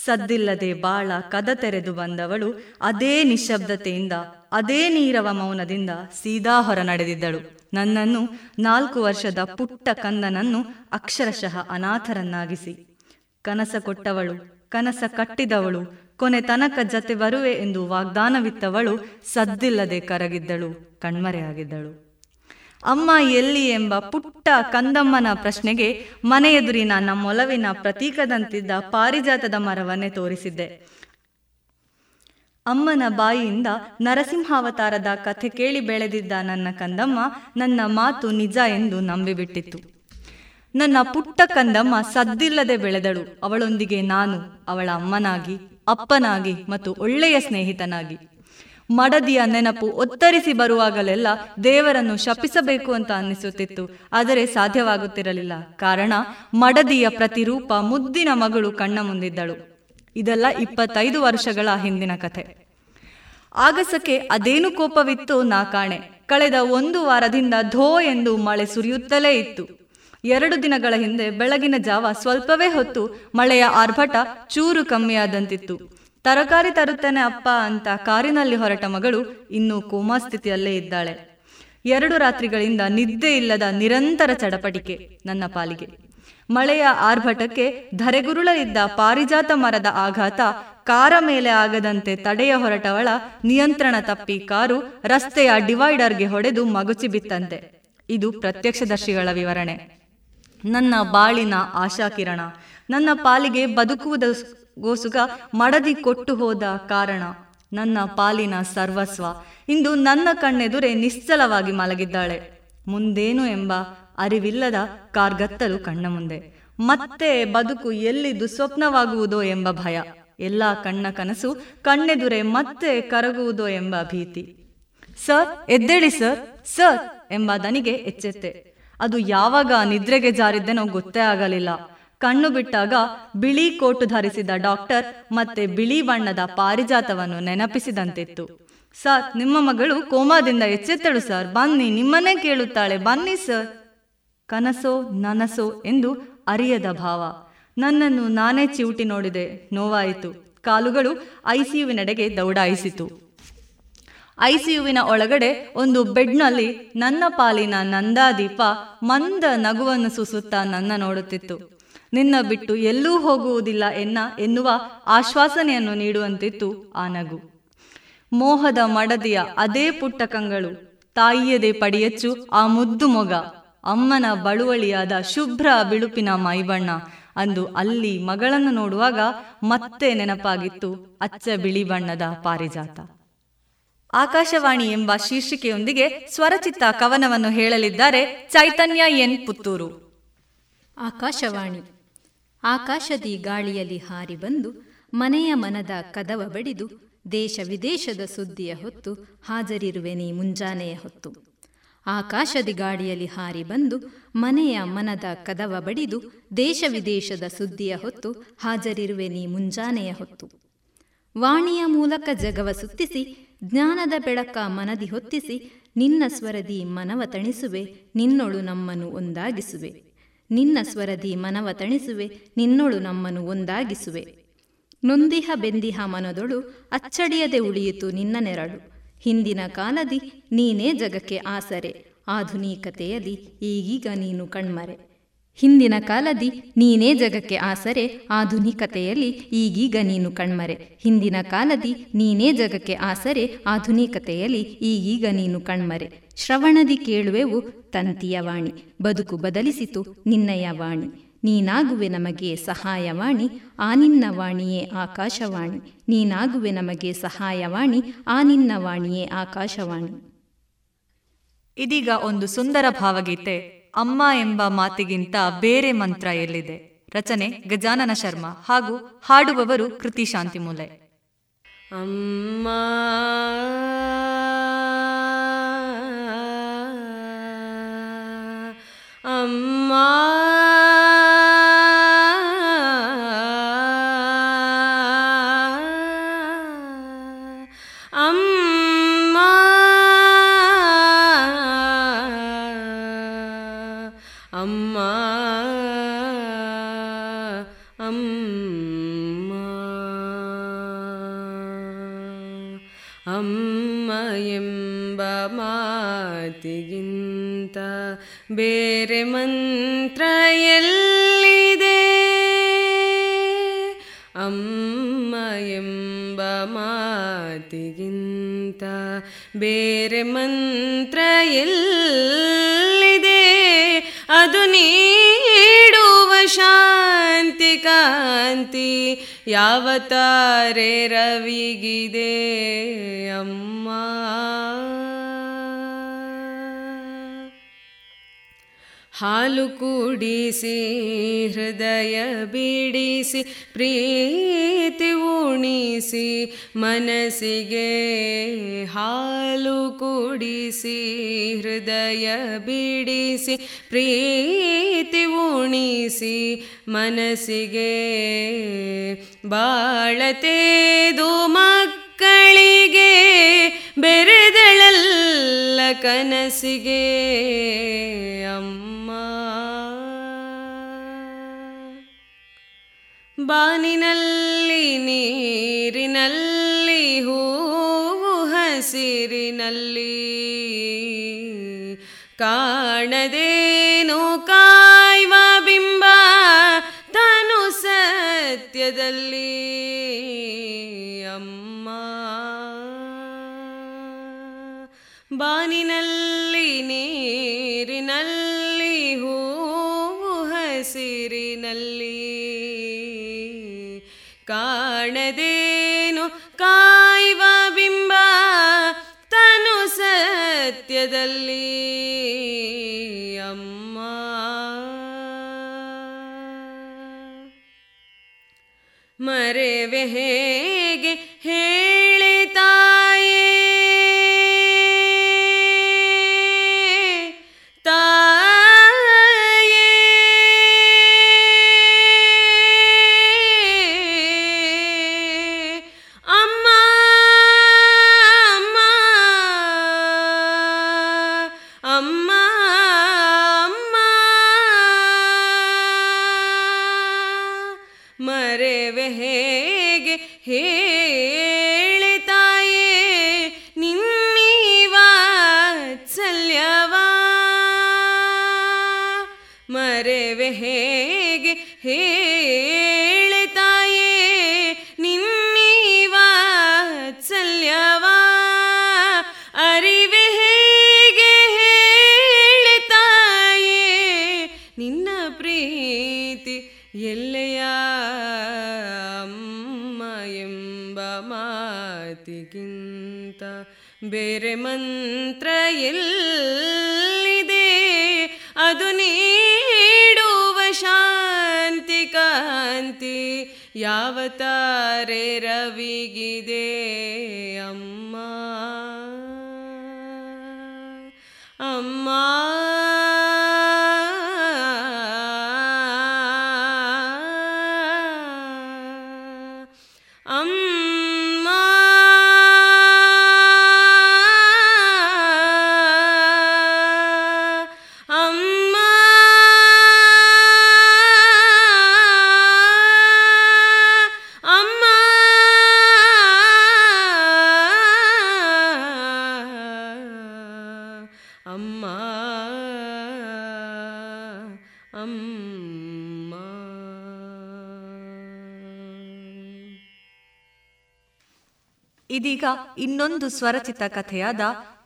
ಸದ್ದಿಲ್ಲದೆ ಬಾಳ ಕದ ತೆರೆದು ಬಂದವಳು ಅದೇ ನಿಶಬ್ದತೆಯಿಂದ, ಅದೇ ನೀರವ ಮೌನದಿಂದ ಸೀದಾ ಹೊರ ನಡೆದಿದ್ದಳು ನನ್ನನ್ನು ನಾಲ್ಕು ವರ್ಷದ ಪುಟ್ಟ ಕಂದನನ್ನು ಅಕ್ಷರಶಃ ಅನಾಥರನ್ನಾಗಿಸಿ. ಕನಸ ಕೊಟ್ಟವಳು, ಕನಸ ಕಟ್ಟಿದವಳು, ಕೊನೆ ತನಕ ಜತೆ ಬರುವೆ ಎಂದು ವಾಗ್ದಾನವಿತ್ತವಳು ಸದ್ದಿಲ್ಲದೆ ಕರಗಿದ್ದಳು, ಕಣ್ಮರೆಯಾಗಿದ್ದಳು. ಅಮ್ಮ ಎಲ್ಲಿ ಎಂಬ ಪುಟ್ಟ ಕಂದಮ್ಮನ ಪ್ರಶ್ನೆಗೆ ಮನೆಯೆದುರಿನ ನಮ್ಮೊಲವಿನ ಪ್ರತೀಕದಂತಿದ್ದ ಪಾರಿಜಾತದ ಮರವನ್ನೇ ತೋರಿಸಿದ್ದೆ. ಅಮ್ಮನ ಬಾಯಿಯಿಂದ ನರಸಿಂಹಾವತಾರದ ಕಥೆ ಕೇಳಿ ಬೆಳೆದಿದ್ದ ನನ್ನ ಕಂದಮ್ಮ ನನ್ನ ಮಾತು ನಿಜ ಎಂದು ನಂಬಿಬಿಟ್ಟಿತ್ತು. ನನ್ನ ಪುಟ್ಟ ಕಂದಮ್ಮ ಸದ್ದಿಲ್ಲದೆ ಬೆಳೆದಳು. ಅವಳೊಂದಿಗೆ ನಾನು ಅವಳ ಅಮ್ಮನಾಗಿ, ಅಪ್ಪನಾಗಿ ಮತ್ತು ಒಳ್ಳೆಯ ಸ್ನೇಹಿತನಾಗಿ. ಮಡದಿಯ ನೆನಪು ಒತ್ತರಿಸಿ ಬರುವಾಗಲೆಲ್ಲ ದೇವರನ್ನು ಶಪಿಸಬೇಕು ಅಂತ ಅನ್ನಿಸುತ್ತಿತ್ತು. ಆದರೆ ಸಾಧ್ಯವಾಗುತ್ತಿರಲಿಲ್ಲ. ಕಾರಣ, ಮಡದಿಯ ಪ್ರತಿರೂಪ ಮುದ್ದಿನ ಮಗಳು ಕಣ್ಣ ಮುಂದಿದ್ದಳು. ಇದೆಲ್ಲ ಇಪ್ಪತ್ತೈದು ವರ್ಷಗಳ ಹಿಂದಿನ ಕಥೆ. ಆಗಸಕ್ಕೆ ಅದೇನು ಕೋಪವಿತ್ತು ನಾ ಕಾಣೆ. ಕಳೆದ ಒಂದು ವಾರದಿಂದ ಧೋ ಎಂದು ಮಳೆ ಸುರಿಯುತ್ತಲೇ ಇತ್ತು. ಎರಡು ದಿನಗಳ ಹಿಂದೆ ಬೆಳಗಿನ ಜಾವ ಸ್ವಲ್ಪವೇ ಹೊತ್ತು ಮಳೆಯ ಆರ್ಭಟ ಚೂರು ಕಮ್ಮಿಯಾದಂತಿತ್ತು. ತರಕಾರಿ ತರುತ್ತೇನೆ ಅಪ್ಪ ಅಂತ ಕಾರಿನಲ್ಲಿ ಹೊರಟ ಮಗಳು ಇನ್ನೂ ಕೋಮಾ ಸ್ಥಿತಿಯಲ್ಲೇ ಇದ್ದಾಳೆ. ಎರಡು ರಾತ್ರಿಗಳಿಂದ ನಿದ್ದೆ ಇಲ್ಲದ ನಿರಂತರ ಚಡಪಟಿಕೆ ನನ್ನ ಪಾಲಿಗೆ. ಮಳೆಯ ಆರ್ಭಟಕ್ಕೆ ಧರೆಗುರುಳಲಿದ್ದ ಪಾರಿಜಾತ ಮರದ ಆಘಾತ ಕಾರ ಮೇಲೆ ಆಗದಂತೆ ತಡೆಯ ಹೊರಟವಳ ನಿಯಂತ್ರಣ ತಪ್ಪಿ ಕಾರು ರಸ್ತೆಯ ಡಿವೈಡರ್ಗೆ ಹೊಡೆದು ಮಗುಚಿ ಬಿತ್ತಂತೆ ಇದು ಪ್ರತ್ಯಕ್ಷದರ್ಶಿಗಳ ವಿವರಣೆ. ನನ್ನ ಬಾಳಿನ ಆಶಾಕಿರಣ. ನನ್ನ ಪಾಲಿಗೆ ಬದುಕುವುದ ಗೋಸುಗ, ಮಡದಿ ಕೊಟ್ಟು ಹೋದ ಕಾರಣ ನನ್ನ ಪಾಲಿನ ಸರ್ವಸ್ವ ಇಂದು ನನ್ನ ಕಣ್ಣೆದುರೆ ನಿಶ್ಚಲವಾಗಿ ಮಲಗಿದ್ದಾಳೆ. ಮುಂದೇನು ಎಂಬ ಅರಿವಿಲ್ಲದ ಕಾರ್ಗತ್ತಲು ಕಣ್ಣ ಮುಂದೆ. ಮತ್ತೆ ಬದುಕು ಎಲ್ಲಿ ದುಸ್ವಪ್ನವಾಗುವುದೋ ಎಂಬ ಭಯ. ಎಲ್ಲ ಕಣ್ಣ ಕನಸು ಕಣ್ಣೆದುರೆ ಮತ್ತೆ ಕರಗುವುದೋ ಎಂಬ ಭೀತಿ. ಸರ್, ಎದ್ದೇಳಿ ಸರ್ ಸರ್ ಎಂಬ ದನಿಗೆ ಎಚ್ಚೆತ್ತೆ. ಅದು ಯಾವಾಗ ನಿದ್ರೆಗೆ ಜಾರಿದ್ದೆನೋ ಗೊತ್ತೇ ಆಗಲಿಲ್ಲ. ಕಣ್ಣು ಬಿಟ್ಟಾಗ ಬಿಳಿ ಕೋಟು ಧರಿಸಿದ ಡಾಕ್ಟರ್ ಮತ್ತೆ ಬಿಳಿ ಬಣ್ಣದ ಪಾರಿಜಾತವನ್ನು ನೆನಪಿಸಿದಂತಿತ್ತು. ಸರ್, ನಿಮ್ಮ ಮಗಳು ಕೋಮಾದಿಂದ ಎಚ್ಚೆತ್ತಳು ಸರ್. ಬನ್ನಿ, ನಿಮ್ಮನ್ನೇ ಕೇಳುತ್ತಾಳೆ. ಬನ್ನಿ ಸರ್. ಕನಸೋ, ನನಸೋ ಎಂದು ಅರಿಯದ ಭಾವ. ನನ್ನನ್ನು ನಾನೇ ಚಿವುಟಿ ನೋಡಿದೆ. ನೋವಾಯಿತು. ಕಾಲುಗಳು ಐಸಿಯುವಿನೆಡೆಗೆ ದೌಡಾಯಿಸಿತು. ಐಸಿಯುವಿನ ಒಳಗಡೆ ಒಂದು ಬೆಡ್ನಲ್ಲಿ ನನ್ನ ಪಾಲಿನ ನಂದಾದೀಪ ಮಂದ ನಗುವನ್ನು ಸುಸುತ್ತಾ ನನ್ನ ನೋಡುತ್ತಿತ್ತು. ನಿನ್ನ ಬಿಟ್ಟು ಎಲ್ಲೂ ಹೋಗುವುದಿಲ್ಲ ಎನ್ನ ಎನ್ನುವ ಆಶ್ವಾಸನೆಯನ್ನು ನೀಡುವಂತಿತ್ತು ಆ ನಗು. ಮೋಹದ ಮಡದಿಯ ಅದೇ ಪುಟ್ಟ ಕಂಗಳು, ತಾಯಿಯದೇ ಪಡೆಯಚ್ಚು ಆ ಮುದ್ದು ಮೊಗ, ಅಮ್ಮನ ಬಳುವಳಿಯಾದ ಶುಭ್ರ ಬಿಳುಪಿನ ಮೈಬಣ್ಣ ಅಂದು ಅಲ್ಲಿ ಮಗಳನ್ನು ನೋಡುವಾಗ ಮತ್ತೆ ನೆನಪಾಗಿತ್ತು ಅಚ್ಚ ಬಿಳಿ ಬಣ್ಣದ ಪಾರಿಜಾತ. ಆಕಾಶವಾಣಿ ಎಂಬ ಶೀರ್ಷಿಕೆಯೊಂದಿಗೆ ಸ್ವರಚಿತ ಕವನವನ್ನು ಹೇಳಲಿದ್ದಾರೆ ಚೈತನ್ಯ ಎನ್ ಪುತ್ತೂರು. ಆಕಾಶವಾಣಿ. ಆಕಾಶದಿ ಗಾಳಿಯಲ್ಲಿ ಹಾರಿ ಬಂದು ಮನೆಯ ಮನದ ಕದವ ಬಡಿದು ದೇಶ ವಿದೇಶದ ಸುದ್ದಿಯ ಹೊತ್ತು ಹಾಜರಿರುವೆನಿ ಮುಂಜಾನೆಯ ಹೊತ್ತು. ಆಕಾಶದಿ ಗಾಳಿಯಲ್ಲಿ ಹಾರಿ ಬಂದು ಮನೆಯ ಮನದ ಕದವ ಬಡಿದು ದೇಶ ವಿದೇಶದ ಸುದ್ದಿಯ ಹೊತ್ತು ಹಾಜರಿರುವೆ ನೀ ಮುಂಜಾನೆಯ ಹೊತ್ತು. ವಾಣಿಯ ಮೂಲಕ ಜಗವ ಸುತ್ತಿಸಿ, ಜ್ಞಾನದ ಬೆಳಕ ಮನದಿ ಹೊತ್ತಿಸಿ, ನಿನ್ನ ಸ್ವರದಿ ಮನವ ತಣಿಸುವೆ, ನಿನ್ನೊಳು ನಮ್ಮನ್ನು ಒಂದಾಗಿಸುವೆ. ನಿನ್ನ ಸ್ವರದಿ ಮನವ ತಣಿಸುವೆ, ನಿನ್ನೊಳು ನಮ್ಮನ್ನು ಒಂದಾಗಿಸುವೆ. ನೊಂದಿಹ ಬೆಂದಿಹ ಮನದೊಳು ಅಚ್ಚಡಿಯದೆ ಉಳಿಯಿತು ನಿನ್ನ ನೆರಳು. ಹಿಂದಿನ ಕಾಲದಿ ನೀನೇ ಜಗಕ್ಕೆ ಆಸರೆ ಆಧುನಿಕತೆಯಲ್ಲಿ ಈಗೀಗ ನೀನು ಕಣ್ಮರೆ. ಹಿಂದಿನ ಕಾಲದಿ ನೀನೇ ಜಗಕ್ಕೆ ಆಸರೆ, ಆಧುನಿಕತೆಯಲ್ಲಿ ಈಗೀಗ ನೀನು ಕಣ್ಮರೆ. ಹಿಂದಿನ ಕಾಲದಿ ನೀನೇ ಜಗಕ್ಕೆ ಆಸರೆ, ಆಧುನಿಕತೆಯಲ್ಲಿ ಈಗೀಗ ನೀನು ಕಣ್ಮರೆ. ಶ್ರವಣದಿ ಕೇಳುವೆವು ತಂತಿಯ ವಾಣಿ. ಬದುಕು ಬದಲಿಸಿತು ನಿನ್ನಯ ವಾಣಿ. ನೀನಾಗುವೆ ನಮಗೆ ಸಹಾಯವಾಣಿ ಆ ನಿನ್ನ ವಾಣಿಯೇ ಆಕಾಶವಾಣಿ ನೀನಾಗುವೆ ನಮಗೆ ಸಹಾಯವಾಣಿ ಆ ನಿನ್ನ ವಾಣಿಯೇ ಆಕಾಶವಾಣಿ ಇದೀಗ ಒಂದು ಸುಂದರ ಭಾವಗೀತೆ ಅಮ್ಮ ಎಂಬ ಮಾತಿಗಿಂತ ಬೇರೆ ಮಂತ್ರ ಎಲ್ಲಿದೆ? ರಚನೆ ಗಜಾನನ ಶರ್ಮಾ ಹಾಗೂ ಹಾಡುವವರು ಕೃತಿ ಶಾಂತಿಮೂಲೆ. ಅಮ್ಮ ಅಮ್ಮ ಬೇರೆ ಮಂತ್ರ ಎಲ್ಲಿದೆ? ಅಮ್ಮ ಎಂಬ ಮಾತಿಗಿಂತ ಬೇರೆ ಮಂತ್ರ ಎಲ್ಲಿದೆ? ಅದು ನೀಡುವ ಶಾಂತಿ ಕಾಂತಿ ಯಾವ ತಾರೆ ರವಿಗಿದೆ ಅಮ್ಮ? ಹಾಲು ಕೂಡಿಸಿ, ಹೃದಯ ಬಿಡಿಸಿ, ಪ್ರೀತಿ ಉಣಿಸಿ, ಮನಸ್ಸಿಗೆ ಹಾಲು ಕೂಡಿಸಿ, ಹೃದಯ ಬಿಡಿಸಿ, ಪ್ರೀತಿ ಉಣಿಸಿ, ಮನಸ್ಸಿಗೆ ಬಾಳತೇದು ಮಕ್ಕಳಿಗೆ ಬೆರೆದಳಲ್ಲ ಕನಸಿಗೆ. ಅಮ್ಮ. ಬಾನಿನಲ್ಲಿ ನೀರಿನಲ್ಲಿ ಹೂವು ಹಸಿರಿನಲ್ಲಿ ಕಾಣದೇನು ಕಾಯ್ವ ಬಿಂಬ ತಾನು ಸತ್ಯದಲ್ಲಿ. ಬಾನಿನಲ್ಲಿ ನೀರಿನಲ್ಲಿ ಹೂವು ಹಸಿರಿನಲ್ಲಿ ಕಾಣದೇನು ಕಾಯುವ ಬಿಂಬ ತನು ಸತ್ಯದಲ್ಲಿ? ಅಮ್ಮ. ಮರೆವೆ ಹೇಗೆ ಹೇಳಿ ಬೇರೆ ಮಂತ್ರ ಎಲ್ಲಿದೆ? ಅದು ನೀಡುವ ಶಾಂತಿ ಕಾಂತಿ ಯಾವ ತಾರೆ ರವಿಗಿದೆ? ಇದೀಗ ಇನ್ನೊಂದು ಸ್ವರಚಿತ ಕಥೆಯಾದ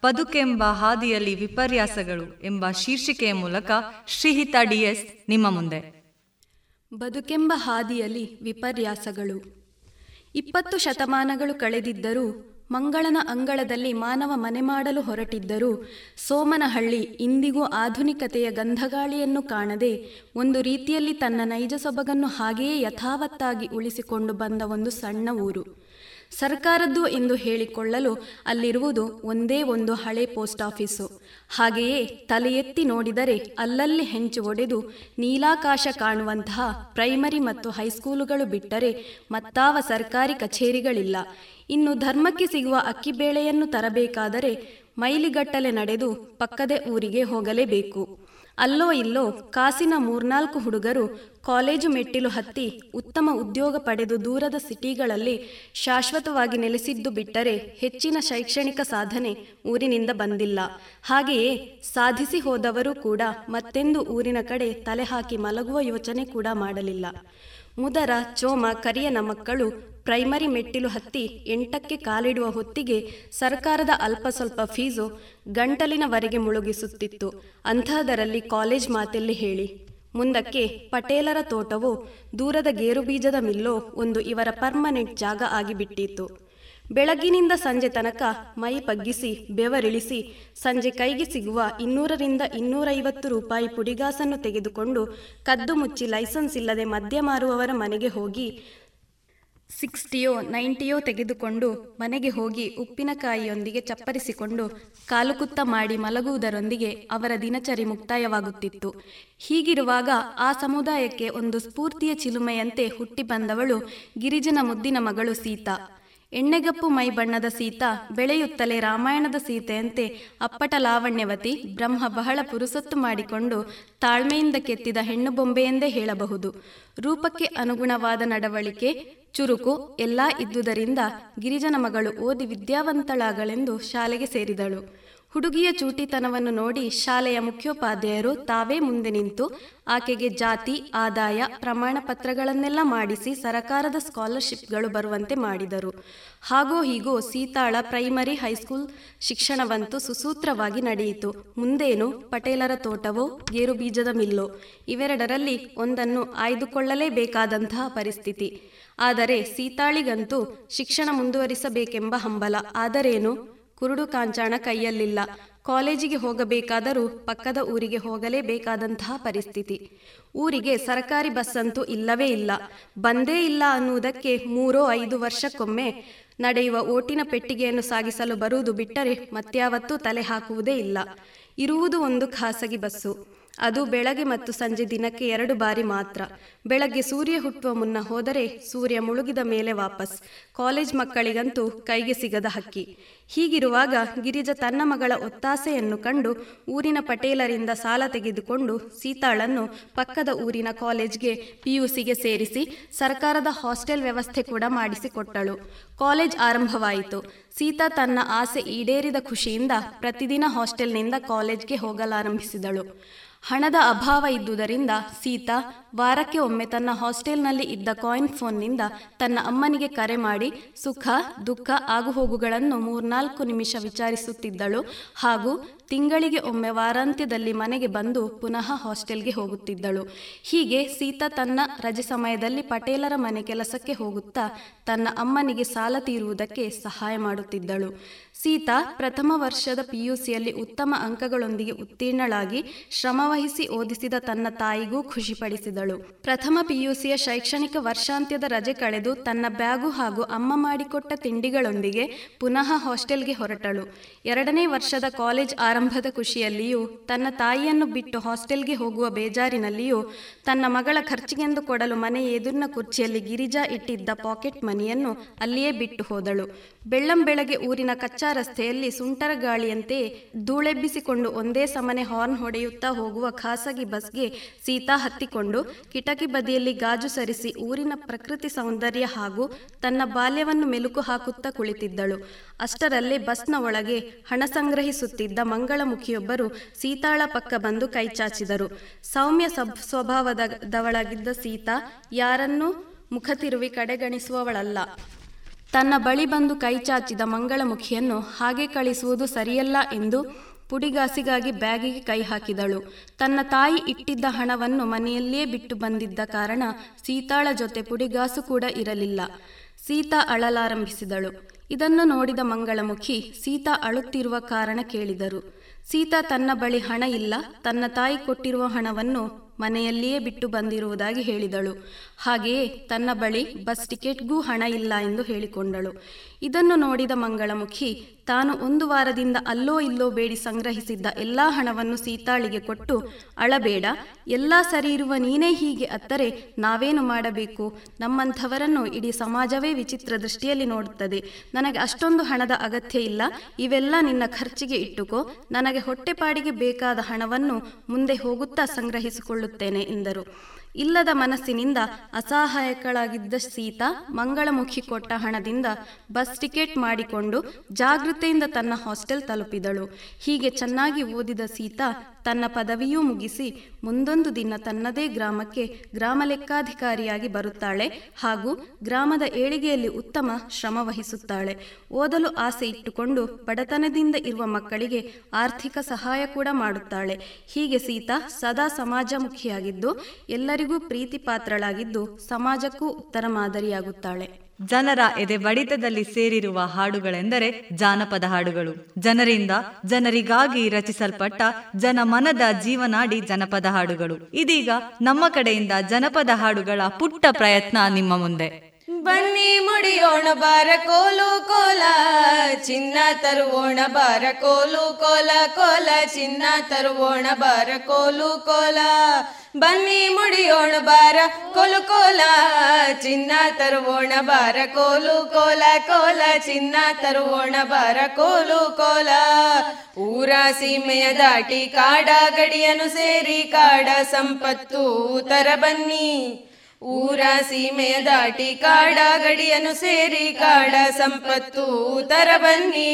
ಬದುಕೆಂಬ ಹಾದಿಯಲ್ಲಿ ವಿಪರ್ಯಾಸಗಳು ಎಂಬ ಶೀರ್ಷಿಕೆಯ ಮೂಲಕ ಶ್ರೀಹಿತ ಡಿಎಸ್ ನಿಮ್ಮ ಮುಂದೆ. ಬದುಕೆಂಬ ಹಾದಿಯಲ್ಲಿ ವಿಪರ್ಯಾಸಗಳು. ಇಪ್ಪತ್ತು ಶತಮಾನಗಳು ಕಳೆದಿದ್ದರೂ ಮಂಗಳನ ಅಂಗಳದಲ್ಲಿ ಮಾನವ ಮನೆ ಮಾಡಲು ಹೊರಟಿದ್ದರೂ ಸೋಮನಹಳ್ಳಿ ಇಂದಿಗೂ ಆಧುನಿಕತೆಯ ಗಂಧಗಾಳಿಯನ್ನು ಕಾಣದೆ ಒಂದು ರೀತಿಯಲ್ಲಿ ತನ್ನ ನೈಜ ಸೊಬಗನ್ನು ಹಾಗೆಯೇ ಯಥಾವತ್ತಾಗಿ ಉಳಿಸಿಕೊಂಡು ಬಂದ ಒಂದು ಸಣ್ಣ ಊರು. ಸರ್ಕಾರದ್ದು ಎಂದು ಹೇಳಿಕೊಳ್ಳಲು ಅಲ್ಲಿರುವುದು ಒಂದೇ ಒಂದು ಹಳೆ ಪೋಸ್ಟ್ ಆಫೀಸು. ಹಾಗೆಯೇ ತಲೆ ಎತ್ತಿ ನೋಡಿದರೆ ಅಲ್ಲಲ್ಲಿ ಹೆಂಚು ಒಡೆದು ನೀಲಾಕಾಶ ಕಾಣುವಂತಹ ಪ್ರೈಮರಿ ಮತ್ತು ಹೈಸ್ಕೂಲುಗಳು ಬಿಟ್ಟರೆ ಮತ್ತಾವ ಸರ್ಕಾರಿ ಕಚೇರಿಗಳಿಲ್ಲ. ಇನ್ನು ಧರ್ಮಕ್ಕೆ ಸಿಗುವ ಅಕ್ಕಿಬೇಳೆಯನ್ನು ತರಬೇಕಾದರೆ ಮೈಲಿಗಟ್ಟಲೆ ನಡೆದು ಪಕ್ಕದ ಊರಿಗೆ ಹೋಗಲೇಬೇಕು. ಅಲ್ಲೋ ಇಲ್ಲೋ ಕಾಸಿನ ಮೂರ್ನಾಲ್ಕು ಹುಡುಗರು ಕಾಲೇಜು ಮೆಟ್ಟಿಲು ಹತ್ತಿ ಉತ್ತಮ ಉದ್ಯೋಗ ಪಡೆದು ದೂರದ ಸಿಟಿಗಳಲ್ಲಿ ಶಾಶ್ವತವಾಗಿ ನೆಲೆಸಿದ್ದು ಬಿಟ್ಟರೆ ಹೆಚ್ಚಿನ ಶೈಕ್ಷಣಿಕ ಸಾಧನೆ ಊರಿನಿಂದ ಬಂದಿಲ್ಲ. ಹಾಗೆಯೇ ಸಾಧಿಸಿ ಹೋದವರು ಕೂಡ ಮತ್ತೆಂದು ಊರಿನ ಕಡೆ ತಲೆ ಹಾಕಿ ಮಲಗುವ ಯೋಚನೆ ಕೂಡ ಮಾಡಲಿಲ್ಲ. ಮುದರ ಚೋಮ ಕರಿಯನ ಮಕ್ಕಳು ಪ್ರೈಮರಿ ಮೆಟ್ಟಿಲು ಹತ್ತಿ ಎಂಟಕ್ಕೆ ಕಾಲಿಡುವ ಹೊತ್ತಿಗೆ ಸರ್ಕಾರದ ಅಲ್ಪ ಸ್ವಲ್ಪ ಫೀಸು ಗಂಟಲಿನವರೆಗೆ ಮುಳುಗಿಸುತ್ತಿತ್ತು. ಅಂಥದರಲ್ಲಿ ಕಾಲೇಜ್ ಮಾತೆಲ್ಲಿ ಹೇಳಿ, ಮುಂದಕ್ಕೆ ಪಟೇಲರ ತೋಟವೋ, ದೂರದ ಗೇರುಬೀಜದ ಮಿಲ್ಲೋ ಒಂದು ಇವರ ಪರ್ಮನೆಂಟ್ ಜಾಗ ಆಗಿಬಿಟ್ಟಿತ್ತು. ಬೆಳಗಿನಿಂದ ಸಂಜೆ ತನಕ ಮೈ ಪಗ್ಗಿಸಿ, ಬೆವರಿಳಿಸಿ, ಸಂಜೆ ಕೈಗೆ ಸಿಗುವ ಇನ್ನೂರರಿಂದ ಇನ್ನೂರೈವತ್ತು ರೂಪಾಯಿ ಪುಡಿಗಾಸನ್ನು ತೆಗೆದುಕೊಂಡು ಕದ್ದು ಮುಚ್ಚಿ ಲೈಸೆನ್ಸ್ ಇಲ್ಲದೆ ಮದ್ಯ ಮಾರುವವರ ಮನೆಗೆ ಹೋಗಿ ಸಿಕ್ಸ್ಟಿಯೋ, ನೈಂಟಿಯೋ ತೆಗೆದುಕೊಂಡು ಮನೆಗೆ ಹೋಗಿ ಉಪ್ಪಿನಕಾಯಿಯೊಂದಿಗೆ ಚಪ್ಪರಿಸಿಕೊಂಡು ಕಾಲುಕುತ್ತ ಮಾಡಿ ಮಲಗುವುದರೊಂದಿಗೆ ಅವರ ದಿನಚರಿ ಮುಕ್ತಾಯವಾಗುತ್ತಿತ್ತು. ಹೀಗಿರುವಾಗ ಆ ಸಮುದಾಯಕ್ಕೆ ಒಂದು ಸ್ಫೂರ್ತಿಯ ಚಿಲುಮೆಯಂತೆ ಹುಟ್ಟಿ ಬಂದವಳು ಗಿರಿಜನ ಮುದ್ದಿನ ಮಗಳು ಸೀತಾ. ಎಣ್ಣೆಗಪ್ಪು ಮೈ ಬಣ್ಣದ ಸೀತಾ ಬೆಳೆಯುತ್ತಲೇ ರಾಮಾಯಣದ ಸೀತೆಯಂತೆ ಅಪ್ಪಟ ಲಾವಣ್ಯವತಿ ಬ್ರಹ್ಮ ಬಹಳ ಪುರುಸೊತ್ತು ಮಾಡಿಕೊಂಡು ತಾಳ್ಮೆಯಿಂದ ಕೆತ್ತಿದ ಹೆಣ್ಣು ಬೊಂಬೆಯೆಂದೇ ಹೇಳಬಹುದು. ರೂಪಕ್ಕೆ ಅನುಗುಣವಾದ ನಡವಳಿಕೆ, ಚುರುಕು ಎಲ್ಲಾ ಇದ್ದುದರಿಂದ ಗಿರಿಜನ ಮಗಳು ಓದಿ ವಿದ್ಯಾವಂತಳಾಗಳೆಂದು ಶಾಲೆಗೆ ಸೇರಿದಳು. ಹುಡುಗಿಯ ಚೂಟಿತನವನ್ನು ನೋಡಿ ಶಾಲೆಯ ಮುಖ್ಯೋಪಾಧ್ಯಾಯರು ತಾವೇ ಮುಂದೆ ನಿಂತು ಆಕೆಗೆ ಜಾತಿ, ಆದಾಯ ಪ್ರಮಾಣ ಪತ್ರಗಳನ್ನೆಲ್ಲ ಮಾಡಿಸಿ ಸರಕಾರದ ಸ್ಕಾಲರ್ಶಿಪ್ಗಳು ಬರುವಂತೆ ಮಾಡಿದರು. ಹಾಗೋ ಹೀಗೋ ಸೀತಾಳ ಪ್ರೈಮರಿ ಹೈಸ್ಕೂಲ್ ಶಿಕ್ಷಣವಂತೂ ಸುಸೂತ್ರವಾಗಿ ನಡೆಯಿತು. ಮುಂದೇನು ಪಟೇಲರ ತೋಟವೋ, ಗೇರು ಬೀಜದ ಮಿಲ್ಲೋ? ಇವೆರಡರಲ್ಲಿ ಒಂದನ್ನು ಆಯ್ದುಕೊಳ್ಳಲೇಬೇಕಾದಂತಹ ಪರಿಸ್ಥಿತಿ. ಆದರೆ ಸೀತಾಳಿಗಂತೂ ಶಿಕ್ಷಣ ಮುಂದುವರಿಸಬೇಕೆಂಬ ಹಂಬಲ. ಆದರೇನು? ಕುರುಡು ಕಾಂಚಾಣ ಕೈಯಲ್ಲಿಲ್ಲ. ಕಾಲೇಜಿಗೆ ಹೋಗಬೇಕಾದರೂ ಪಕ್ಕದ ಊರಿಗೆ ಹೋಗಲೇಬೇಕಾದಂತಹ ಪರಿಸ್ಥಿತಿ. ಊರಿಗೆ ಸರ್ಕಾರಿ ಬಸ್ ಅಂತೂ ಇಲ್ಲವೇ ಇಲ್ಲ. ಬಂದೇ ಇಲ್ಲ ಅನ್ನುವುದಕ್ಕೆ ಮೂರೋ ಐದು ವರ್ಷಕ್ಕೊಮ್ಮೆ ನಡೆಯುವ ಓಟಿನ ಪೆಟ್ಟಿಗೆಯನ್ನು ಸಾಗಿಸಲು ಬರುವುದು ಬಿಟ್ಟರೆ ಮತ್ಯಾವತ್ತೂ ತಲೆ ಹಾಕುವುದೇ ಇಲ್ಲ. ಇರುವುದು ಒಂದು ಖಾಸಗಿ ಬಸ್ಸು. ಅದು ಬೆಳಗ್ಗೆ ಮತ್ತು ಸಂಜೆ ದಿನಕ್ಕೆ ಎರಡು ಬಾರಿ ಮಾತ್ರ. ಬೆಳಗ್ಗೆ ಸೂರ್ಯ ಹುಟ್ಟುವ ಮುನ್ನ ಹೋದರೆ ಸೂರ್ಯ ಮುಳುಗಿದ ಮೇಲೆ ವಾಪಸ್. ಕಾಲೇಜ್ ಮಕ್ಕಳಿಗಂತೂ ಕೈಗೆ ಸಿಗದ ಹಕ್ಕಿ. ಹೀಗಿರುವಾಗ ಗಿರಿಜ ತನ್ನ ಮಗಳ ಒತ್ತಾಸೆಯನ್ನು ಕಂಡು ಊರಿನ ಪಟೇಲರಿಂದ ಸಾಲ ತೆಗೆದುಕೊಂಡು ಸೀತಾಳನ್ನು ಪಕ್ಕದ ಊರಿನ ಕಾಲೇಜ್ಗೆ ಪಿಯುಸಿಗೆ ಸೇರಿಸಿ ಸರ್ಕಾರದ ಹಾಸ್ಟೆಲ್ ವ್ಯವಸ್ಥೆ ಕೂಡ ಮಾಡಿಸಿಕೊಟ್ಟಳು. ಕಾಲೇಜ್ ಆರಂಭವಾಯಿತು. ಸೀತಾ ತನ್ನ ಆಸೆ ಈಡೇರಿದ ಖುಷಿಯಿಂದ ಪ್ರತಿದಿನ ಹಾಸ್ಟೆಲ್ನಿಂದ ಕಾಲೇಜ್ಗೆ ಹೋಗಲಾರಂಭಿಸಿದಳು. ಹಣದ ಅಭಾವ ಇದ್ದುದರಿಂದ ಸೀತಾ ವಾರಕ್ಕೆ ಒಮ್ಮೆ ತನ್ನ ಹಾಸ್ಟೆಲ್ನಲ್ಲಿ ಇದ್ದ ಕಾಯಿನ್ ಫೋನ್ನಿಂದ ತನ್ನ ಅಮ್ಮನಿಗೆ ಕರೆ ಮಾಡಿ ಸುಖ, ದುಃಖ, ಆಗುಹೋಗುಗಳನ್ನು ಮೂರ್ನಾಲ್ಕು ನಿಮಿಷ ವಿಚಾರಿಸುತ್ತಿದ್ದಳು ಹಾಗೂ ತಿಂಗಳಿಗೆ ಒಮ್ಮೆ ವಾರಾಂತ್ಯದಲ್ಲಿ ಮನೆಗೆ ಬಂದು ಪುನಃ ಹಾಸ್ಟೆಲ್ಗೆ ಹೋಗುತ್ತಿದ್ದಳು. ಹೀಗೆ ಸೀತಾ ತನ್ನ ರಜೆ ಸಮಯದಲ್ಲಿ ಪಟೇಲರ ಮನೆ ಕೆಲಸಕ್ಕೆ ಹೋಗುತ್ತಾ ತನ್ನ ಅಮ್ಮನಿಗೆ ಸಾಲ ತೀರುವುದಕ್ಕೆ ಸಹಾಯ ಮಾಡುತ್ತಿದ್ದಳು. ಸೀತಾ ಪ್ರಥಮ ವರ್ಷದ ಪಿಯುಸಿಯಲ್ಲಿ ಉತ್ತಮ ಅಂಕಗಳೊಂದಿಗೆ ಉತ್ತೀರ್ಣಳಾಗಿ ಶ್ರಮವಹಿಸಿ ಓದಿಸಿದ ತನ್ನ ತಾಯಿಗೂ ಖುಷಿಪಡಿಸಿದಳು. ಪ್ರಥಮ ಪಿಯುಸಿಯ ಶೈಕ್ಷಣಿಕ ವರ್ಷಾಂತ್ಯದ ರಜೆ ಕಳೆದು ತನ್ನ ಬ್ಯಾಗು ಹಾಗೂ ಅಮ್ಮ ಮಾಡಿಕೊಟ್ಟ ತಿಂಡಿಗಳೊಂದಿಗೆ ಪುನಃ ಹಾಸ್ಟೆಲ್ಗೆ ಹೊರಟಳು. ಎರಡನೇ ವರ್ಷದ ಕಾಲೇಜ್ ಆರಂಭದ ಖುಷಿಯಲ್ಲಿಯೂ ತನ್ನ ತಾಯಿಯನ್ನು ಬಿಟ್ಟು ಹಾಸ್ಟೆಲ್ಗೆ ಹೋಗುವ ಬೇಜಾರಿನಲ್ಲಿಯೂ ತನ್ನ ಮಗಳ ಖರ್ಚಿಗೆಂದು ಕೊಡಲು ಮನೆ ಎದುರಿನ ಕುರ್ಚಿಯಲ್ಲಿ ಗಿರಿಜಾ ಇಟ್ಟಿದ್ದ ಪಾಕೆಟ್ ಮನಿಯನ್ನು ಅಲ್ಲಿಯೇ ಬಿಟ್ಟು ಹೋದಳು. ಬೆಳ್ಳಂ ಬೆಳಗ್ಗೆ ಊರಿನ ಕಚ್ಚಾ ರಸ್ತೆಯಲ್ಲಿ ಸುಂಟರ ಗಾಳಿಯಂತೆ ಧೂಳೆಬ್ಬಿಸಿಕೊಂಡು ಒಂದೇ ಸಮನೆ ಹಾರ್ನ್ ಹೊಡೆಯುತ್ತಾ ಹೋಗುವ ಖಾಸಗಿ ಬಸ್ಗೆ ಸೀತಾ ಹತ್ತಿಕೊಂಡು ಕಿಟಕಿ ಬದಿಯಲ್ಲಿ ಗಾಜು ಸರಿಸಿ ಊರಿನ ಪ್ರಕೃತಿ ಸೌಂದರ್ಯ ಹಾಗೂ ತನ್ನ ಬಾಲ್ಯವನ್ನು ಮೆಲುಕು ಹಾಕುತ್ತಾ ಕುಳಿತಿದ್ದಳು. ಅಷ್ಟರಲ್ಲೇ ಬಸ್ನ ಒಳಗೆ ಹಣ ಸಂಗ್ರಹಿಸುತ್ತಿದ್ದ ಮಂಗಳಮುಖಿಯೊಬ್ಬರು ಸೀತಾಳ ಪಕ್ಕ ಬಂದು ಕೈಚಾಚಿದರು ಸೌಮ್ಯ ಸ್ವಭಾವದವಳಾಗಿದ್ದ ಸೀತಾ ಯಾರನ್ನೂ ಮುಖ ತಿರುವಿ ಕಡೆಗಣಿಸುವವಳಲ್ಲ. ತನ್ನ ಬಳಿ ಬಂದು ಕೈಚಾಚಿದ ಮಂಗಳಮುಖಿಯನ್ನು ಹಾಗೆ ಕಳಿಸುವುದು ಸರಿಯಲ್ಲ ಎಂದು ಪುಡಿಗಾಸಿಗಾಗಿ ಬ್ಯಾಗಿಗೆ ಕೈ ಹಾಕಿದಳು. ತನ್ನ ತಾಯಿ ಇಟ್ಟಿದ್ದ ಹಣವನ್ನು ಮನೆಯಲ್ಲಿಯೇ ಬಿಟ್ಟು ಬಂದಿದ್ದ ಕಾರಣ ಸೀತಾಳ ಜೊತೆ ಪುಡಿಗಾಸು ಕೂಡ ಇರಲಿಲ್ಲ. ಸೀತಾ ಅಳಲಾರಂಭಿಸಿದಳು. ಇದನ್ನು ನೋಡಿದ ಮಂಗಳಮುಖಿ ಸೀತಾ ಅಳುತ್ತಿರುವ ಕಾರಣ ಕೇಳಿದರು. ಸೀತಾ ತನ್ನ ಬಳಿ ಹಣ ಇಲ್ಲ, ತನ್ನ ತಾಯಿ ಕೊಟ್ಟಿರುವ ಹಣವನ್ನು ಮನೆಯಲ್ಲಿಯೇ ಬಿಟ್ಟು ಬಂದಿರುವುದಾಗಿ ಹೇಳಿದಳು. ಹಾಗೆಯೇ ತನ್ನ ಬಳಿ ಬಸ್ ಟಿಕೆಟ್ಗೂ ಹಣ ಇಲ್ಲ ಎಂದು ಹೇಳಿಕೊಂಡಳು. ಇದನ್ನು ನೋಡಿದ ಮಂಗಳಮುಖಿ, ತಾನು ಒಂದು ವಾರದಿಂದ ಅಲ್ಲೋ ಇಲ್ಲೋ ಬೇಡಿ ಸಂಗ್ರಹಿಸಿದ್ದ ಎಲ್ಲಾ ಹಣವನ್ನು ಸೀತಾಳಿಗೆ ಕೊಟ್ಟು, ಅಳಬೇಡ, ಎಲ್ಲ ಸರಿ ಇರುವ ನೀನೇ ಹೀಗೆ ಅತ್ತರೆ, ನಾವೇನು ಮಾಡಬೇಕು? ನಮ್ಮಂಥವರನ್ನು ಇಡೀ ಸಮಾಜವೇ ವಿಚಿತ್ರ ದೃಷ್ಟಿಯಲ್ಲಿ ನೋಡುತ್ತದೆ. ನನಗೆ ಅಷ್ಟೊಂದು ಹಣದ ಅಗತ್ಯ ಇಲ್ಲ. ಇವೆಲ್ಲ ನಿನ್ನ ಖರ್ಚಿಗೆ ಇಟ್ಟುಕೋ. ನನಗೆ ಹೊಟ್ಟೆಪಾಡಿಗೆ ಬೇಕಾದ ಹಣವನ್ನು ಮುಂದೆ ಹೋಗುತ್ತಾ ಸಂಗ್ರಹಿಸಿಕೊಳ್ಳುತ್ತೇನೆ ಎಂದರು. ಇಲ್ಲದ ಮನಸ್ಸಿನಿಂದ ಅಸಹಾಯಕಳಾಗಿದ್ದ ಸೀತಾ ಮಂಗಳಮುಖಿ ಕೊಟ್ಟ ಹಣದಿಂದ ಬಸ್ ಟಿಕೆಟ್ ಮಾಡಿಕೊಂಡು ಜಾಗೃತೆಯಿಂದ ತನ್ನ ಹಾಸ್ಟೆಲ್ ತಲುಪಿದಳು. ಹೀಗೆ ಚೆನ್ನಾಗಿ ಓದಿದ ಸೀತಾ ತನ್ನ ಪದವಿಯೂ ಮುಗಿಸಿ ಮುಂದೊಂದು ದಿನ ತನ್ನದೇ ಗ್ರಾಮಕ್ಕೆ ಗ್ರಾಮ ಲೆಕ್ಕಾಧಿಕಾರಿಯಾಗಿ ಬರುತ್ತಾಳೆ ಹಾಗೂ ಗ್ರಾಮದ ಏಳಿಗೆಯಲ್ಲಿ ಉತ್ತಮ ಶ್ರಮ ವಹಿಸುತ್ತಾಳೆ. ಓದಲು ಆಸೆ ಇಟ್ಟುಕೊಂಡು ಬಡತನದಿಂದ ಇರುವ ಮಕ್ಕಳಿಗೆ ಆರ್ಥಿಕ ಸಹಾಯ ಕೂಡ ಮಾಡುತ್ತಾಳೆ. ಹೀಗೆ ಸೀತಾ ಸದಾ ಸಮಾಜಮುಖಿಯಾಗಿದ್ದು, ಎಲ್ಲರಿಗೂ ಪ್ರೀತಿ ಪಾತ್ರಳಾಗಿದ್ದು ಸಮಾಜಕ್ಕೂ ಉತ್ತರ ಮಾದರಿಯಾಗುತ್ತಾಳೆ ಜನರ ಎದೆ ಬಡಿತದಲ್ಲಿ ಸೇರಿರುವ ಹಾಡುಗಳೆಂದರೆ ಜಾನಪದ ಹಾಡುಗಳು. ಜನರಿಂದ ಜನರಿಗಾಗಿ ರಚಿಸಲ್ಪಟ್ಟ ಜನಮನದ ಜೀವನಾಡಿ ಜನಪದ ಹಾಡುಗಳು. ಇದೀಗ ನಮ್ಮ ಕಡೆಯಿಂದ ಜನಪದ ಹಾಡುಗಳ ಪುಟ್ಟ ಪ್ರಯತ್ನ ನಿಮ್ಮ ಮುಂದೆ. ಬನ್ನಿ ಮುಡಿಯೋಣ ಬಾರ ಕೋಲು ಕೋಲ, ಚಿನ್ನ ತರುವೋಣ ಬಾರ ಕೋಲು ಕೋಲ ಕೋಲ ಚಿನ್ನ ತರುವೋಣ ಬಾರ ಕೋಲು ಕೋಲ. ಬನ್ನಿ ಮುಡಿಯೋಣ ಬಾರ ಕೋಲು ಕೋಲ, ಚಿನ್ನ ತರುವೋಣ ಬಾರ ಕೋಲು ಕೋಲ ಕೋಲ ಚಿನ್ನ ತರುವೋಣ ಬಾರ ಕೋಲು ಕೋಲ. ಊರ ಸೀಮೆಯ ದಾಟಿ ಕಾಡ ಗಡಿಯನು ಸೇರಿ ಕಾಡ ಸಂಪತ್ತು ತರ ಬನ್ನಿ. ಊರ ಸೀಮೆಯ ದಾಟಿ ಕಾಡ ಗಡಿಯನ್ನು ಸೇರಿ ಕಾಡ ಸಂಪತ್ತು ತರ ಬನ್ನಿ.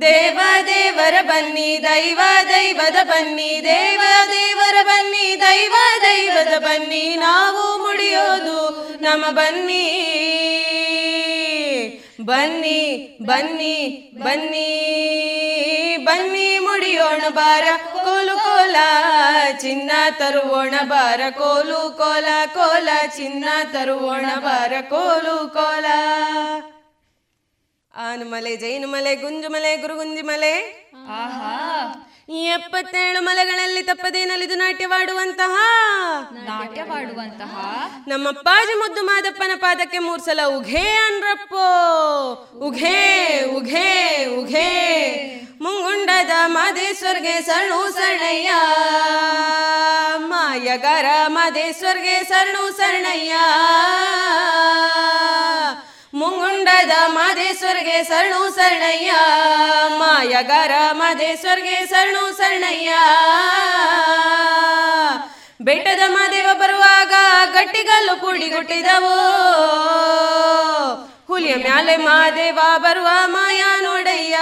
ದೇವ ದೇವರ ಬನ್ನಿ, ದೈವ ದೈವದ ಬನ್ನಿ, ದೇವ ದೇವರ ಬನ್ನಿ, ದೈವ ದೈವದ ಬನ್ನಿ, ನಾವು ಮುಡಿಯೋದು ನಮ್ಮ ಬನ್ನಿ. ಬನ್ನಿ ಬನ್ನಿ ಬನ್ನಿ ಬನ್ನಿ ಮುಡಿಯೋಣ ಬಾರ ಕೋಲು ಕೋಲ ಚಿನ್ನ ತರುವೋಣ ಬಾರ ಕೋಲು ಕೋಲ ಕೋಲ ಚಿನ್ನ ತರುವೋಣ ಬಾರ ಕೋಲು ಕೋಲ. ಆನುಮಲೆ ಜೈನುಮಲೆ ಗುಂಜುಮಲೆ ಗುರುಗುಂಜಿಮಲೆ ಈ ಎಪ್ಪತ್ತೇಳು ಮಲೆಗಳಲ್ಲಿ ತಪ್ಪದೇ ನಲಿದು ನಾಟ್ಯವಾಡುವಂತಹ? ಮಾಡುವಂತಹ ನಮ್ಮಪ್ಪಾಜಿ ಮುದ್ದು ಮಾದಪ್ಪನ ಪಾದಕ್ಕೆ ಮೂರ್ಸಲ ಉಘೇ ಅನ್ರಪ್ಪೋ ಉಘೇ ಉಘೇ ಉಘೇ. ಮುಂಗುಂಡದ ಮಾದೇಶ್ವರ್ಗೆ ಸರಣು ಸರಣಯ್ಯ ಮಾಯಗರ ಮಾದೇಶ್ವರ್ಗೆ ಸರಣು ಸರಣಯ್ಯ ಮುಂಗುಂಡದ ಮಾದೇಶ್ವರ್ಗೆ ಸರಣು ಸರಣಯ್ಯ. ಮಾಯಗರ ಮಾದೇಶ್ವರ್ಗೆ ಸರಣು ಸರಣಯ್ಯ. ಬೆಟ್ಟದ ಮಾದೇವ ಬರುವಾಗ ಗಟ್ಟಿಗಲ್ಲು ಪುಡಿಗುಟ್ಟಿದವು ಹುಲಿಯ ಮ್ಯಾಲೆ ಮಾದೇವ ಬರುವ ಮಾಯಾ ನೋಡಯ್ಯ.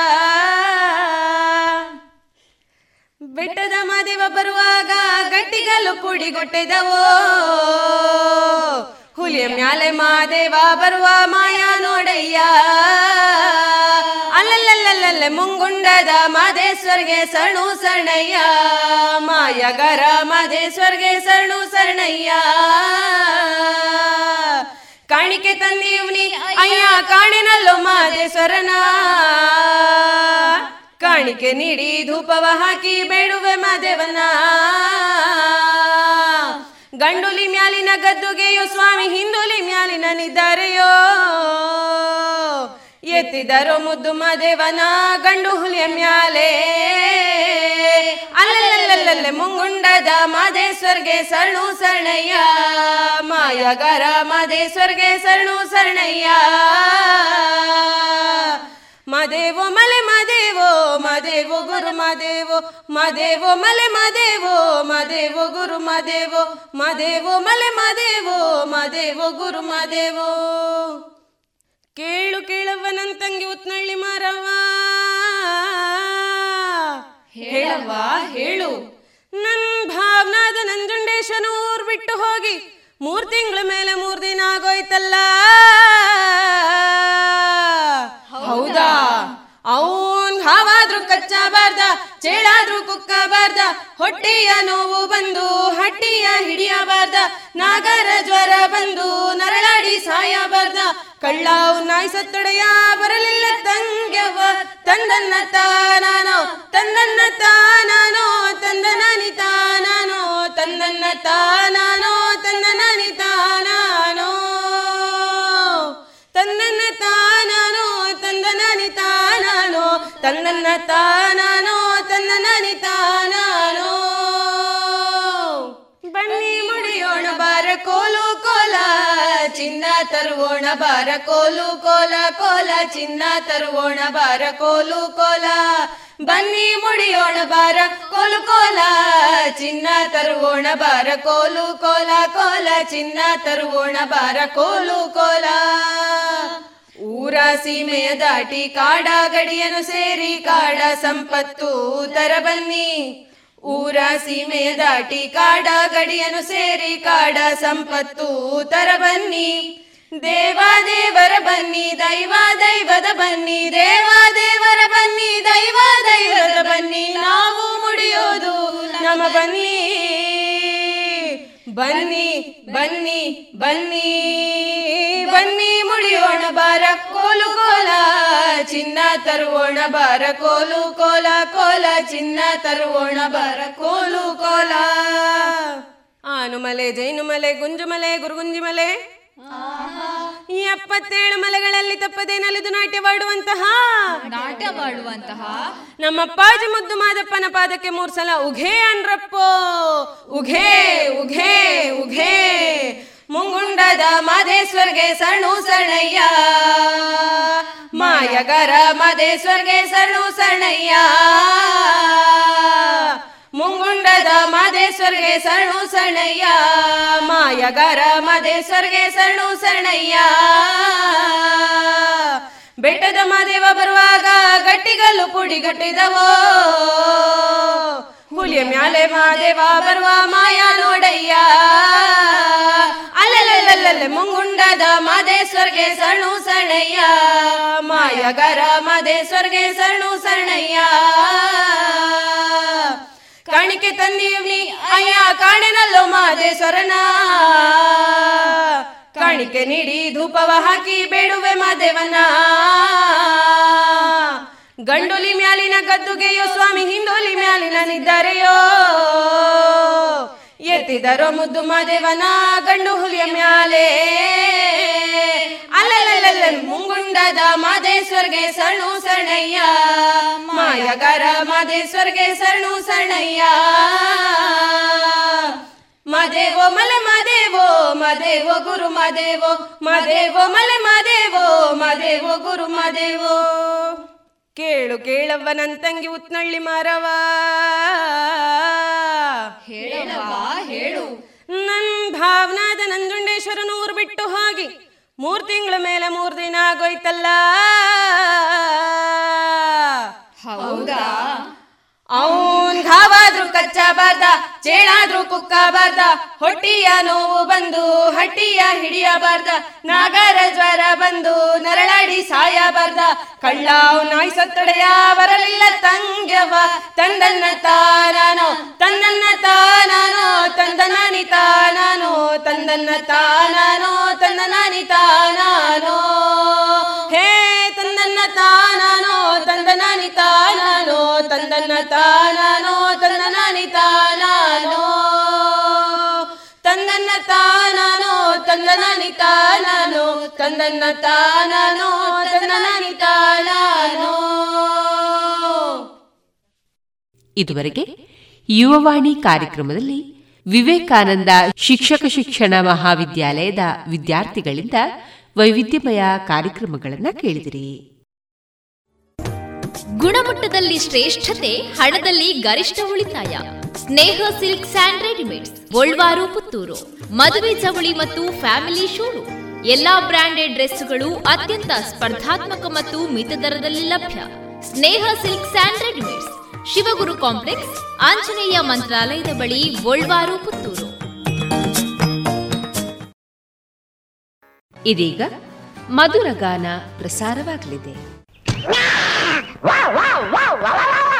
ಬೆಟ್ಟದ ಮಾದೇವ ಬರುವಾಗ ಗಟ್ಟಿಗಲ್ಲು ಪುಡಿಗುಟ್ಟಿದವು ಹುಲಿಯ ಮ್ಯಾಲೆ ಮಾದೇವ ಬರುವ ಮಾಯಾ ನೋಡಯ್ಯ. ಅಲ್ಲಲ್ಲಲ್ಲಲ್ಲಲ್ಲ ಮುಂಗುಂಡದ ಮಾದೇಶ್ವರ್ಗೆ ಸರಣು ಸರಣಯ್ಯ ಮಾಯಗರ ಮಾದೇಶ್ವರ್ಗೆ ಸರಣು ಸರಣಯ್ಯ ಕಾಣಿಕೆ ತಂದೀವ್ನಿ ಅಯ್ಯ ಕಾಣಿನಲ್ಲೋ ಮಾದೇಶ್ವರನ. ಕಾಣಿಕೆ ನೀಡಿ ಧೂಪವ ಹಾಕಿ ಬೇಡುವೆ ಮಾದೇವನ. ಗಂಡುಲಿ ಮ್ಯಾಲಿನ ಗದ್ದುಗೆಯೋ ಸ್ವಾಮಿ, ಹಿಂದುಲಿ ಮ್ಯಾಲಿನ ನಿದ್ದಾರೆಯೋ? ಎತ್ತಿದರೋ ಮುದ್ದು ಮಾದೇವನ ಗಂಡು ಹುಲಿಯ ಮ್ಯಾಲೆ. ಅಲ್ಲಲ್ಲಲ್ಲಲ್ಲೇ ಮುಂಗುಂಡದ ಮಾದೇಶ್ವರ್ಗೆ ಸರಣು ಸರಣಯ್ಯ ಮಾಯಗರ ಮಾದೇಶ್ವರ್ಗೆ ಸರಣು ಸರಣಯ್ಯ ಮದೇವೋ ಮಲೆ ಮದೇವೋ ಮದೇವೋ ಗುರು ಮದೇವೋ ಮದೇವೋ ಮಲೆ ಮದೇವೋ ಮದೇವೋ ಗುರು ಮದೇವೋ ಮದೇವೋ ಮಲೆ ಮದೇವೋ ಮದೇವೋ ಗುರು ಮದೇವೋ. ಕೇಳು ಕೇಳವ್ವನಂತಂಗಿ ಉತ್ನಳ್ಳಿ ಮಾರವ್ವ. ಹೇಳವ್ವ, ಹೇಳು. ನನ್ ಭಾವನಾದ ನಂಜುಂಡೇಶನ ಊರ್ ಬಿಟ್ಟು ಹೋಗಿ ಮೂರ್ ತಿಂಗಳ ಮೇಲೆ ಮೂರ್ ದಿನ ಆಗೋಯ್ತಲ್ಲ. ಹೌದಾ? ಅವನ್ ಹಾವಾದ್ರೂ ಕಚ್ಚಬಾರ್ದ ಚೇಳಾದ್ರೂ ಕುಕ್ಕಬಾರ್ದ ಹೊಟ್ಟೆಯ ನೋವು ಬಂದು, ಹಟ್ಟಿಯ ಹಿಡಿಯಬಾರ್ದ ನಾಗರ ಜ್ವರ ಬಂದು, ನರಳಾಡಿ ಸಾಯಬಾರ್ದ ಕಳ್ಳಾವ್ ನಾಯಿ ಸತ್ತೊಡೆಯ ಬರಲಿಲ್ಲ ತಂಗ್ಯವ, ತಂದನ್ನ ತಾನಾನೋ ತಂದನ್ನ ತಾನಾನೋ ತಂದನಾನಿ ತಾನಾನೋ ತಂದನ್ನ ತಾನಾನೋ ತಂದನಾನಿ ತಾನಾನೋ ತಾನಾನೋ ತಾನೋ ತನ್ನ. ನನಿ ತಾನೋ ಬನ್ನಿ ಮುಡಿಯೋಣ. ಬಾರ ಕೋಲು ಕೋಲ ಚಿನ್ನ ತರುವೋಣ ಬಾರ ಕೋಲು ಕೋಲ ಕೋಲ ಚಿನ್ನ ತರುವೋಣ ಬಾರ ಕೋಲು ಕೋಲ. ಬನ್ನಿ ಮುಡಿಯೋಣ ಬಾರ ಕೋಲು ಕೋಲ ಚಿನ್ನ ತರುವೋಣ ಬಾರ ಕೋಲು ಕೋಲ ಕೋಲ ಚಿನ್ನ ತರುವೋಣ ಬಾರ ಕೋಲು ಕೋಲ. ಊರ ಸೀಮೆಯ ದಾಟಿ ಕಾಡ ಗಡಿಯನ್ನು ಸೇರಿ ಕಾಡ ಸಂಪತ್ತು ತರ ಬನ್ನಿ. ಊರ ಸೀಮೆಯ ದಾಟಿ ಕಾಡ ಗಡಿಯನ್ನು ಸೇರಿ ಕಾಡ ಸಂಪತ್ತು ತರ ಬನ್ನಿ. ದೇವ ದೇವರ ಬನ್ನಿ, ದೈವ ದೈವದ ಬನ್ನಿ, ದೇವ ದೇವರ ಬನ್ನಿ, ದೈವ ದೈವದ ಬನ್ನಿ. ನಾವು ಮುಡಿಯೋದು ನಮ್ಮ ಬನ್ನಿ. ಬನ್ನಿ ಬನ್ನಿ ಬನ್ನಿ ಬನ್ನಿ ಮುಡಿಯೋಣ ಬಾರ, ಕೋಲು ಕೋಲ, ಚಿನ್ನ ತರುವೋಣ ಬಾರ, ಕೋಲು ಕೋಲ ಕೋಲ, ಚಿನ್ನ ತರುವೋಣ ಬಾರ, ಕೋಲು ಕೋಲ. ಆನುಮಲೆ, ಜೈನುಮಲೆ, ಗುಂಜುಮಲೆ, ಗುರುಗುಂಜಿಮಲೆ. ಎಪ್ಪತ್ತೇಳು ಮಲೆಗಳಲ್ಲಿ ತಪ್ಪದೆ ನಲಿದು ನಾಟ್ಯವಾಡುವಂತಹ ನಾಟ್ಯವಾಡುವಂತಹ ನಮ್ಮಪ್ಪಾಜಿ ಮುದ್ದು ಮಾದಪ್ಪನ ಪಾದಕ್ಕೆ ಮೂರ್ ಸಲ ಉಘೇ ಅನ್ರಪ್ಪೋ. ಉಘೇ ಉಘೇ ಉಘೇ. ಮುಂಗುಂಡದ ಮಾದೇಶ್ವರ್ಗೆ ಸಣ್ಣು ಸಣ್ಣಯ್ಯ. ಮಾಯಗರ ಮಾದೇಶ್ವರ್ಗೆ ಸಣ್ಣು ಸರಣಯ್ಯ ಮುಂಗುಂಡದ ಮಾದೇಶ್ವರ್ಗೆ ಸರಣು ಸರಣಯ್ಯ ಮಾಯಗರ ಮಾದೇಶ್ವರ್ಗೆ ಸರಣು ಸರಣಯ್ಯ ಬೆಟ್ಟದ ಮಾದೇವ ಬರುವಾಗ ಗಟ್ಟಿಗಲ್ಲು ಪುಡಿಗಟ್ಟಿದವೋ ಹುಲಿಯ ಮ್ಯಾಲೆ ಮಾದೇವ ಬರುವ ಮಾಯಾ ನೋಡಯ್ಯ. ಅಲ್ಲಲ್ಲಲ್ಲಲ್ಲಲ್ಲ ಮುಂಗುಂಡದ ಮಾದೇಶ್ವರ್ಗೆ ಸರಣು ಸರಣಯ್ಯ ಮಾಯಗರ ಮಾದೇಶ್ವರ್ಗೆ ಸರಣು ಸರಣಯ್ಯ ಕಾಣಿಕೆ ತಂದೀವ್ನಿ ಅಯ್ಯ ಕಾಣೆನಲ್ಲೋ ಮಾದೇಶ್ವರನ ಕಾಣಿಕೆ ನೀಡಿ ಧೂಪವ ಹಾಕಿ ಬೇಡುವೆ ಮಾದೇವನ. ಗಂಡುಲಿ ಮ್ಯಾಲಿನ ಗದ್ದುಗೆಯೋ, ಸ್ವಾಮಿ ಹಿಂದೋಲಿ ಮ್ಯಾಲಿನ ನಿದ್ದಾರೆಯೋ. ಎತ್ತಿದರೋ ಮುದ್ದು ಮಾದೇವನ ಗಂಡು ಹುಲಿಯ ಮ್ಯಾಲೆ. ಅಲ್ಲಲ್ಲ ಮುಂಗುಂಡದ ಮಾದೇಶ್ವರ್ಗೆ ಸಣು ಸಣಯ್ಯ ಮಾಯಗರ ಮಾದೇಶ್ವರ್ಗೆ ಸಣು ಸಣಯ್ಯ ಮದೇವೋ ಮಲೆ ಮದೇವೋ ಮದೇವೋ ಗುರು ಮದೇವೋ ಮದೇವೋ ಮಲೆ ಮದೇವೋ ಮದೇವೋ ಗುರು ಮದೇವೋ. ಕೇಳು ಕೇಳವ್ವ ನನ್ ತಂಗಿ ಉತ್ನಳ್ಳಿ ಮಾರವ ಹೇಳವ್ವ ಹೇಳು. ನನ್ ಭಾವನಾದ ನಂಜುಂಡೇಶ್ವರನೂರು ಬಿಟ್ಟು ಹೋಗಿ. ಮೂರ್ ತಿಂಗಳ ಮೇಲೆ ಮೂರು ದಿನ ಆಗೋಯ್ತಲ್ಲ. ಹೌದಾ? ಅವನ್ ಘಾವಾದ್ರೂ ಕಚ್ಚಬಾರ್ದ ಚೇಳಾದ್ರೂ ಕುಕ್ಕಬಾರ್ದ ಹೊಟ್ಟಿಯ ನೋವು ಬಂದು, ಹಟ್ಟಿಯ ಹಿಡಿಯಬಾರ್ದ ನಾಗರ ಜ್ವರ ಬಂದು, ನರಳಾಡಿ ಸಾಯಬಾರ್ದ ಕಳ್ಳ ನಾಯಿ ಸತ್ತೊಡೆಯ ಬರಲಿಲ್ಲ ತಂಗ್ಯವ, ತಂದನ್ನ ತಾನಾನೋ ತಂದನ್ನ ತಾನಾನೋ, ತಂದನಾನಿ ತಾನಾನೋ ತಂದನ್ನ ತಾನಾನೋ, ತಂದನಾನಿ ತಾನಾನೋ ತಾನಾನೋ ತಾನೋ ತನ್ನ. ನಿತಾನೋ ತಂದನ್ನ ತಾನೋ ತನ್ನ. ತಂದನ್ನ ತಾನೋ ತಂದನ ತಾನಾನೋ. ಇದುವರೆಗೆ ಯುವವಾಣಿ ಕಾರ್ಯಕ್ರಮದಲ್ಲಿ ವಿವೇಕಾನಂದ ಶಿಕ್ಷಕ ಶಿಕ್ಷಣ ಮಹಾವಿದ್ಯಾಲಯದ ವಿದ್ಯಾರ್ಥಿಗಳಿಂದ ವೈವಿಧ್ಯಮಯ ಕಾರ್ಯಕ್ರಮಗಳನ್ನು ಕೇಳಿದಿರಿ. ಗುಣಮಟ್ಟದಲ್ಲಿ ಶ್ರೇಷ್ಠತೆ, ಹಣದಲ್ಲಿ ಗರಿಷ್ಠ ಉಳಿತಾಯ. Sneha silks and readymades, Golwaru, Puttur. ಮದುವೆ ಚವಳಿ ಮತ್ತು ಫ್ಯಾಮಿಲಿ ಶೋರೂಮ್. ಎಲ್ಲಾ ಬ್ರಾಂಡೆಡ್ ಡ್ರೆಸ್ಗಳು ಅತ್ಯಂತ ಸ್ಪರ್ಧಾತ್ಮಕ ಮತ್ತು ಮಿತ ದರದಲ್ಲಿ ಲಭ್ಯ. Sneha silks and readymades. Shivaguru complex, Anjaneya ಮಂತ್ರಾಲಯದ ಬಳಿ ಗೋಲ್ವಾರು, ಪುತ್ತೂರು. ಇದೀಗ ಮಧುರಗಾನ ಪ್ರಸಾರವಾಗಲಿದೆ. ಮಾರುತಿ ಕಾರಿನಲ್ಲಿ ಮಾರುತಿ ಬಂದ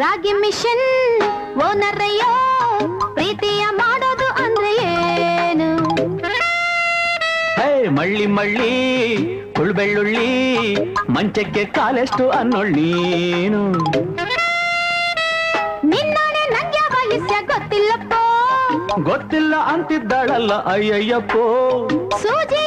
ರಾಗಿ ಮಿಷನ್ ಓನರ್ರಯ್ಯೋ ಪ್ರೀತಿಯ ಮಾಡೋದು ಅಂದ್ರೆ ಏನು? ಹೇ ಮಳ್ಳಿ ಮಳ್ಳಿ ಕುಳ್ಬೆಳ್ಳುಳ್ಳಿ ಮಂಚಕ್ಕೆ ಕಾಲೆಷ್ಟು ಅನ್ನೊಳ್ಳೀನು ನಿನ್ನಾಣೆ ನಂಗೆ ವಯಸ್ಸ ಗೊತ್ತಿಲ್ಲಪ್ಪ. ಗೊತ್ತಿಲ್ಲ ಅಂತಿದ್ದಾಳಲ್ಲ ಅಯ್ಯಯ್ಯಪ್ಪೋ. ಸೂಜಿಯ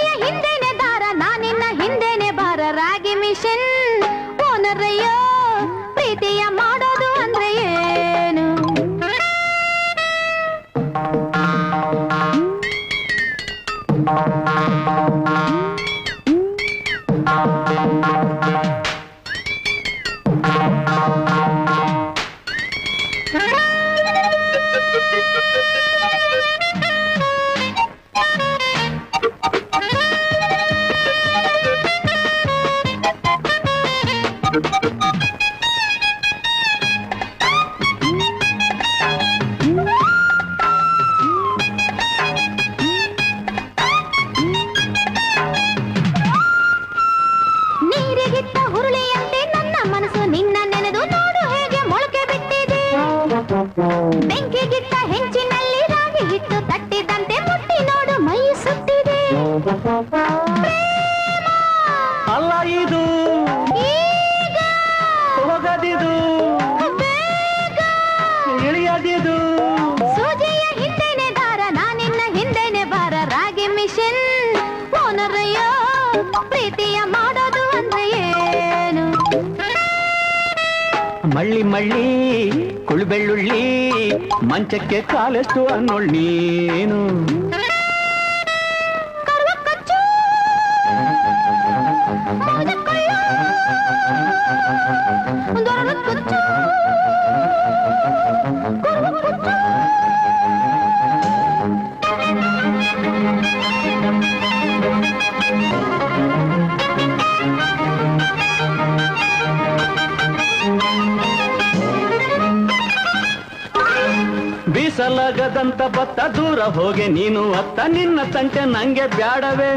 ನೀನು ನಿನ್ನ ತಂಟೆ ನಂಗೆ ಬ್ಯಾಡವೇ?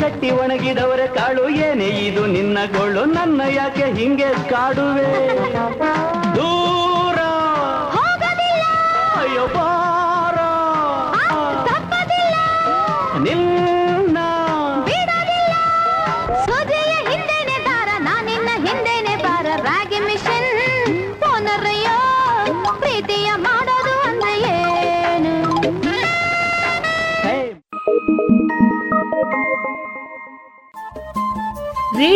ಗಟ್ಟಿ ಒಣಗಿದವರೆ ಕಾಳು, ಏನೇ ಇದು ನಿನ್ನ ಗೋಳು? ನನ್ನ ಯಾಕೆ ಹಿಂಗೆ ಕಾಡುವೆ?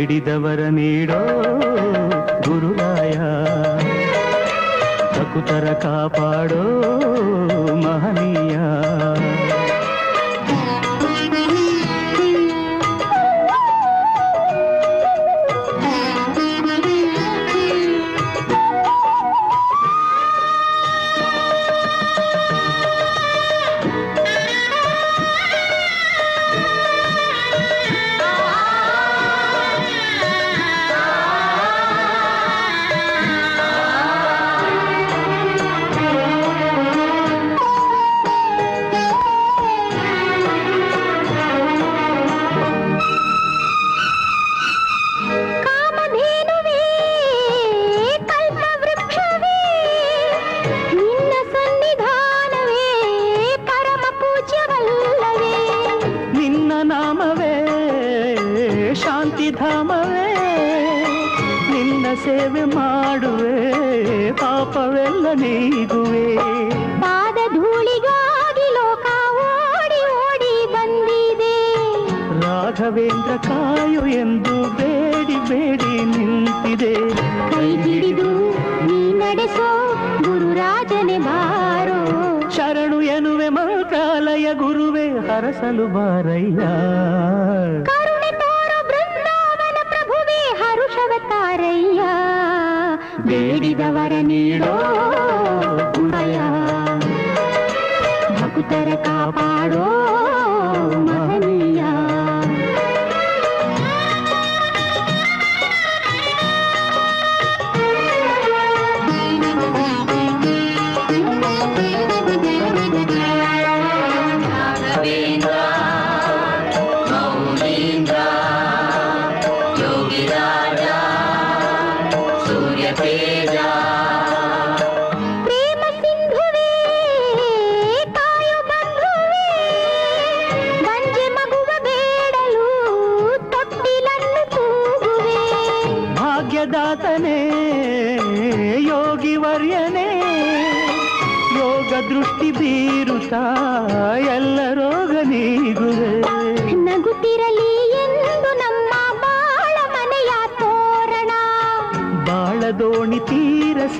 ಬೇಡಿದವರ ನೀಡೋ ಗುರುರಾಯ ಕುತರ ಕಾಪಾಡೋ ಮಹನೀಯ. ಹರಸಲು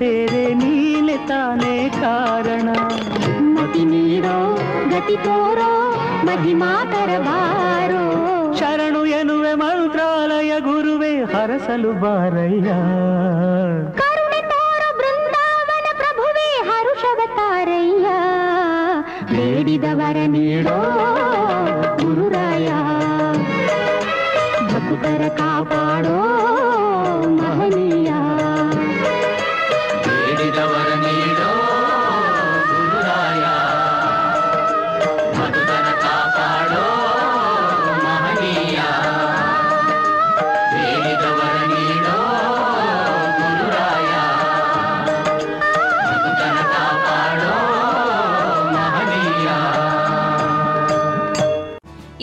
ಸೇರೆ ನೀನೆ ತಾನೇ ಕಾರಣ. ಮತಿ ನೀಡೋ ಗತಿ ತೋರೋ ಮಹಿಮಾಕರ ಮಾತರಬಾರೋ ಶರಣು ಎನ್ನುವೆ ಮಂತ್ರಾಲಯ ಗುರುವೇ ಹರಸಲು ಬಾರಯ್ಯ. ಕರುಣೆ ತೋರೋ ಬೃಂದಾವನ ಪ್ರಭುವೇ ಹರುಷವತಾರಯ್ಯ ಬೇಡಿದವರ ನೀಡೋ